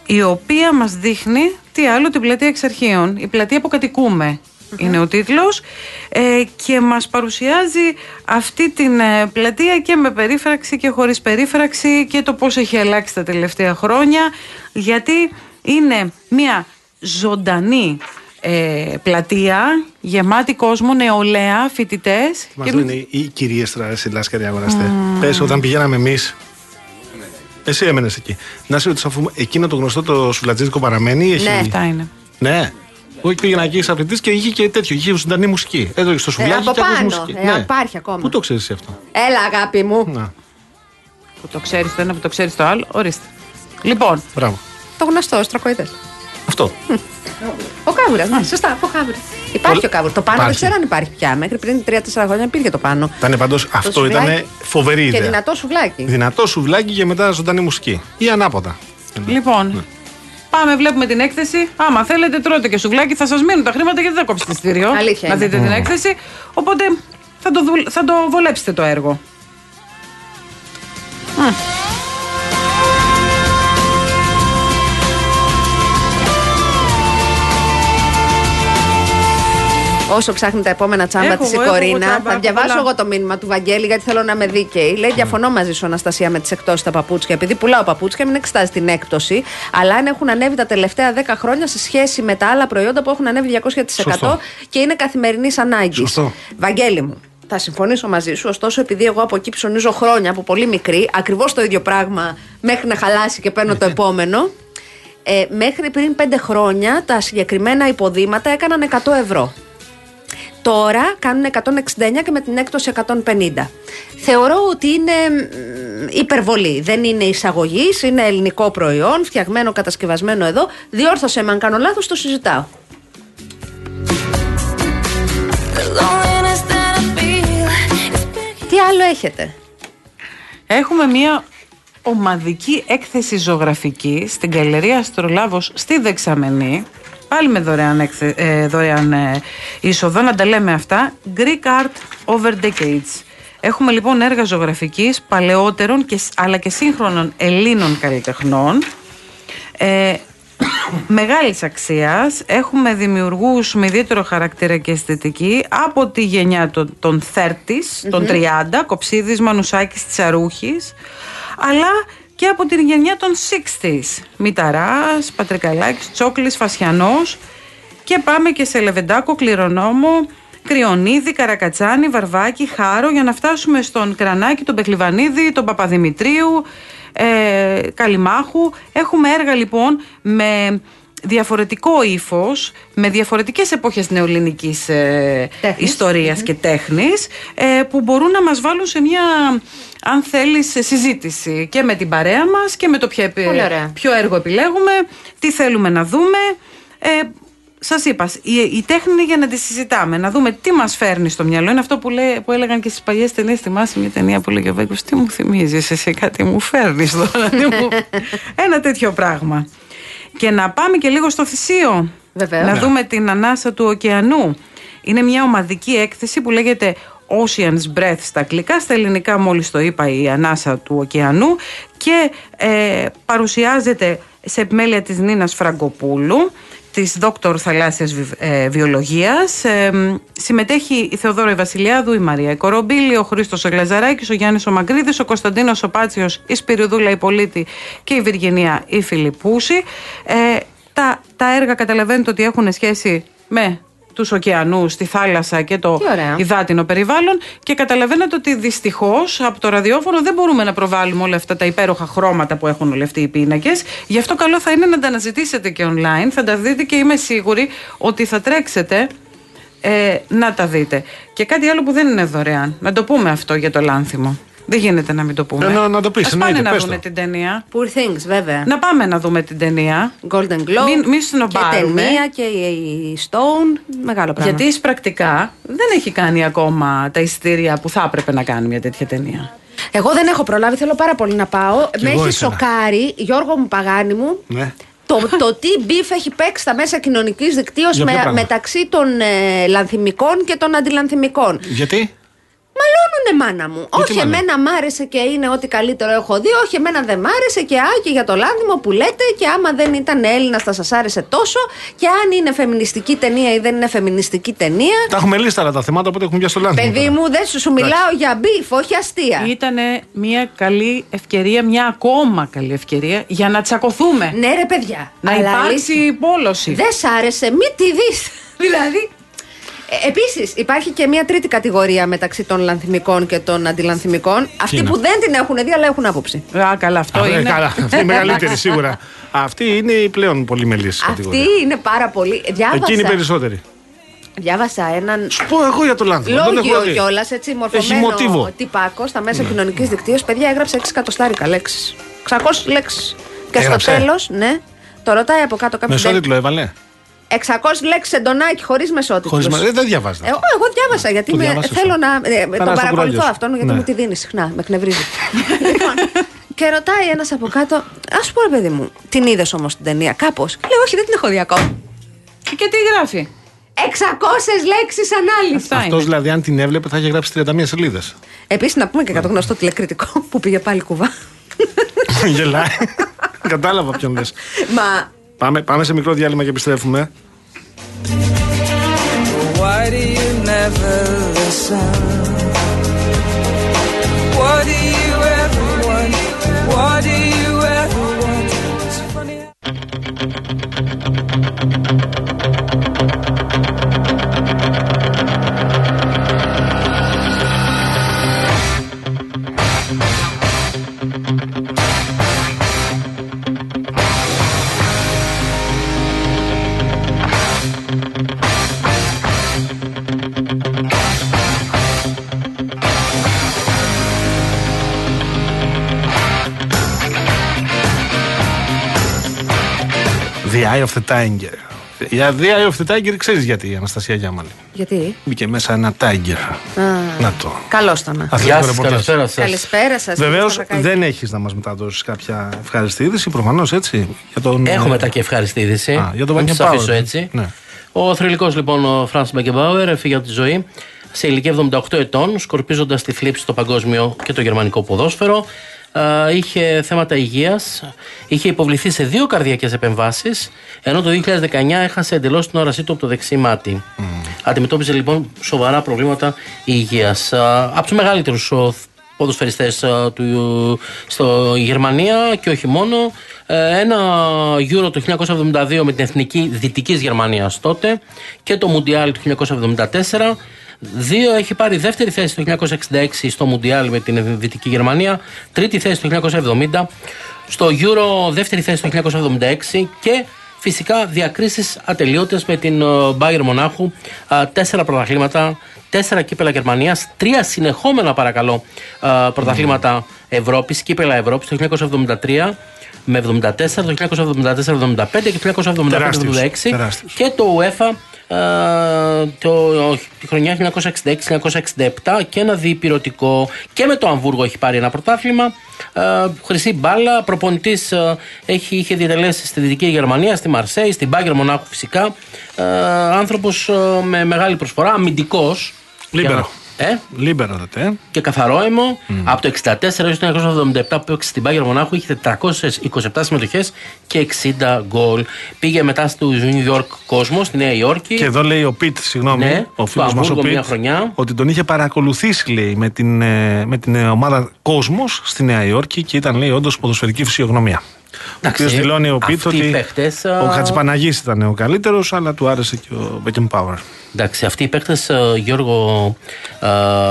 η οποία μας δείχνει τι άλλο την πλατεία εξαρχείων. Η πλατεία που κατοικούμε είναι ο τίτλος ε, και μας παρουσιάζει αυτή την ε, πλατεία και με περίφραξη και χωρίς περίφραξη και το πώς έχει αλλάξει τα τελευταία χρόνια γιατί είναι μια ζωντανή ε, πλατεία γεμάτη κόσμο, νεολαία, φοιτητές. Μας και... λένε οι κυρίες τώρα, σε λάσκαροι αγοραστέ. Mm. Πες, όταν πηγαίναμε εμείς. Εσύ έμενες εκεί. Να σε ρωτήσω, αφού εκείνο το γνωστό το σουλατζίδικο παραμένει. Έχει... Ναι, αυτά είναι. Ναι. Όχι πήγαινα εκεί αφριτή και είχε και τέτοιο. Είχε ζωντανή μουσική. Εδώ στο σουβλάκι ε, και πάνω. μουσική. Ε, ναι. Υπάρχει ακόμα. Πού το ξέρεις αυτό; Έλα, αγάπη μου. Να. Που το ξέρεις το ένα, που το ξέρεις το άλλο. Ορίστε. Λοιπόν. Μπράβο. Το γνωστό, στρακοειδέ. Αυτό. Ο κάβουρας, ναι, σωστά, ο κάβουρας. Υπάρχει ο κάβουρας. Το πάνω δεν ξέρω αν υπάρχει πια. Μέχρι πριν 3-4 χρόνια υπήρχε το πάνω. Ήταν πάντως αυτό ήταν φοβερή ιδέα. Και δυνατό σουβλάκι. Δυνατό σουβλάκι και μετά ζωντανή μουσική. Ή ανάποδα. Λοιπόν, ναι. Πάμε, βλέπουμε την έκθεση. Άμα θέλετε, τρώτε και σουβλάκι. Θα σας μείνουν τα χρήματα γιατί δεν θα κόψετε εισιτήριο. Να δείτε την έκθεση. Οπότε θα το, θα το βολέψετε το έργο. Όσο ψάχνει τα επόμενα τσάμπα της η Κορίνα, θα διαβάσω εγώ το μήνυμα του Βαγγέλη γιατί θέλω να είμαι δίκαιη. Λέει: Διαφωνώ μαζί σου, Αναστασία, με τις εκτόσεις τα παπούτσια. Επειδή πουλάω παπούτσια, μην εξετάζεις την έκπτωση. Αλλά αν έχουν ανέβει τα τελευταία 10 χρόνια σε σχέση με τα άλλα προϊόντα που έχουν ανέβει 200% και είναι καθημερινής ανάγκης. Βαγγέλη μου. Θα συμφωνήσω μαζί σου, ωστόσο, επειδή εγώ από εκεί ψωνίζω χρόνια από πολύ μικρή, ακριβώς το ίδιο πράγμα μέχρι να χαλάσει και παίρνω το επόμενο. Ε, μέχρι πριν 5 χρόνια τα συγκεκριμένα υποδήματα έκαναν 100 ευρώ. Τώρα κάνουν 169 και με την έκπτωση 150. Θεωρώ ότι είναι υπερβολή. Δεν είναι εισαγωγής, είναι ελληνικό προϊόν, φτιαγμένο, κατασκευασμένο εδώ. Διόρθωσε με αν κάνω λάθος, το συζητάω. Τι άλλο έχετε; Έχουμε μία ομαδική έκθεση ζωγραφική στην Καλερία Αστρολάβος στη Δεξαμενή Πάλι με δωρεάν, έκθε, ε, δωρεάν ε, είσοδο, να τα λέμε αυτά. Greek Art Over Decades. Έχουμε λοιπόν έργα ζωγραφικής παλαιότερων και, αλλά και σύγχρονων Ελλήνων καλλιτεχνών. Ε, μεγάλης αξίας. Έχουμε δημιουργούς με ιδιαίτερο χαρακτήρα και αισθητική από τη γενιά των, των 30 των 30, Κοψίδης, Μανουσάκης, Τσαρούχης, αλλά και από την γενιά των 60s. Μηταράς, Πατρικαλάκης, Τσόκλης, Φασιανός και πάμε και σε Λεβεντάκο, Κληρονόμο, Κρυονίδη, Καρακατσάνη, Βαρβάκη, Χάρο για να φτάσουμε στον Κρανάκη, τον Πεχλιβανίδη, τον Παπαδημητρίου, ε, Καλιμάχου. Έχουμε έργα λοιπόν με διαφορετικό ύφος, με διαφορετικές εποχές νεοελληνικής ε, ιστορίας και τέχνης, ε, που μπορούν να μας βάλουν σε μια, αν θέλεις, συζήτηση και με την παρέα μας και με το ποιο, ποιο έργο επιλέγουμε, τι θέλουμε να δούμε. Ε, Σας είπα, η, η τέχνη είναι για να τη συζητάμε, να δούμε τι μας φέρνει στο μυαλό. Είναι αυτό που, λέ, που έλεγαν και στις παλιές ταινίες. Θυμάσαι μια ταινία που λέγε ο Βέγκος, Τι μου θυμίζεις, εσύ κάτι μου φέρνεις τώρα. Ένα τέτοιο πράγμα. Και να πάμε και λίγο στο θυσίο. Βεβαίως. Να δούμε την ανάσα του ωκεανού. Είναι μια ομαδική έκθεση που λέγεται Ocean's Breath στα αγγλικά, στα ελληνικά μόλις το είπα η ανάσα του ωκεανού και ε, παρουσιάζεται σε επιμέλεια της Νίνας Φραγκοπούλου της δόκτωρ θαλάσσιας ε, βιολογίας. Ε, συμμετέχει η Θεοδόρα Βασιλιάδου, η Μαρία Κορομπίλη, ο Χρήστος ο Γλαζαράκης, ο Γιάννης ο Μαγκρίδης, ο Κωνσταντίνος ο Πάτσιος, η Σπυριδούλα η Πολίτη και η Βυργενία η Φιλιππούση. Ε, τα, τα έργα καταλαβαίνετε ότι έχουν σχέση με τους ωκεανούς, τη θάλασσα και το υδάτινο περιβάλλον. Και καταλαβαίνετε ότι δυστυχώς από το ραδιόφωνο δεν μπορούμε να προβάλλουμε όλα αυτά τα υπέροχα χρώματα που έχουν όλοι αυτοί οι πίνακες. Γι' αυτό καλό θα είναι να τα αναζητήσετε και online. Θα τα δείτε και είμαι σίγουρη ότι θα τρέξετε ε, να τα δείτε. Και κάτι άλλο που δεν είναι δωρεάν. Να το πούμε αυτό για το λάνθιμο. Δεν γίνεται να μην το πούμε. Να, να το πεις. Ας πάμε να δούμε την ταινία. Poor Things, βέβαια. Να πάμε να δούμε την ταινία. Golden Globe. Μην, μην και ταινία και η Stone. Μεγάλο πράγμα. Γιατί πρακτικά δεν έχει κάνει ακόμα τα εισιτήρια που θα έπρεπε να κάνει μια τέτοια ταινία. Εγώ δεν έχω προλάβει, θέλω πάρα πολύ να πάω. Με έχει σοκάρει, Γιώργο μου Παγάνη μου. Ναι. Το, το τι beef έχει παίξει στα μέσα κοινωνικής δικτύωσης με, μεταξύ των ε, λανθιμικών και των αντιλανθιμικών. Γιατί; Μαλώνουνε μάνα μου. όχι, εμένα μ' άρεσε και είναι ό,τι καλύτερο έχω δει. Όχι, εμένα δεν μ' άρεσε και άκη για το Λάνθιμο που λέτε. Και άμα δεν ήταν Έλληνας, θα σας άρεσε τόσο. Και αν είναι φεμινιστική ταινία ή δεν είναι φεμινιστική ταινία. Τα έχουμε λύσει τα θέματα, οπότε έχουμε πια στο Λάνθιμο. Παιδί μου, δεν σου, σου μιλάω για beef, όχι αστεία. Ήταν μια καλή ευκαιρία, μια ακόμα καλή ευκαιρία για να τσακωθούμε. Ναι, ρε παιδιά. Να υπάρξει πόλωση. Δεν σ' άρεσε, μη τη δεις. δηλαδή, ε, Επίσης, υπάρχει και μια τρίτη κατηγορία μεταξύ των λανθιμικών και των αντιλανθιμικών. Αυτοί που δεν την έχουν δει, αλλά έχουν άποψη. Α, καλά, αυτό Α, είναι. Καλά, αυτή είναι η μεγαλύτερη σίγουρα. Αυτή είναι η πλέον πολυμελής κατηγορία. Αυτή είναι πάρα πολύ. Διάβασα. Εκείνη η περισσότερη. Διάβασα έναν. Σου πω εγώ για το λάνθιμο. Λόγιο κιόλας, έτσι μορφωμένο τυπάκο στα μέσα ναι. κοινωνικής δικτύωσης. Παιδιά έγραψε 6 εκατοστάρικα λέξεις. 600 λέξεις. Και στο τέλος, ναι, το ρωτάει από κάτω κάποιος. Μεσότιτλο έβαλε. 600 λέξεις εντονάκι χωρίς μεσότιτλο. Χωρίς μεσότιτλο. Δεν διαβάζω. Εγώ, εγώ διάβασα γιατί με, θέλω να. Ε, τον παρακολουθώ αυτόν γιατί ναι. μου τη δίνει συχνά. Με εκνευρίζει. λοιπόν, και ρωτάει ένας από κάτω, Α σου πω ρε παιδί μου, την είδες όμως την ταινία κάπως; Λέω, Όχι, δεν την έχω δει ακόμα. Και τι γράφει; 600 λέξεις ανάλυση. Αυτός δηλαδή, αν την έβλεπε, θα είχε γράψει 31 σελίδες. Επίσης, να πούμε και κατά γνωστό τηλεκριτικό που πήγε πάλι κουβά. Γελάει. Κατάλαβα ποιον λες. Μα Πάμε, πάμε σε μικρό διάλειμμα και επιστρέφουμε. Why do you never listen? What do you ever want? What do you Eye of the Tiger. Για The Eye of the Tiger ξέρεις γιατί η Αναστασία Γιάμαλη. Γιατί; Μπήκε μέσα ένα Tiger. Να το. Καλώς τον. Γεια σας, καλησπέρα σας. Καλησπέρα σας. Βεβαίως δεν έχεις να μας μεταδώσεις κάποια ευχάριστη είδηση, προφανώς έτσι. Για τον... Έχω μετά και ευχάριστη είδηση. Α, για τον Θα αφήσω έτσι. Ναι. Ο θρυλικός λοιπόν ο Φρανς Μπεκενμπάουερ έφυγε από τη ζωή σε ηλικία 78 ετών, σκορπίζοντας τη θλίψη στο παγκόσμιο και το γερμανικό ποδόσφαιρο. Είχε θέματα υγείας, είχε υποβληθεί σε δύο καρδιακές επεμβάσεις, ενώ το 2019 έχασε εντελώς την όρασή του από το δεξί μάτι. Mm. Αντιμετώπιζε λοιπόν σοβαρά προβλήματα υγείας. Από τους μεγαλύτερους ποδοσφαιριστές του, στο Γερμανία και όχι μόνο. Ε, ένα Euro το 1972 με την Εθνική Δυτικής Γερμανίας τότε και το Μουντιάλ του 1974. Δύο έχει πάρει δεύτερη θέση το 1966 στο Μουντιάλ με την Δυτική Γερμανία, τρίτη θέση το 1970, στο Euro δεύτερη θέση το 1976 και φυσικά διακρίσεις ατελείωτες με την Bayern Μονάχου, τέσσερα πρωταθλήματα, τέσσερα κύπελα Γερμανίας, τρία συνεχόμενα παρακαλώ πρωταθλήματα Ευρώπης, κύπελα Ευρώπης το 1973 με 74, το 1974-75 και το 1975-76 και το UEFA το, τη χρονιά 1966-1967 και ένα διηπειρωτικό. Και με το Αμβούργο έχει πάρει ένα πρωτάθλημα. Χρυσή μπάλα, προπονητής έχει, είχε διατελέσει στη Δυτική Γερμανία, στη Μαρσέη, στην Μπάγερν Μονάχου φυσικά. Άνθρωπος με μεγάλη προσφορά, αμυντικός. Λίμπερο. Ε; Λίμπερο τότε. Ε. Και καθαρόαιμο. Μμ. Από το 64 έως το 1977 που έπαιξε στην Μπάγερν Μονάχου είχε 427 συμμετοχές και 60 γκολ. Πήγε μετά στο New York κόσμο, στη Νέα Υόρκη. Και εδώ λέει ο Πιτ, συγγνώμη, ναι, ο φίλος μας ο Πιτ, ότι τον είχε παρακολουθήσει λέει, με την, ε, με την ομάδα Κόσμο στη Νέα Υόρκη και ήταν λέει όντως ποδοσφαιρική φυσιογνωμία. Ο οποίος δηλώνει ο Πίτ ότι παίχτες, ο Χατζηπαναγής ήταν ο καλύτερος, αλλά του άρεσε και ο Μπέκεν Πάουερ. Εντάξει, αυτοί οι παίχτε, Γιώργο,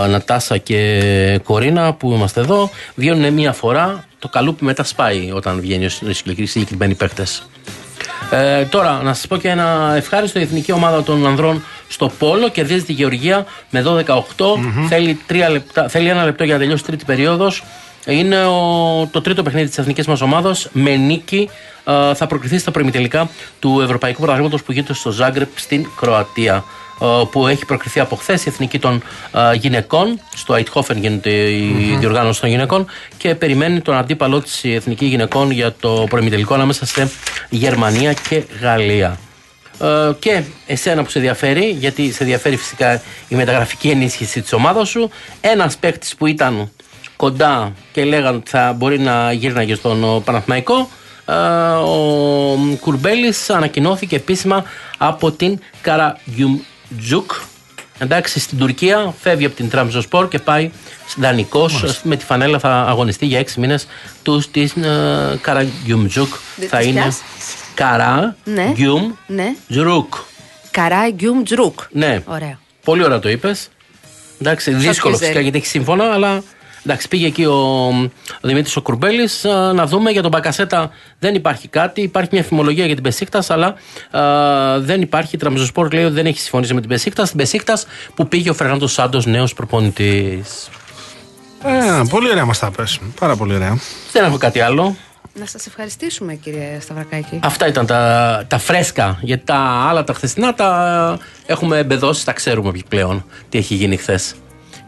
Νατάσα και Κορίνα που είμαστε εδώ, βγαίνουν μία φορά. Το καλούπι μετά σπάει όταν βγαίνει ο συγκεκριμένοι παίχτε. Ε, τώρα, να σας πω και ένα ευχάριστο. Η εθνική ομάδα των ανδρών στο Πόλο κερδίζει τη Γεωργία με 12-18. Θέλει, λεπτά, θέλει ένα λεπτό για να τελειώσει τρίτη περίοδος. Είναι ο, το τρίτο παιχνίδι της εθνικής μας ομάδας. Με νίκη ε, θα προκριθεί στα προημιτελικά του Ευρωπαϊκού Πρωταθλήματος που γίνεται στο Ζάγκρεπ στην Κροατία. Ε, που έχει προκριθεί από χθες η εθνική των ε, γυναικών. Στο Αιτχόφεν γίνεται η διοργάνωση των γυναικών και περιμένει τον αντίπαλό της η εθνική γυναικών για το προημιτελικό ανάμεσα σε Γερμανία και Γαλλία. Ε, και εσένα που σε ενδιαφέρει, γιατί σε ενδιαφέρει φυσικά η μεταγραφική ενίσχυση της ομάδας σου. Ένας παίκτης που ήταν κοντά και λέγανε ότι θα μπορεί να γύρναγε στον Παναθηναϊκό. Ο Κουρμπέλης ανακοινώθηκε επίσημα από την Καραγιουμτζούκ Εντάξει, στην Τουρκία φεύγει από την Τραμζοσπορ και πάει δανεικό. Με τη φανέλα θα αγωνιστεί για έξι μήνες του στην ε, Καραγκιουμρούκ. Θα είναι Καρά ναι. Γκιουμ ναι. Τζρουκ. Καρά Γκιουμ Τζρουκ. Ναι. Ωραία. Πολύ ωραία το είπες. Εντάξει, δύσκολο φυσικά γιατί έχει σύμφωνα, αλλά Εντάξει, πήγε εκεί ο, ο Δημήτρης ο Κουρμπέλης να δούμε για τον Μπακασέτα. Δεν υπάρχει κάτι. Υπάρχει μια φημολογία για την Μπεσίκτας, αλλά α, δεν υπάρχει. Η Τραμπζονσπόρ λέει ότι δεν έχει συμφωνήσει με την Μπεσίκτας. Στην Μπεσίκτας που πήγε ο Φερνάντος Σάντος, νέος προπονητής. Ε, πολύ ωραία μας τα πες. Πάρα πολύ ωραία. Δεν έχω κάτι άλλο. Να σας ευχαριστήσουμε, κύριε Σταυρακάκη. Αυτά ήταν τα, τα φρέσκα. Γιατί τα άλλα τα χθεσινά τα έχουμε εμπεδώσει, τα ξέρουμε πλέον τι έχει γίνει χθες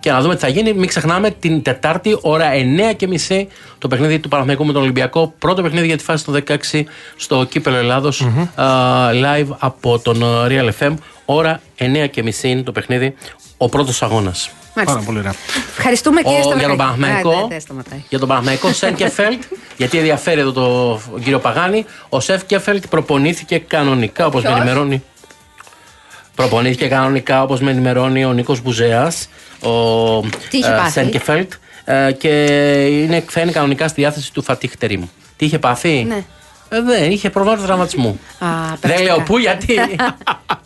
και να δούμε τι θα γίνει. Μην ξεχνάμε την Τετάρτη, ώρα 9.30 το παιχνίδι του Παναθηναϊκού με τον Ολυμπιακό. Πρώτο παιχνίδι για τη φάση του 16 στο κύπελο Ελλάδος. live από τον Real FM. Ώρα 9.30 είναι το παιχνίδι. Ο πρώτος αγώνας. Πάρα πολύ ωραία. Ευχαριστούμε κύριε Σταματάκη. Για τον Παναθηναϊκό, για τον Παναθηναϊκό Σένκεφελτ, γιατί ενδιαφέρει εδώ το κύριο Παγάνη, ο Σένκεφελτ προπονήθηκε κανονικά όπως με ενημερώνει. Προπονήθηκε κανονικά όπως με ενημερώνει ο Νίκος Μπουζέας ο ε, Σένκεφελτ ε, και είναι, θα είναι κανονικά στη διάθεση του Φατίχ Τερίμ. Τι είχε πάθει; Ναι. Ε, δεν, είχε προβλήματα τραυματισμού. δεν λέω πού, γιατί.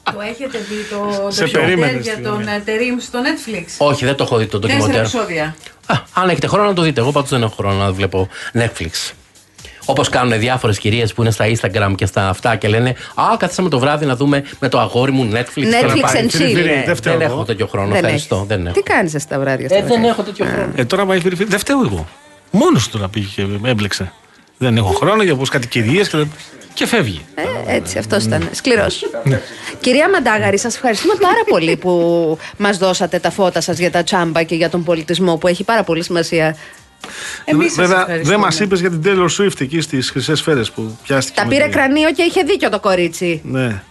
το έχετε δει το ντοκιμαντέρ για τον Τερίμ στο Netflix; Όχι, δεν το έχω δει το ντοκιμαντέρ. επεισόδια. αν έχετε χρόνο να το δείτε. Εγώ πάντως δεν έχω χρόνο να βλέπω Netflix. Όπως κάνουν διάφορες κυρίες που είναι στα Instagram και στα αυτά και λένε Α, καθίσαμε το βράδυ να δούμε με το αγόρι μου Netflix. Netflix and chill. Δεν έχω τέτοιο χρόνο. Δεν ευχαριστώ. Δεν έχω. Τι κάνεις τα βράδια ε, Δεν έχω τέτοιο χρόνο. Ε, τώρα πάει Δεν φταίω εγώ. Μόνος τώρα πήγε και έμπλεξε. Δεν έχω χρόνο για πώς κάτι κυρίε και, και φεύγει. Ε, έτσι, αυτός ήταν. Σκληρός. Ναι. Κυρία Μαντάγαρη, σας ευχαριστούμε πάρα πολύ που μας δώσατε τα φώτα σας για τα τσάμπα και για τον πολιτισμό που έχει πάρα πολύ σημασία Εμείς Βέβαια, δεν μας είπες για την Taylor Swift εκεί στις χρυσές σφαίρε που πιάστηκε. Τα πήρε κρανίο και είχε δίκιο το κορίτσι. Ναι.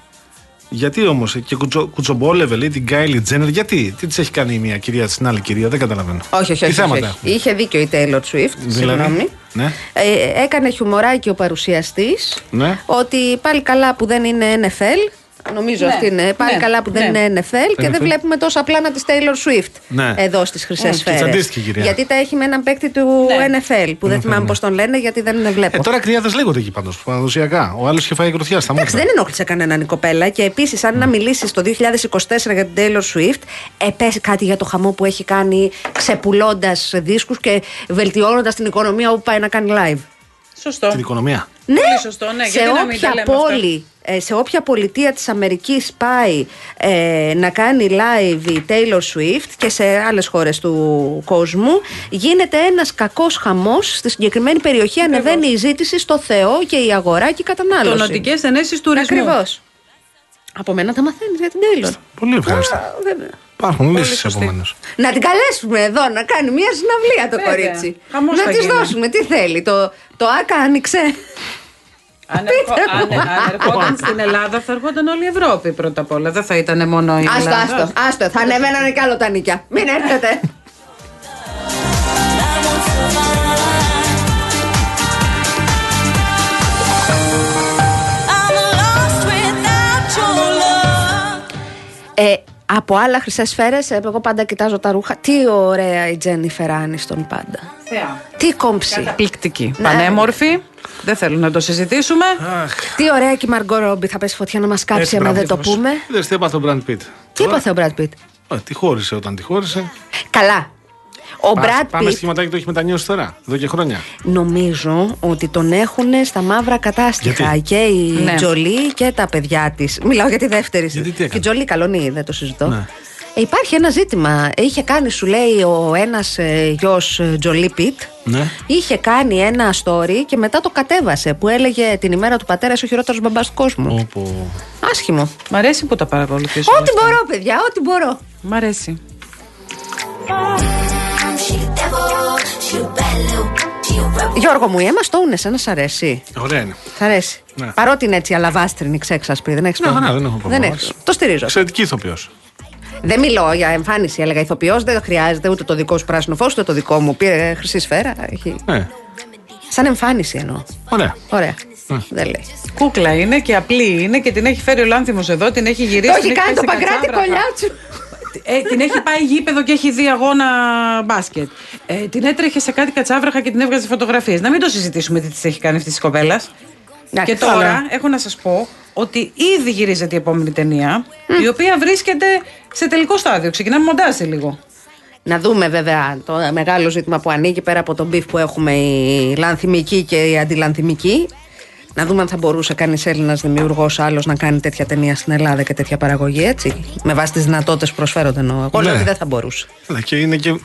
Γιατί όμως και κουτσο, κουτσομπόλευε, λέει την Κάιλι Τζένερ, γιατί, τι της έχει κάνει η μία κυρία στην άλλη κυρία, δεν καταλαβαίνω. Όχι, όχι. όχι, όχι, όχι. Είχε δίκιο η Taylor Swift. Δηλαδή, συγγνώμη. Ναι. Ε, έκανε χιουμοράκι ο παρουσιαστής ναι. ότι πάλι καλά που δεν είναι NFL Νομίζω ναι. αυτή είναι. Πάλι ναι. καλά που δεν ναι. είναι NFL και δεν βλέπουμε τόσο απλά να της Taylor Swift ναι. εδώ στις χρυσές σφαίρες. Γιατί τα έχει με έναν παίκτη του NFL που δεν θυμάμαι πώς τον λένε γιατί δεν είναι βλέπω. Ε, τώρα κρυάδες λέγονται εκεί πάντως παραδοσιακά. Ο άλλος είχε φάει γροθιά στα μάτια. Δεν ενόχλησε κανέναν η κοπέλα και επίσης αν να μιλήσεις το 2024 για την Taylor Swift, επέσει κάτι για το χαμό που έχει κάνει ξεπουλώντας δίσκους και βελτιώνοντας την οικονομία όπου πάει να κάνει live. Σωστό. Την οικονομία. Ναι, Πολύ σωστό, ναι. Σε όποια πόλη ε, σε όποια πολιτεία της Αμερικής πάει ε, να κάνει live η Taylor Swift και σε άλλες χώρες του κόσμου γίνεται ένας κακός χαμός στη συγκεκριμένη περιοχή ανεβαίνει η ζήτηση στο Θεό και η αγορά και η κατανάλωση. Τονωτικές ενέσεις τουρισμού. Ακριβώς. Από μένα τα μαθαίνεις για την Taylor. Πολύ ευχαριστώ. Υπάρχουν λύσεις επομένως. Να την καλέσουμε εδώ να κάνει μια συναυλία το κορίτσι. να της δώσουμε τι θέλει. Το, το ΑΚΑ άνοιξε. Αν, ερχόταν στην Ελλάδα θα ερχόταν όλη η Ευρώπη πρώτα απ' όλα. Δεν θα ήταν μόνο η Ελλάδα. Άστο, άστο, άστο. Θα ανεβαίνανε κι άλλο τα νίκια. Μην έρθετε. Ε, από άλλα χρυσές σφαίρες, ε, εγώ πάντα κοιτάζω τα ρούχα. Τι ωραία η Τζένιφερ Άνιστον πάντα. Θεά. Τι κόμψη. Καταπληκτική. Ναι. Πανέμορφη. Δεν θέλω να το συζητήσουμε. Αχ. Τι ωραία και η Μαργκό Ρόμπι θα πέσει φωτιά να μας κάψει, άμα δεν το πούμε. Δεν τι έπαθε ο Μπραντ Πιτ. Τι έπαθε ο Μπραντ Πιτ. Τι χώρισε όταν τη χώρισε. Καλά. Ο Μπραντ Πιτ. Πάμε σχηματάκι το έχει μετανιώσει τώρα, εδώ και χρόνια. Νομίζω ότι τον έχουν στα μαύρα κατάστοιχα Γιατί; και η ναι. Τζολί και τα παιδιά της. Μιλάω για τη δεύτερη. Γιατί τι και η Τζολί καλονή, δεν το συζητώ. Ναι. Ε, υπάρχει ένα ζήτημα. Είχε κάνει, σου λέει, ο ένας ε, γιος ε, Τζολί Πιτ. Ναι. Είχε κάνει ένα story και μετά το κατέβασε που έλεγε την ημέρα του πατέρα ο χειρότερος μπαμπάς του κόσμου. Οπό. Άσχημο. Μ' αρέσει που τα παρακολουθήσω. Ό,τι μπορώ, παιδιά, ό,τι μπορώ. Μ' αρέσει. Γιώργο μου, η Emma Stone εσένα σ' αρέσει; Ωραία είναι. Σ' αρέσει; Ναι. Παρότι είναι έτσι αλαβάστρινη, ξέξασπρη, δεν έχεις ναι, ναι, δεν έχω πρόβλημα. Το στηρίζω. Εξαιρετική ηθοποιός. Δεν μιλώ για εμφάνιση, έλεγα ηθοποιός. Δεν χρειάζεται ούτε το δικό σου πράσινο φως, ούτε το δικό μου. Πήρε χρυσή σφαίρα. Έχει... Ναι. Σαν εμφάνιση εννοώ. Ωραία. Ωραία. Ναι. Δεν λέει. Κούκλα είναι και απλή είναι και την έχει φέρει ο Λάνθιμος εδώ, την έχει γυρίσει. Το έχει κάνει το παγκράτη κολλιάτσου. Ε, την έχει πάει γήπεδο και έχει δει αγώνα μπάσκετ. Ε, την έτρεχε σε κάτι κατσάβραχα και την έβγαζε φωτογραφίες. Να μην το συζητήσουμε τι της έχει κάνει αυτής της κοπέλας. Και τώρα έχω να σας πω ότι ήδη γυρίζεται η επόμενη ταινία, η οποία βρίσκεται σε τελικό στάδιο. Ξεκινάμε μοντάζ λίγο. Να δούμε βέβαια το μεγάλο ζήτημα που ανοίγει πέρα από τον beef που έχουμε η λανθιμική και η αντιλανθιμική. Να δούμε αν θα μπορούσε κανείς Έλληνας δημιουργός άλλος να κάνει τέτοια ταινία στην Ελλάδα και τέτοια παραγωγή, έτσι. Με βάση τις δυνατότητες που προσφέρονται εννοώ. Εγώ λέω ναι. ότι δεν θα μπορούσε. Ναι, και είναι και...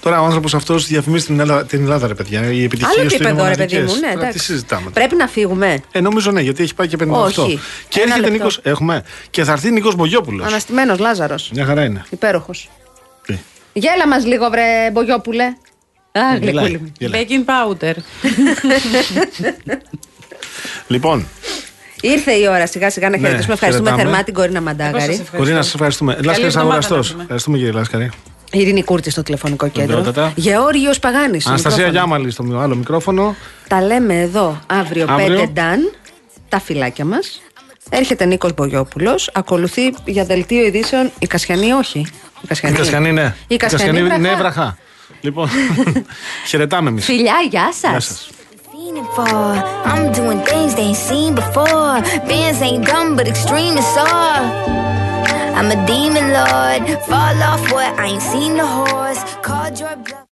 Τώρα ο άνθρωπος αυτός διαφημίζει την Ελλάδα, την Ελλάδα, ρε παιδιά. Η επιτυχία Άλλο επίπεδο, ρε παιδί μου. Ναι, τι συζητάμε. Πρέπει να φύγουμε. Ε, νομίζω ναι, γιατί έχει πάει και 58. Όχι. Και έρχεται Νίκο. Έχουμε. Και θα έρθει Νίκος Μπογιόπουλος. Αναστημένος Λάζαρος. Μια χαρά είναι. Υπέροχος. Γέλα μας λίγο, βρε Μπογιόπουλε. Α, γλυκούλη. Baking powder. Λοιπόν. Ήρθε η ώρα σιγά σιγά να ναι, χαιρετήσουμε. Ευχαριστούμε θερμά την Κορίνα Μαντάγαρη. Κορίνα, σας ευχαριστούμε. Λάσκαρη Αγοραστός. Ευχαριστούμε κύριε Λάσκαρη. Ειρήνη Κούρτη στο τηλεφωνικό κέντρο. Γεώργιος Παγάνης. Αναστασία Γιάμαλη στο άλλο μικρόφωνο. Τα λέμε εδώ αύριο, αύριο. 5 Νταν. Τα φυλάκια μας. Έρχεται Νίκος Μπογιόπουλος. Ακολουθεί για δελτίο ειδήσεων η Κασιανή, όχι. Η Κασιανή, η Κασιανή ναι. Η Κασιανή, ναι, βραχά. Λοιπόν, χαιρετάμε εμείς. Φιλιά, γεια σας. I'm doing things they ain't seen before. Bands ain't dumb, but extreme is all. I'm a demon lord. Fall off what I ain't seen the horse. Called your bluff.